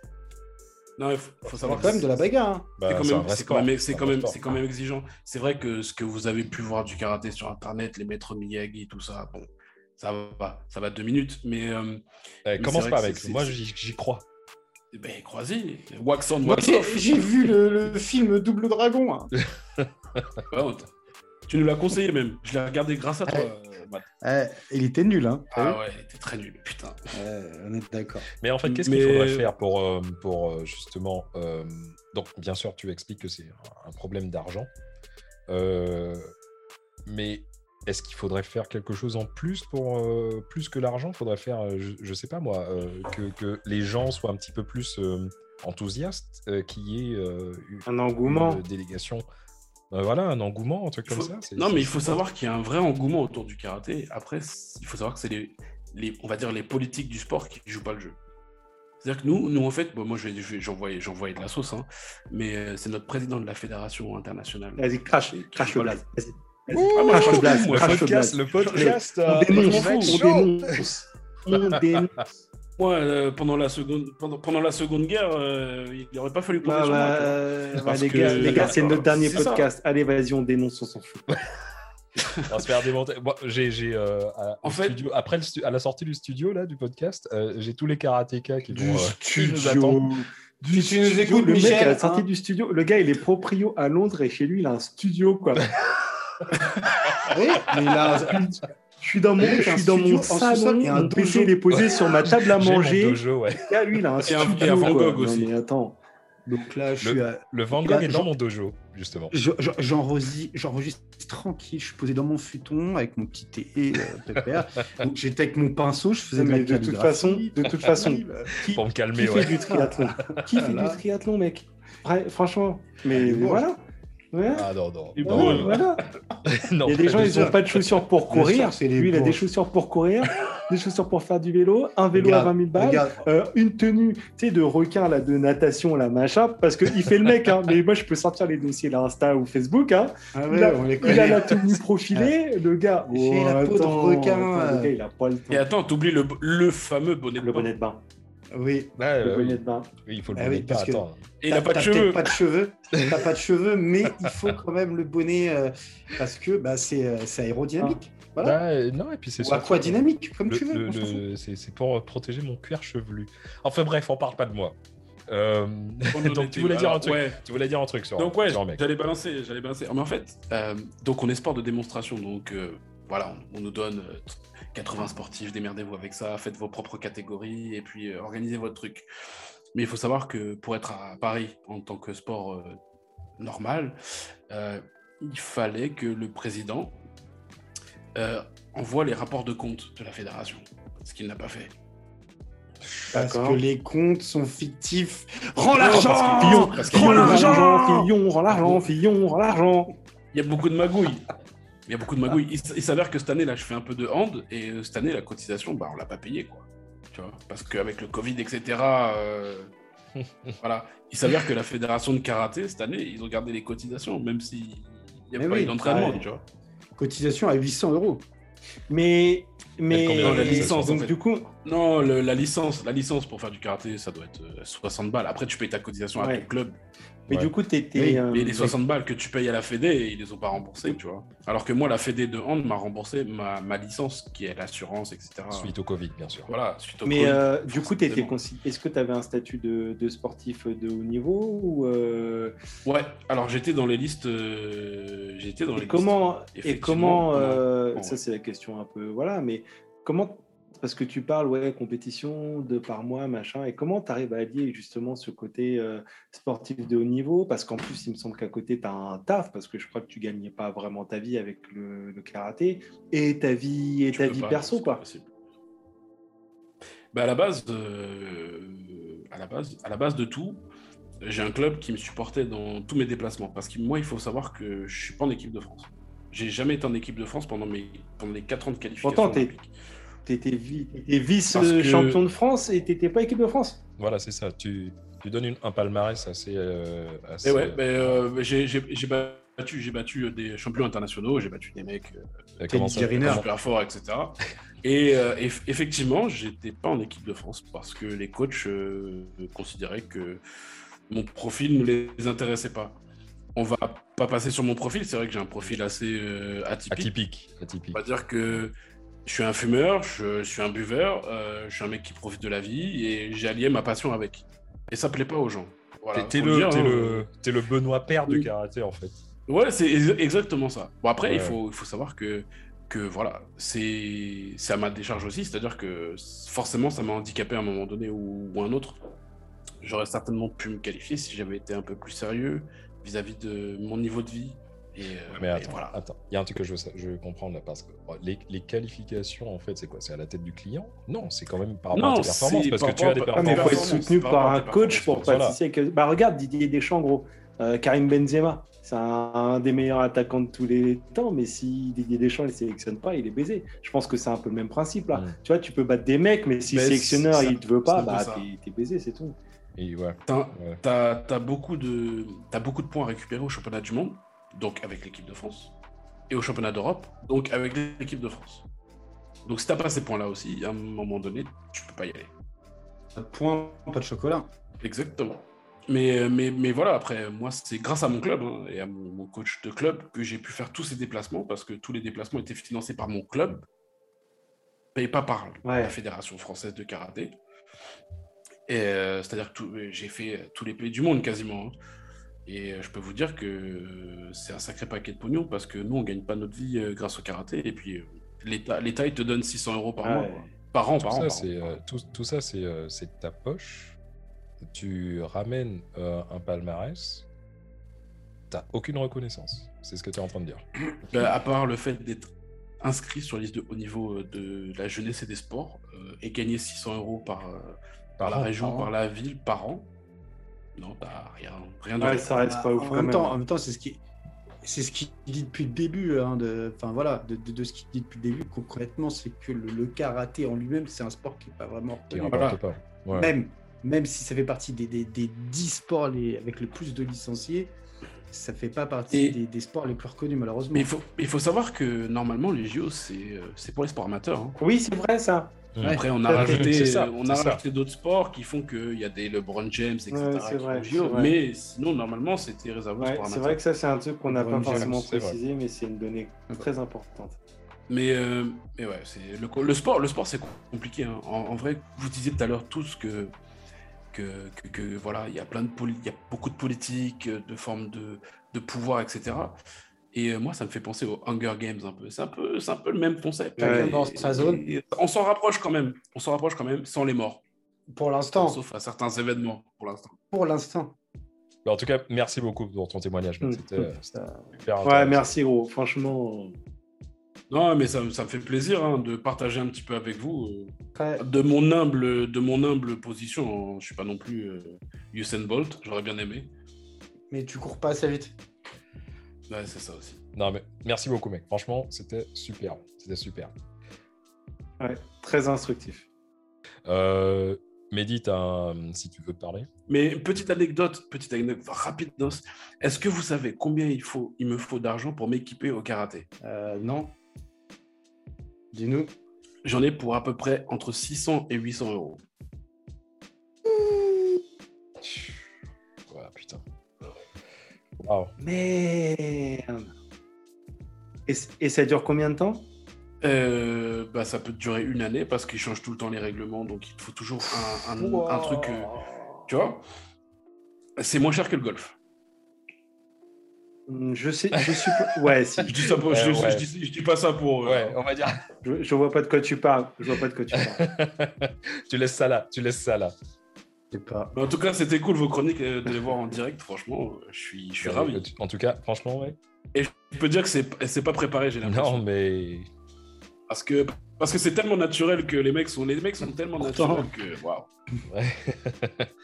Speaker 4: Non, il faut, faut savoir
Speaker 2: quand même de la bagarre. hein.
Speaker 1: Bah,
Speaker 4: C'est quand, même- c'est quand même, c'est quand même, c'est quand même exigeant. C'est vrai que ce que vous avez pu voir du karaté sur internet, les maîtres Miyagi, tout ça, bon, ça va, ça va deux minutes, mais euh,
Speaker 1: Eh,
Speaker 4: c'est
Speaker 1: commence pas avec. Moi, j'y j'y crois.
Speaker 4: ben, croisez, wax on,
Speaker 2: Moi,
Speaker 4: wax
Speaker 2: j'ai
Speaker 4: off.
Speaker 2: j'ai vu le, le film Double Dragon. hein. (laughs)
Speaker 4: Ouais, tu nous l'as conseillé même. Je l'ai regardé grâce à toi.
Speaker 2: Ouais.
Speaker 4: euh,
Speaker 2: il était nul, hein.
Speaker 4: Ah ouais, t'es très nul, putain.
Speaker 2: On est d'accord.
Speaker 1: Mais en fait, qu'est-ce qu'il faudrait faire pour, euh, pour euh, justement. euh, donc, bien sûr, tu expliques que c'est un problème d'argent. Euh, mais est-ce qu'il faudrait faire quelque chose en plus pour euh, plus que l'argent? Il faudrait faire, euh, je, je sais pas moi, euh, que, que les gens soient un petit peu plus euh, enthousiastes, euh, qu'il y ait euh,
Speaker 3: Un engouement.
Speaker 1: une délégation. Euh, voilà, un engouement, un truc
Speaker 4: Il
Speaker 1: comme
Speaker 4: faut-
Speaker 1: ça. c'est-
Speaker 4: Non, mais il faut savoir qu'il y a un vrai engouement autour du karaté. Après, il faut savoir que c'est les, les, on va dire les politiques du sport qui jouent pas le jeu. C'est-à-dire que nous, nous en fait, bon, moi je vais, je de la sauce, hein, mais euh, c'est notre président de la fédération internationale.
Speaker 3: Vas-y, crache
Speaker 4: joue
Speaker 3: le blaze. Vas-y.
Speaker 4: Ah, je
Speaker 3: le blaze, le blaze.
Speaker 1: le podcast,
Speaker 3: On
Speaker 1: euh,
Speaker 3: dénonce, on dénonce. (laughs)
Speaker 4: Moi, euh, pendant, la seconde, pendant, pendant la Seconde Guerre, euh, il n'aurait pas fallu compter
Speaker 3: Bah,
Speaker 4: sur moi.
Speaker 3: bah, bah, les
Speaker 1: que-
Speaker 3: gars, les gars, c'est notre dernier
Speaker 4: C'est ça.
Speaker 3: podcast. Allez, vas-y, on dénonce, on s'en fout. (laughs)
Speaker 1: On se faire démonter. Bon, j'ai, j'ai, euh, à,
Speaker 4: En fait-
Speaker 1: studio- après le stu- à la sortie du studio là, du podcast, euh, j'ai tous les karatékas qui vont
Speaker 3: Du
Speaker 1: euh, qui nous attendent.
Speaker 3: Du
Speaker 2: Si tu nous
Speaker 3: studio,
Speaker 2: écoutes,
Speaker 3: le mec
Speaker 2: Michel,
Speaker 3: à la sortie
Speaker 2: hein.
Speaker 3: du studio, le gars il est proprio à Londres et chez lui il a un studio quoi. (laughs)
Speaker 2: Oui, mais là, (laughs)
Speaker 3: Je suis dans mon, je suis dans mon
Speaker 2: en
Speaker 3: salon,
Speaker 2: et un dojo.
Speaker 3: il est posé sur ma table à manger.
Speaker 1: dojo, ouais.
Speaker 3: Le gars lui il a un
Speaker 4: Et et. Van
Speaker 3: quoi.
Speaker 4: Gogh
Speaker 3: Non,
Speaker 4: aussi.
Speaker 3: mais attends.
Speaker 2: donc là, je suis à-
Speaker 1: Le Van
Speaker 2: Là,
Speaker 1: Gogh est dans mon dojo, justement.
Speaker 2: Je- je- J'enregistre tranquille, je suis posé dans mon futon avec mon petit thé euh, pépère. Donc j'étais avec mon pinceau, je faisais
Speaker 3: Mais de toute façon, de toute façon, qui, (laughs)
Speaker 1: Pour me
Speaker 3: qui
Speaker 1: calmer,
Speaker 3: fait
Speaker 1: ouais.
Speaker 3: du triathlon? (laughs) Qui fait du triathlon, mec? Franchement, mais
Speaker 2: bon.
Speaker 3: voilà. Ouais.
Speaker 1: Ah non, non.
Speaker 4: Et
Speaker 1: non,
Speaker 4: bon,
Speaker 3: Ouais,
Speaker 1: non,
Speaker 3: voilà. (laughs)
Speaker 1: non,
Speaker 3: Il y a des gens, ils n'ont pas de chaussures pour courir. Lui, il a des chaussures pour courir, (laughs) des chaussures pour faire du vélo, un vélo
Speaker 2: Regarde,
Speaker 3: à 20 000 balles, euh, une tenue, tu sais, de requin, là, de natation, là, machin, parce qu'il fait le mec, hein. (laughs) Mais moi, je peux sortir les dossiers là, Insta ou Facebook, hein.
Speaker 2: Ah
Speaker 3: il, a, il la tenue profilée, le gars.
Speaker 2: J'ai la peau de requin,
Speaker 3: attends,
Speaker 2: euh.
Speaker 3: Le gars, il a pas le temps.
Speaker 4: Et attends, t'oublies le, le fameux bonnet de
Speaker 3: Le
Speaker 4: bain.
Speaker 3: bonnet de bain.
Speaker 2: Oui.
Speaker 3: Le bonnet de bain.
Speaker 1: Oui, il faut le
Speaker 2: Ah
Speaker 1: bonnet
Speaker 2: oui,
Speaker 1: de bain, attends.
Speaker 4: Et il a
Speaker 2: T'as-
Speaker 4: pas de cheveux.
Speaker 2: pas de cheveux. T'as pas de cheveux, mais il faut quand même le bonnet euh, parce que bah, c'est euh, c'est aérodynamique. Voilà.
Speaker 1: Bah, euh, non, et puis c'est
Speaker 2: aquadynamique, comme
Speaker 1: Le-
Speaker 2: tu veux.
Speaker 1: le- c'est c'est pour protéger mon cuir chevelu. Enfin bref, on parle pas de moi. Euh, (laughs) tu voulais dire un truc.
Speaker 4: ouais.
Speaker 1: Tu voulais dire un truc sur,
Speaker 4: Donc ouais, j'allais balancer, j'allais balancer. Mais en fait, euh, donc on est sport de démonstration, donc euh, voilà, on, on nous donne euh, 80 sportifs, démerdez-vous avec ça, faites vos propres catégories et puis euh, organisez votre truc. Mais il faut savoir que pour être à Paris en tant que sport euh, normal, euh, il fallait que le président euh, envoie les rapports de compte de la fédération, ce qu'il n'a pas fait.
Speaker 2: Parce que les comptes sont fictifs. Rends l'argent
Speaker 3: Fillon,
Speaker 2: Rends
Speaker 3: rend
Speaker 2: l'argent
Speaker 3: l'argent, Fillon, rend l'argent, Fillon, rend l'argent.
Speaker 4: Il y a beaucoup de magouilles. Il y a beaucoup de magouilles. Il, s'avère que cette année, là, je fais un peu de hand et euh, cette année, la cotisation, bah, on l'a pas payée, quoi. Tu vois? Parce qu'avec le Covid, etc., euh, (laughs) voilà. Il s'avère que la fédération de karaté, cette année, ils ont gardé les cotisations, même s'il n'y a
Speaker 2: Mais
Speaker 4: pas
Speaker 2: oui,
Speaker 4: eu d'entraînement,
Speaker 3: ouais.
Speaker 4: tu vois.
Speaker 2: Cotisation à 800 euros.
Speaker 3: Mais, mais
Speaker 1: combien
Speaker 4: la licence,
Speaker 3: donc du coup,
Speaker 4: Non, le- la licence, la licence pour faire du karaté, ça doit être euh, 60 balles. Après, tu payes ta cotisation à
Speaker 3: Ouais.
Speaker 4: ton club.
Speaker 3: mais
Speaker 1: Ouais.
Speaker 3: du coup, t'étais.
Speaker 2: Oui,
Speaker 3: euh,
Speaker 4: Mais les 60 balles que tu payes à la Fédé, ils les ont pas remboursées, tu vois. Alors que moi, la Fédé de hand m'a remboursé ma, ma licence, qui est l'assurance, etc.
Speaker 1: Suite au Covid, bien sûr.
Speaker 4: Voilà, suite au
Speaker 3: Mais
Speaker 4: Covid,
Speaker 3: euh, du coup, t'étais est-ce que tu avais un statut de, de sportif de haut niveau ou euh,
Speaker 4: Ouais, alors j'étais dans les listes. euh, J'étais dans les
Speaker 3: et comment et comment euh,
Speaker 4: bon,
Speaker 3: ça
Speaker 4: ouais.
Speaker 3: c'est la question un peu voilà mais comment parce que tu parles ouais compétition deux par mois machin et comment tu arrives à allier justement ce côté euh, sportif de haut niveau? Parce qu'en plus il me semble qu'à côté tu as un taf parce que je crois que tu gagnais pas vraiment ta vie avec le, le karaté et ta vie et
Speaker 4: Tu
Speaker 3: ta vie
Speaker 4: pas,
Speaker 3: perso
Speaker 4: pas possible. Bah à la base, euh, à la base, à la base de tout, j'ai un club qui me supportait dans tous mes déplacements. Parce que moi, il faut savoir que je suis pas en équipe de France. J'ai jamais été en équipe de France pendant mes pendant les 4 ans de qualification.
Speaker 3: Pourtant, t'es-
Speaker 4: olympique.
Speaker 3: tu étais vice
Speaker 4: Parce que-
Speaker 3: champion de France et tu pas équipe de France
Speaker 1: Voilà, c'est ça. Tu, tu donnes une- un palmarès assez. euh, assez-
Speaker 4: Et ouais, mais, euh, j'ai battu, j'ai battu des champions internationaux, j'ai battu des mecs. euh,
Speaker 1: euh, comment ça-
Speaker 4: super fort, etc. (laughs) Et euh, eff- effectivement, j'étais pas en équipe de France parce que les coachs euh, considéraient que mon profil ne les intéressait pas. On va pas passer sur mon profil, c'est vrai que j'ai un profil assez euh, atypique.
Speaker 1: Atypique. Atypique.
Speaker 4: On va dire que je suis un fumeur, je, je suis un buveur, euh, je suis un mec qui profite de la vie et j'ai allié ma passion avec. Et ça plaît pas aux gens. Voilà,
Speaker 1: T'es le,
Speaker 4: hein.
Speaker 1: le, t'es le Benoît Père de
Speaker 4: Oui.
Speaker 1: karaté, en fait.
Speaker 4: Ouais, c'est ex- exactement ça. Bon, après, il, faut, il faut savoir que, que voilà, c'est à ma décharge aussi, c'est-à-dire que forcément, ça m'a handicapé à un moment donné ou, ou un autre. J'aurais certainement pu me qualifier si j'avais été un peu plus sérieux vis-à-vis de mon niveau de vie. Et, euh,
Speaker 1: Mais
Speaker 4: et
Speaker 1: attends,
Speaker 4: voilà.
Speaker 1: attends. Il y a un truc que je veux, sa- je veux comprendre là, parce que les, les qualifications, en fait, c'est quoi? C'est à la tête du client? Non, c'est quand même par rapport
Speaker 4: Non,
Speaker 1: à tes performances, parce
Speaker 4: par
Speaker 1: que tu as des
Speaker 3: mais il faut être
Speaker 1: performances.
Speaker 3: soutenu
Speaker 4: par
Speaker 3: un coach pour
Speaker 1: performances,
Speaker 3: participer. Bah regarde Didier Deschamps, gros. Euh, Karim Benzema, c'est un, un des meilleurs attaquants de tous les temps, mais si Didier Deschamps ne le sélectionne pas, il est baisé. Je pense que c'est un peu le même principe là.
Speaker 1: Mm.
Speaker 3: Tu vois, tu peux battre des mecs, mais si
Speaker 4: Mais
Speaker 3: le sélectionneur
Speaker 4: c'est-
Speaker 3: il te veut pas, bah
Speaker 4: ça.
Speaker 3: t'es baisé, c'est tout.
Speaker 1: Et ouais,
Speaker 4: T'as
Speaker 1: ouais.
Speaker 4: beaucoup, de, t'as beaucoup de points à récupérer au championnat du monde, donc avec l'équipe de France, et au championnat d'Europe, donc avec l'équipe de France. Donc si t'as pas ces points-là aussi, à un moment donné, tu peux pas y aller.
Speaker 2: Pas de point, pas de chocolat.
Speaker 4: Exactement. Mais, mais, mais voilà, après, moi, c'est grâce à mon club hein, et à mon, mon coach de club que j'ai pu faire tous ces déplacements parce que tous les déplacements étaient financés par mon club, payés pas par
Speaker 3: Ouais.
Speaker 4: la Fédération française de karaté. Et euh, c'est-à-dire que j'ai fait tous les pays du monde quasiment. hein. Et euh, je peux vous dire que euh, c'est un sacré paquet de pognon parce que nous, on gagne pas notre vie euh, grâce au karaté. Et puis, l'État, l'État, il te donne 600 euros par
Speaker 3: Ouais.
Speaker 4: mois. quoi. Par an,
Speaker 1: Tout
Speaker 4: par an.
Speaker 1: ça,
Speaker 4: an,
Speaker 1: c'est,
Speaker 4: par an.
Speaker 1: euh, tout, tout ça, c'est euh, c'est de ta poche. Tu ramènes euh, un palmarès. T'as aucune reconnaissance. C'est ce que tu es en train de dire. (coughs)
Speaker 4: Ben, à part le fait d'être inscrit sur la liste de haut niveau de la jeunesse et des sports euh, et gagner 600 euros par, euh, par la
Speaker 1: an,
Speaker 4: région,
Speaker 2: par
Speaker 4: la ville, par an, non, t'as rien, rien de
Speaker 3: Ouais, ça reste pas
Speaker 2: Bah,
Speaker 3: ouf
Speaker 2: en même
Speaker 3: même.
Speaker 2: temps, en même temps, c'est ce qui, c'est ce qu'il dit depuis le début. hein, de, enfin voilà, de, de- de ce qu'il dit depuis le début. Concrètement, c'est que le, le karaté en lui-même, c'est un sport qui est pas vraiment
Speaker 1: rapportes pas. Ouais.
Speaker 2: Même, même si ça fait partie des, des, des 10 sports les, avec le plus de licenciés, ça fait pas partie
Speaker 4: Et-
Speaker 2: des, des sports les plus reconnus malheureusement.
Speaker 4: Mais il faut, il faut savoir que normalement, les JO, c'est euh, c'est pour les sports amateurs. hein.
Speaker 3: Oui, c'est vrai ça.
Speaker 4: Après, on a rajouté,
Speaker 1: ça,
Speaker 4: on a rajouté d'autres sports qui font qu'il y a des LeBron James, etc.
Speaker 3: Ouais, vrai.
Speaker 4: Mais sinon, normalement, c'était réservé
Speaker 3: Ouais, c'est vrai que ça, c'est un truc qu'on n'a pas
Speaker 2: James,
Speaker 3: forcément précisé, mais c'est une donnée très importante.
Speaker 4: Mais, euh, mais ouais, c'est le, le sport, le sport c'est compliqué. hein. En, en vrai, vous disiez tout à l'heure tous que, que, que, que, voilà, il y a plein de poli- il y a beaucoup de politique, euh, de formes de, de pouvoir, etc. Et euh, moi, ça me fait penser aux Hunger Games un peu. C'est un peu, c'est un peu le même concept.
Speaker 3: Ouais.
Speaker 4: Et-
Speaker 2: Dans sa zone.
Speaker 4: et on s'en rapproche quand même. On s'en rapproche quand même sans les morts,
Speaker 2: Pour l'instant,
Speaker 4: sauf à certains événements pour l'instant.
Speaker 2: pour l'instant.
Speaker 1: Bah, En tout cas, merci beaucoup pour ton témoignage.
Speaker 3: Mm.
Speaker 1: C'était euh, c'était super
Speaker 3: Ouais, merci gros. Franchement,
Speaker 4: Non, mais ça, me- ça me fait plaisir hein, de partager un petit peu avec vous. euh, De mon humble, de mon humble position, hein. je suis pas non plus euh, Usain Bolt, j'aurais bien aimé.
Speaker 2: mais tu cours pas assez vite.
Speaker 4: Ouais, c'est ça aussi.
Speaker 1: Non, mais merci beaucoup, mec. Franchement, c'était super. C'était super.
Speaker 3: ouais, très instructif.
Speaker 1: Euh, Mehdi, un- si tu veux parler.
Speaker 4: Mais petite anecdote, petite anecdote rapide, Dos. Est-ce que vous savez combien il faut, il me faut d'argent pour m'équiper au karaté?
Speaker 2: Euh, non. Dis-nous.
Speaker 4: J'en ai pour à peu près entre 600 et 800 euros.
Speaker 3: Merde. Et, ça dure combien de temps?
Speaker 4: Euh, bah, ça peut durer une année parce qu'ils changent tout le temps les règlements, donc il te faut toujours un, un- un truc. euh, tu vois? C'est moins cher que le golf.
Speaker 3: Hmm, Je sais, je suis pas... (laughs) Ouais, si.
Speaker 4: Je dis, ça pour-
Speaker 1: Ouais,
Speaker 4: je, je-
Speaker 1: ouais.
Speaker 4: je dis, je dis pas ça pour. euh,
Speaker 1: Ouais, on va dire.
Speaker 3: Je, je vois pas de quoi tu parles. Je vois pas de quoi tu parles. (laughs)
Speaker 1: tu laisses ça là. Tu laisses ça là.
Speaker 2: Pas.
Speaker 4: Mais en tout cas, c'était cool vos chroniques euh, de les voir en direct. Franchement, euh, je suis, je suis
Speaker 1: Ouais,
Speaker 4: ravi.
Speaker 1: En tout cas, franchement, ouais.
Speaker 4: Je peux dire que c'est c'est pas préparé, j'ai l'impression.
Speaker 1: Non, mais
Speaker 4: Parce que parce que c'est tellement naturel que les mecs sont les mecs sont tellement
Speaker 2: Pourtant.
Speaker 4: naturels que waouh.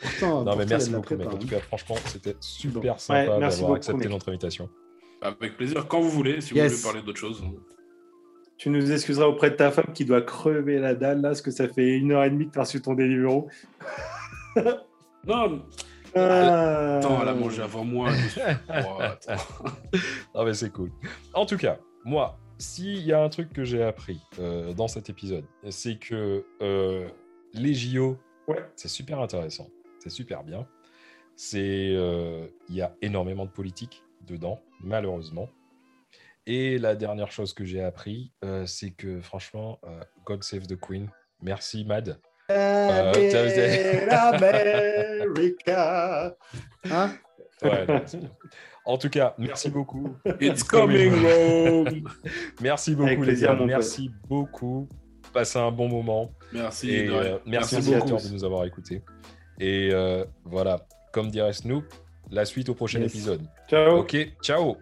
Speaker 2: Pourtant,
Speaker 1: non, mais
Speaker 2: pourtant,
Speaker 1: merci beaucoup, mec. En tout cas, franchement, c'était super
Speaker 3: Ouais,
Speaker 1: sympa d'avoir
Speaker 3: beaucoup,
Speaker 1: accepté
Speaker 3: mec.
Speaker 1: notre invitation.
Speaker 4: Avec plaisir, quand vous voulez, si vous voulez parler d'autre chose.
Speaker 3: Tu nous excuseras auprès de ta femme qui doit crever la dalle là, parce que ça fait une heure et demie que tu as reçu ton Deliveroo.
Speaker 4: Non,
Speaker 3: Ah.
Speaker 4: attends, elle a mangé avant moi. (laughs) Oh.
Speaker 1: Non, mais c'est cool. En tout cas, moi, s'il y a un truc que j'ai appris euh, dans cet épisode, c'est que euh, les JO,
Speaker 3: Ouais.
Speaker 1: c'est super intéressant. C'est super bien. C'est, euh, il y a énormément de politique dedans, malheureusement. Et la dernière chose que j'ai appris, euh, c'est que franchement, euh, God Save the Queen. Merci Mad. Euh,
Speaker 2: America. Hein?
Speaker 1: Ouais, en tout cas, merci beaucoup.
Speaker 4: It's coming home. (laughs)
Speaker 1: Merci beaucoup,
Speaker 3: Avec
Speaker 1: les
Speaker 3: plaisir,
Speaker 1: gars. Merci beaucoup. Passez un bon moment.
Speaker 4: Merci.
Speaker 1: Et euh, merci,
Speaker 3: Merci à tous.
Speaker 1: de nous avoir écoutés. Et euh, voilà, comme dirait Snoop, la suite au prochain
Speaker 3: Yes.
Speaker 1: épisode.
Speaker 3: Ciao.
Speaker 1: Ok, ciao